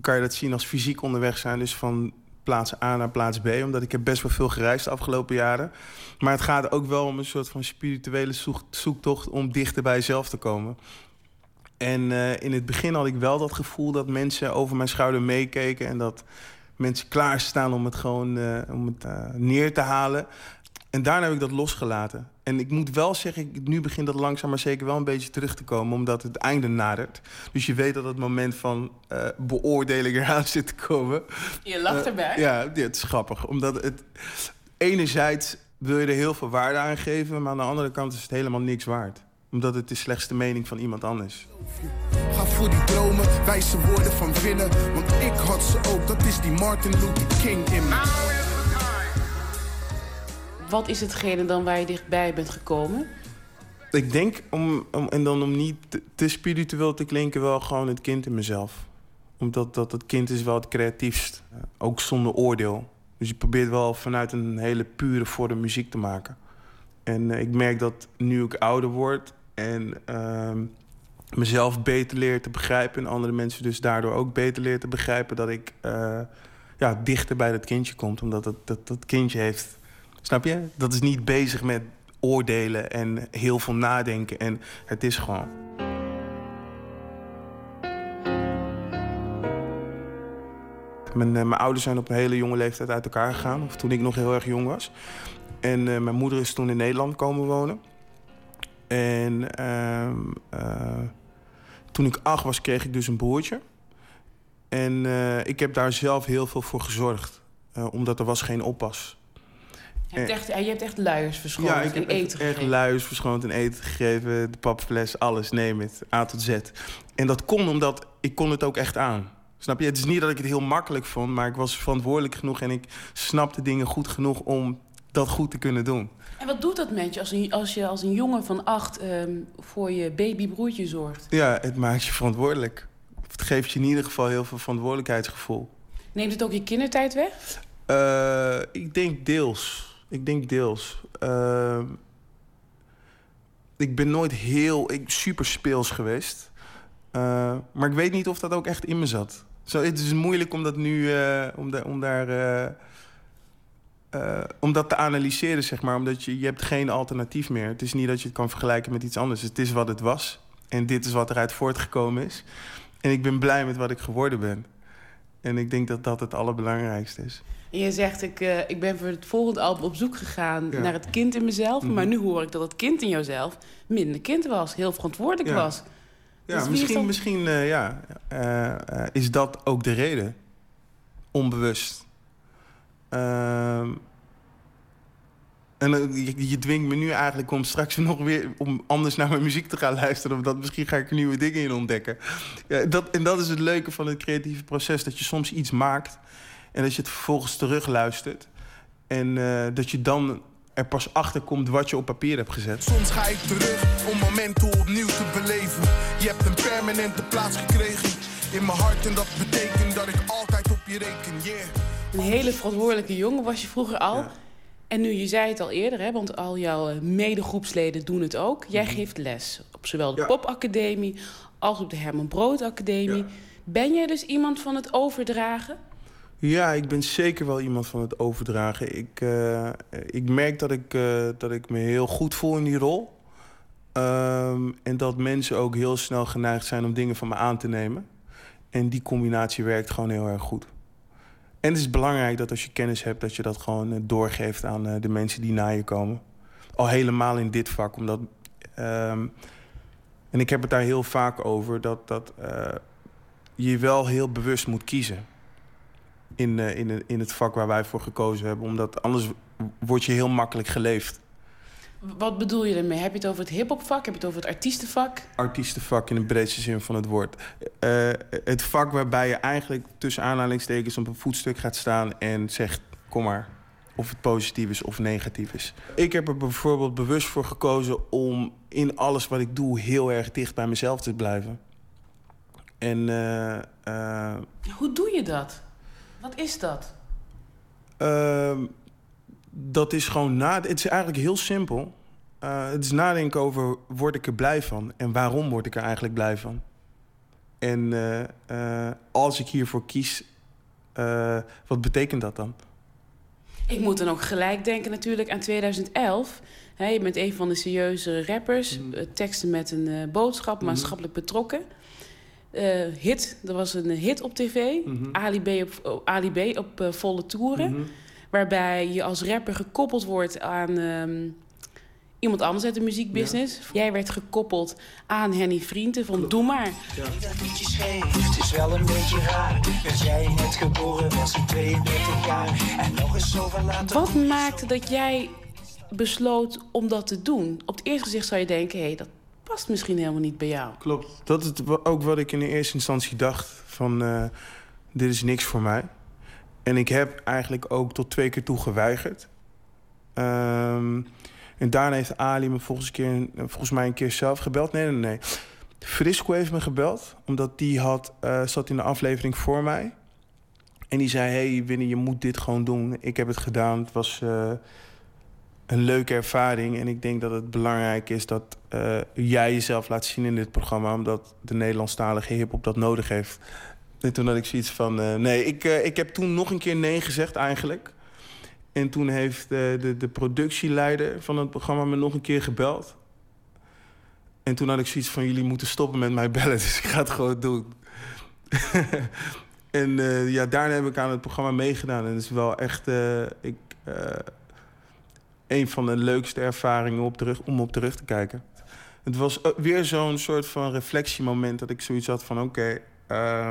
kan je dat zien als fysiek onderweg zijn. Dus van plaats A naar plaats B. Omdat ik heb best wel veel gereisd de afgelopen jaren. Maar het gaat ook wel om een soort van spirituele zoek- zoektocht... om dichter bij jezelf te komen. En eh, in het begin had ik wel dat gevoel dat mensen over mijn schouder meekeken... en dat mensen klaarstaan om het gewoon eh, om het, eh, neer te halen. En daarna heb ik dat losgelaten. En ik moet wel zeggen, ik, nu begint dat langzaam maar zeker wel een beetje terug te komen... omdat het einde nadert. Dus je weet dat het moment van eh, beoordeling eraan zit te komen. Je lacht Eh, erbij. ja, ja, het is grappig. Omdat het... Enerzijds wil je er heel veel waarde aan geven... maar aan de andere kant is het helemaal niks waard. Omdat het de slechtste mening van iemand anders. Ga voor die dromen, wijze woorden van winnen. Want ik had ze ook, dat is die Martin Luther King in me. Wat is hetgene dan waar je dichtbij bent gekomen? Ik denk, om, om, en dan om niet te, spiritueel te klinken, wel gewoon het kind in mezelf. Omdat dat, het kind is wel het creatiefst. Eh, Ook zonder oordeel. Dus je probeert wel vanuit een hele pure vorm muziek te maken. En eh, ik merk dat nu ik ouder word en ehm, mezelf beter leer te begrijpen... en andere mensen dus daardoor ook beter leer te begrijpen... dat ik eh, ja, dichter bij dat kindje kom. Omdat dat, dat, dat kindje heeft... Snap je? Dat is niet bezig met oordelen en heel veel nadenken. En het is gewoon. Mijn, eh, mijn ouders zijn op een hele jonge leeftijd uit elkaar gegaan. Of toen ik nog heel erg jong was. En eh, mijn moeder is toen in Nederland komen wonen. En ehm, eh, toen ik acht was, kreeg ik dus een broertje. En ik heb daar zelf heel veel voor gezorgd. omdat er was geen oppas. Je hebt echt, je hebt echt luiers verschoond Ja, ik en heb eten echt, echt gegeven. luiers verschoond en eten gegeven. De papfles, alles, neem het. A tot Z. En dat kon omdat ik kon het ook echt aan. Snap je? Het is niet dat ik het heel makkelijk vond, maar ik was verantwoordelijk genoeg en ik snapte dingen goed genoeg om dat goed te kunnen doen. En wat doet dat met je als, een, als je als een jongen van acht ehm, voor je babybroertje zorgt? Ja, het maakt je verantwoordelijk. Het geeft je in ieder geval heel veel verantwoordelijkheidsgevoel. Neemt het ook je kindertijd weg? Eh, ik denk deels. Ik denk deels. Eh, ik ben nooit heel ik, super speels geweest. Eh, maar ik weet niet of dat ook echt in me zat. Zo, het is moeilijk om dat nu eh, om, da- om daar. eh, eh, om dat te analyseren, zeg maar. Omdat je, je hebt geen alternatief meer. Het is niet dat je het kan vergelijken met iets anders. Het is wat het was. En dit is wat eruit voortgekomen is. En ik ben blij met wat ik geworden ben. En ik denk dat dat het allerbelangrijkste is. En je zegt, ik, eh, ik ben voor het volgende album op zoek gegaan Ja. naar het kind in mezelf. Mhm. Maar nu hoor ik dat het kind in jouzelf minder kind was. Heel verantwoordelijk Ja. was. Ja, Dus misschien, dan- misschien eh, ja, eh, is dat ook de reden. Onbewust. Ehm, en je, je dwingt me nu eigenlijk om straks nog weer om anders naar mijn muziek te gaan luisteren. Omdat misschien ga ik nieuwe dingen in ontdekken. Ja, dat, en dat is het leuke van het creatieve proces. Dat je soms iets maakt en dat je het vervolgens terugluistert. En eh, dat je dan er pas achter komt wat je op papier hebt gezet. Soms ga ik terug om momenten opnieuw te beleven. Je hebt een permanente plaats gekregen in mijn hart en dat betekent dat ik altijd op je reken. Yeah. Een hele verantwoordelijke jongen was je vroeger al. En nu, je zei het al eerder, hè, want al jouw eh, medegroepsleden doen het ook. Jij Mhm. geeft les op zowel de Popacademie als op de Herman Brood Academie. Ben jij dus iemand van het overdragen? Ja, ik ben zeker wel iemand van het overdragen. Ik, eh, ik merk dat ik, eh, dat ik me heel goed voel in die rol. Ehm, en dat mensen ook heel snel geneigd zijn om dingen van me aan te nemen. En die combinatie werkt gewoon heel erg goed. En het is belangrijk dat als je kennis hebt, dat je dat gewoon eh, doorgeeft aan de mensen die na je komen. Al helemaal in dit vak, omdat. ehm, en ik heb het daar heel vaak over dat, dat je wel heel bewust moet kiezen. In, eh, in, in het vak waar wij voor gekozen hebben. Omdat anders word je heel makkelijk geleefd. Wat bedoel je ermee? Heb je het over het hiphopvak? Heb je het over het artiestenvak? artiestenvak in de breedste zin van het woord. Eh, het vak waarbij je eigenlijk tussen aanhalingstekens op een voetstuk gaat staan en zegt: kom maar. Of het positief is of negatief is. Ik heb er bijvoorbeeld bewust voor gekozen om in alles wat ik doe heel erg dicht bij mezelf te blijven. En eh, Hoe doe je dat? Wat is dat? Ehm, dat is gewoon na. Het is eigenlijk heel simpel. Eh, het is nadenken over: word ik er blij van? En waarom word ik er eigenlijk blij van? En eh, eh, als ik hiervoor kies, eh, wat betekent dat dan? Ik moet dan ook gelijk denken natuurlijk aan 2011. Hè, je bent een van de serieuze rappers. Eh, teksten met een eh, boodschap, maatschappelijk betrokken. Eh, hit, er was een hit op tv. Mhm. Ali B op, oh, Ali B op eh, volle toeren. Mhm. Waarbij je als rapper gekoppeld wordt aan ehm, iemand anders uit de muziekbusiness. Jij werd gekoppeld aan Henny Vrienden van Doe Maar. Dat liedje schreef, het is wel een beetje raar. Dat jij net geboren was in 32 jaar. En nog eens zoveel later. Wat maakte dat jij besloot om dat te doen? Op het eerste gezicht zou je denken, hé, hey, dat past misschien helemaal niet bij jou. Klopt. Dat is ook wat ik in de eerste instantie dacht: van eh, dit is niks voor mij. En ik heb eigenlijk ook tot twee keer toe geweigerd. Ehm, en daarna heeft Ali me volgens, keer, volgens mij een keer zelf gebeld. Nee, nee, nee. Frisco heeft me gebeld, omdat die had, eh, zat in de aflevering voor mij. En die zei, hey Winnie, je moet dit gewoon doen. Ik heb het gedaan. Het was eh, een leuke ervaring. En ik denk dat het belangrijk is dat eh, jij jezelf laat zien in dit programma. Omdat de Nederlandstalige hiphop dat nodig heeft. En toen had ik zoiets van... eh, nee, ik, eh, ik heb toen nog een keer nee gezegd eigenlijk. En toen heeft de, de productieleider van het programma me nog een keer gebeld. En toen had ik zoiets van... jullie moeten stoppen met mij bellen, dus ik ga het gewoon doen. en ja, daarna heb ik aan het programma meegedaan. En het is wel echt... ik, een van de leukste ervaringen op terug, om op terug te kijken. Het was eh, weer zo'n soort van reflectiemoment dat ik zoiets had van... oké, eh,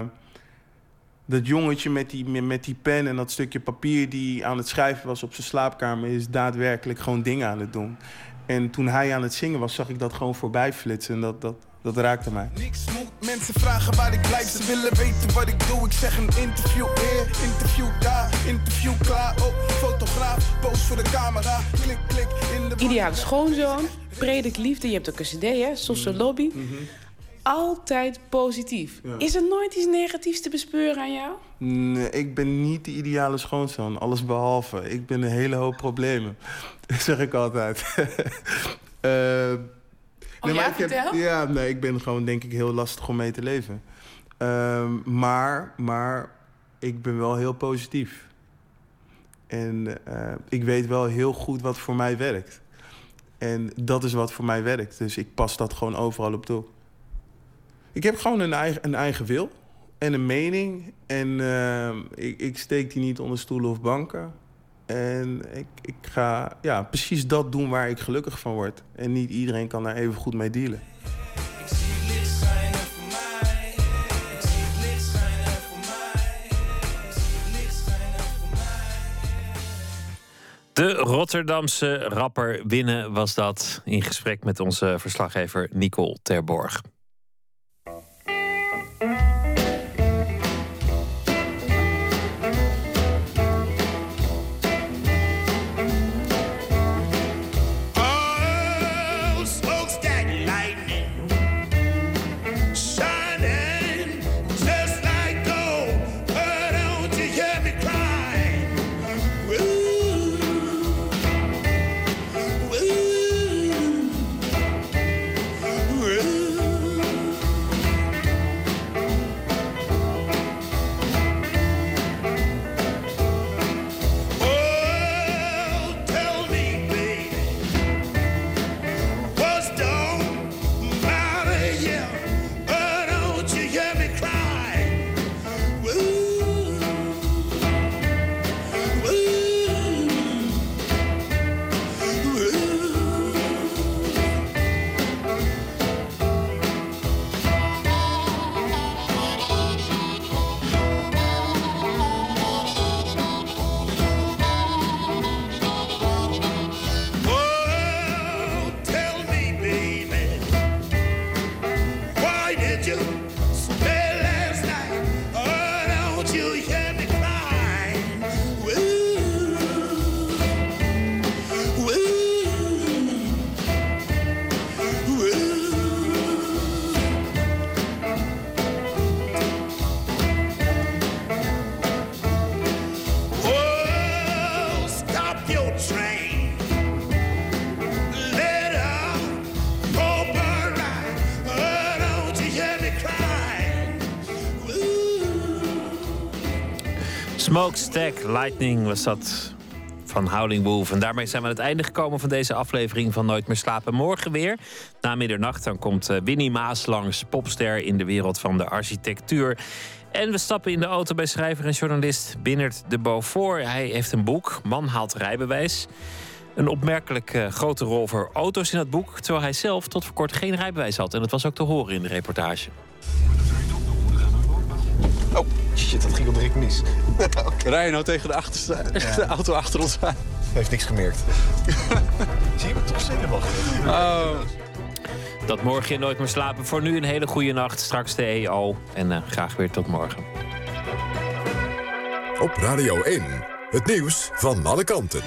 dat jongetje met die, met- die pen en dat stukje papier... die aan het schrijven was op zijn slaapkamer... is daadwerkelijk gewoon dingen aan het doen. En toen hij aan het zingen was, zag ik dat gewoon voorbij flitsen. En dat, dat, dat raakte mij. Niks moet mensen vragen waar ik blijf. Ze willen weten wat ik doe. Ik zeg een interview hier, interview daar, interview klaar. Oh, fotograaf, post voor de camera. Klik, klik in de. Ideale schoonzoon, predik liefde. Je hebt ook een cd, hè? Sosse Lobby. Altijd positief. Ja. Is er nooit iets negatiefs te bespeuren aan jou? Nee, ik ben niet de ideale schoonzoon, alles behalve. Ik ben een hele hoop problemen. Dat zeg ik altijd. Eh, nee, Oh ja, ik heb, ja, nee, ik ben gewoon denk ik heel lastig om mee te leven. Ehm, maar, maar ik ben wel heel positief. En eh, ik weet wel heel goed wat voor mij werkt. En dat is wat voor mij werkt. Dus ik pas dat gewoon overal op toe. Ik heb gewoon een eigen, een eigen wil en een mening. En ehm, ik, ik steek die niet onder stoelen of banken. En ik, ik ga ja, precies dat doen waar ik gelukkig van word. En niet iedereen kan daar even goed mee dealen. De Rotterdamse rapper Winnen was dat in gesprek met onze verslaggever Nicole Terborg. Smokestack Lightning was dat van Howling Wolf. En daarmee zijn we aan het einde gekomen van deze aflevering van Nooit meer slapen. Morgen weer, na middernacht, dan komt eh, Winnie Maas langs, popster in de wereld van de architectuur. En we stappen in de auto bij schrijver en journalist Binnert de Beaufort. Hij heeft een boek, Man haalt rijbewijs. Een opmerkelijk eh, grote rol voor auto's in dat boek... terwijl hij zelf tot voor kort geen rijbewijs had. En dat was ook te horen in de reportage. Oh, shit, dat ging al direct mis. okay. Rij je nou tegen de, achterste, de auto achter ons aan? Heeft niks gemerkt. Zie je me toch zenuwachtig? Oh. Dat morgen in Nooit meer slapen. Voor nu een hele goede nacht. Straks de EO. En eh, graag weer tot morgen. Op Radio 1, het nieuws van alle kanten.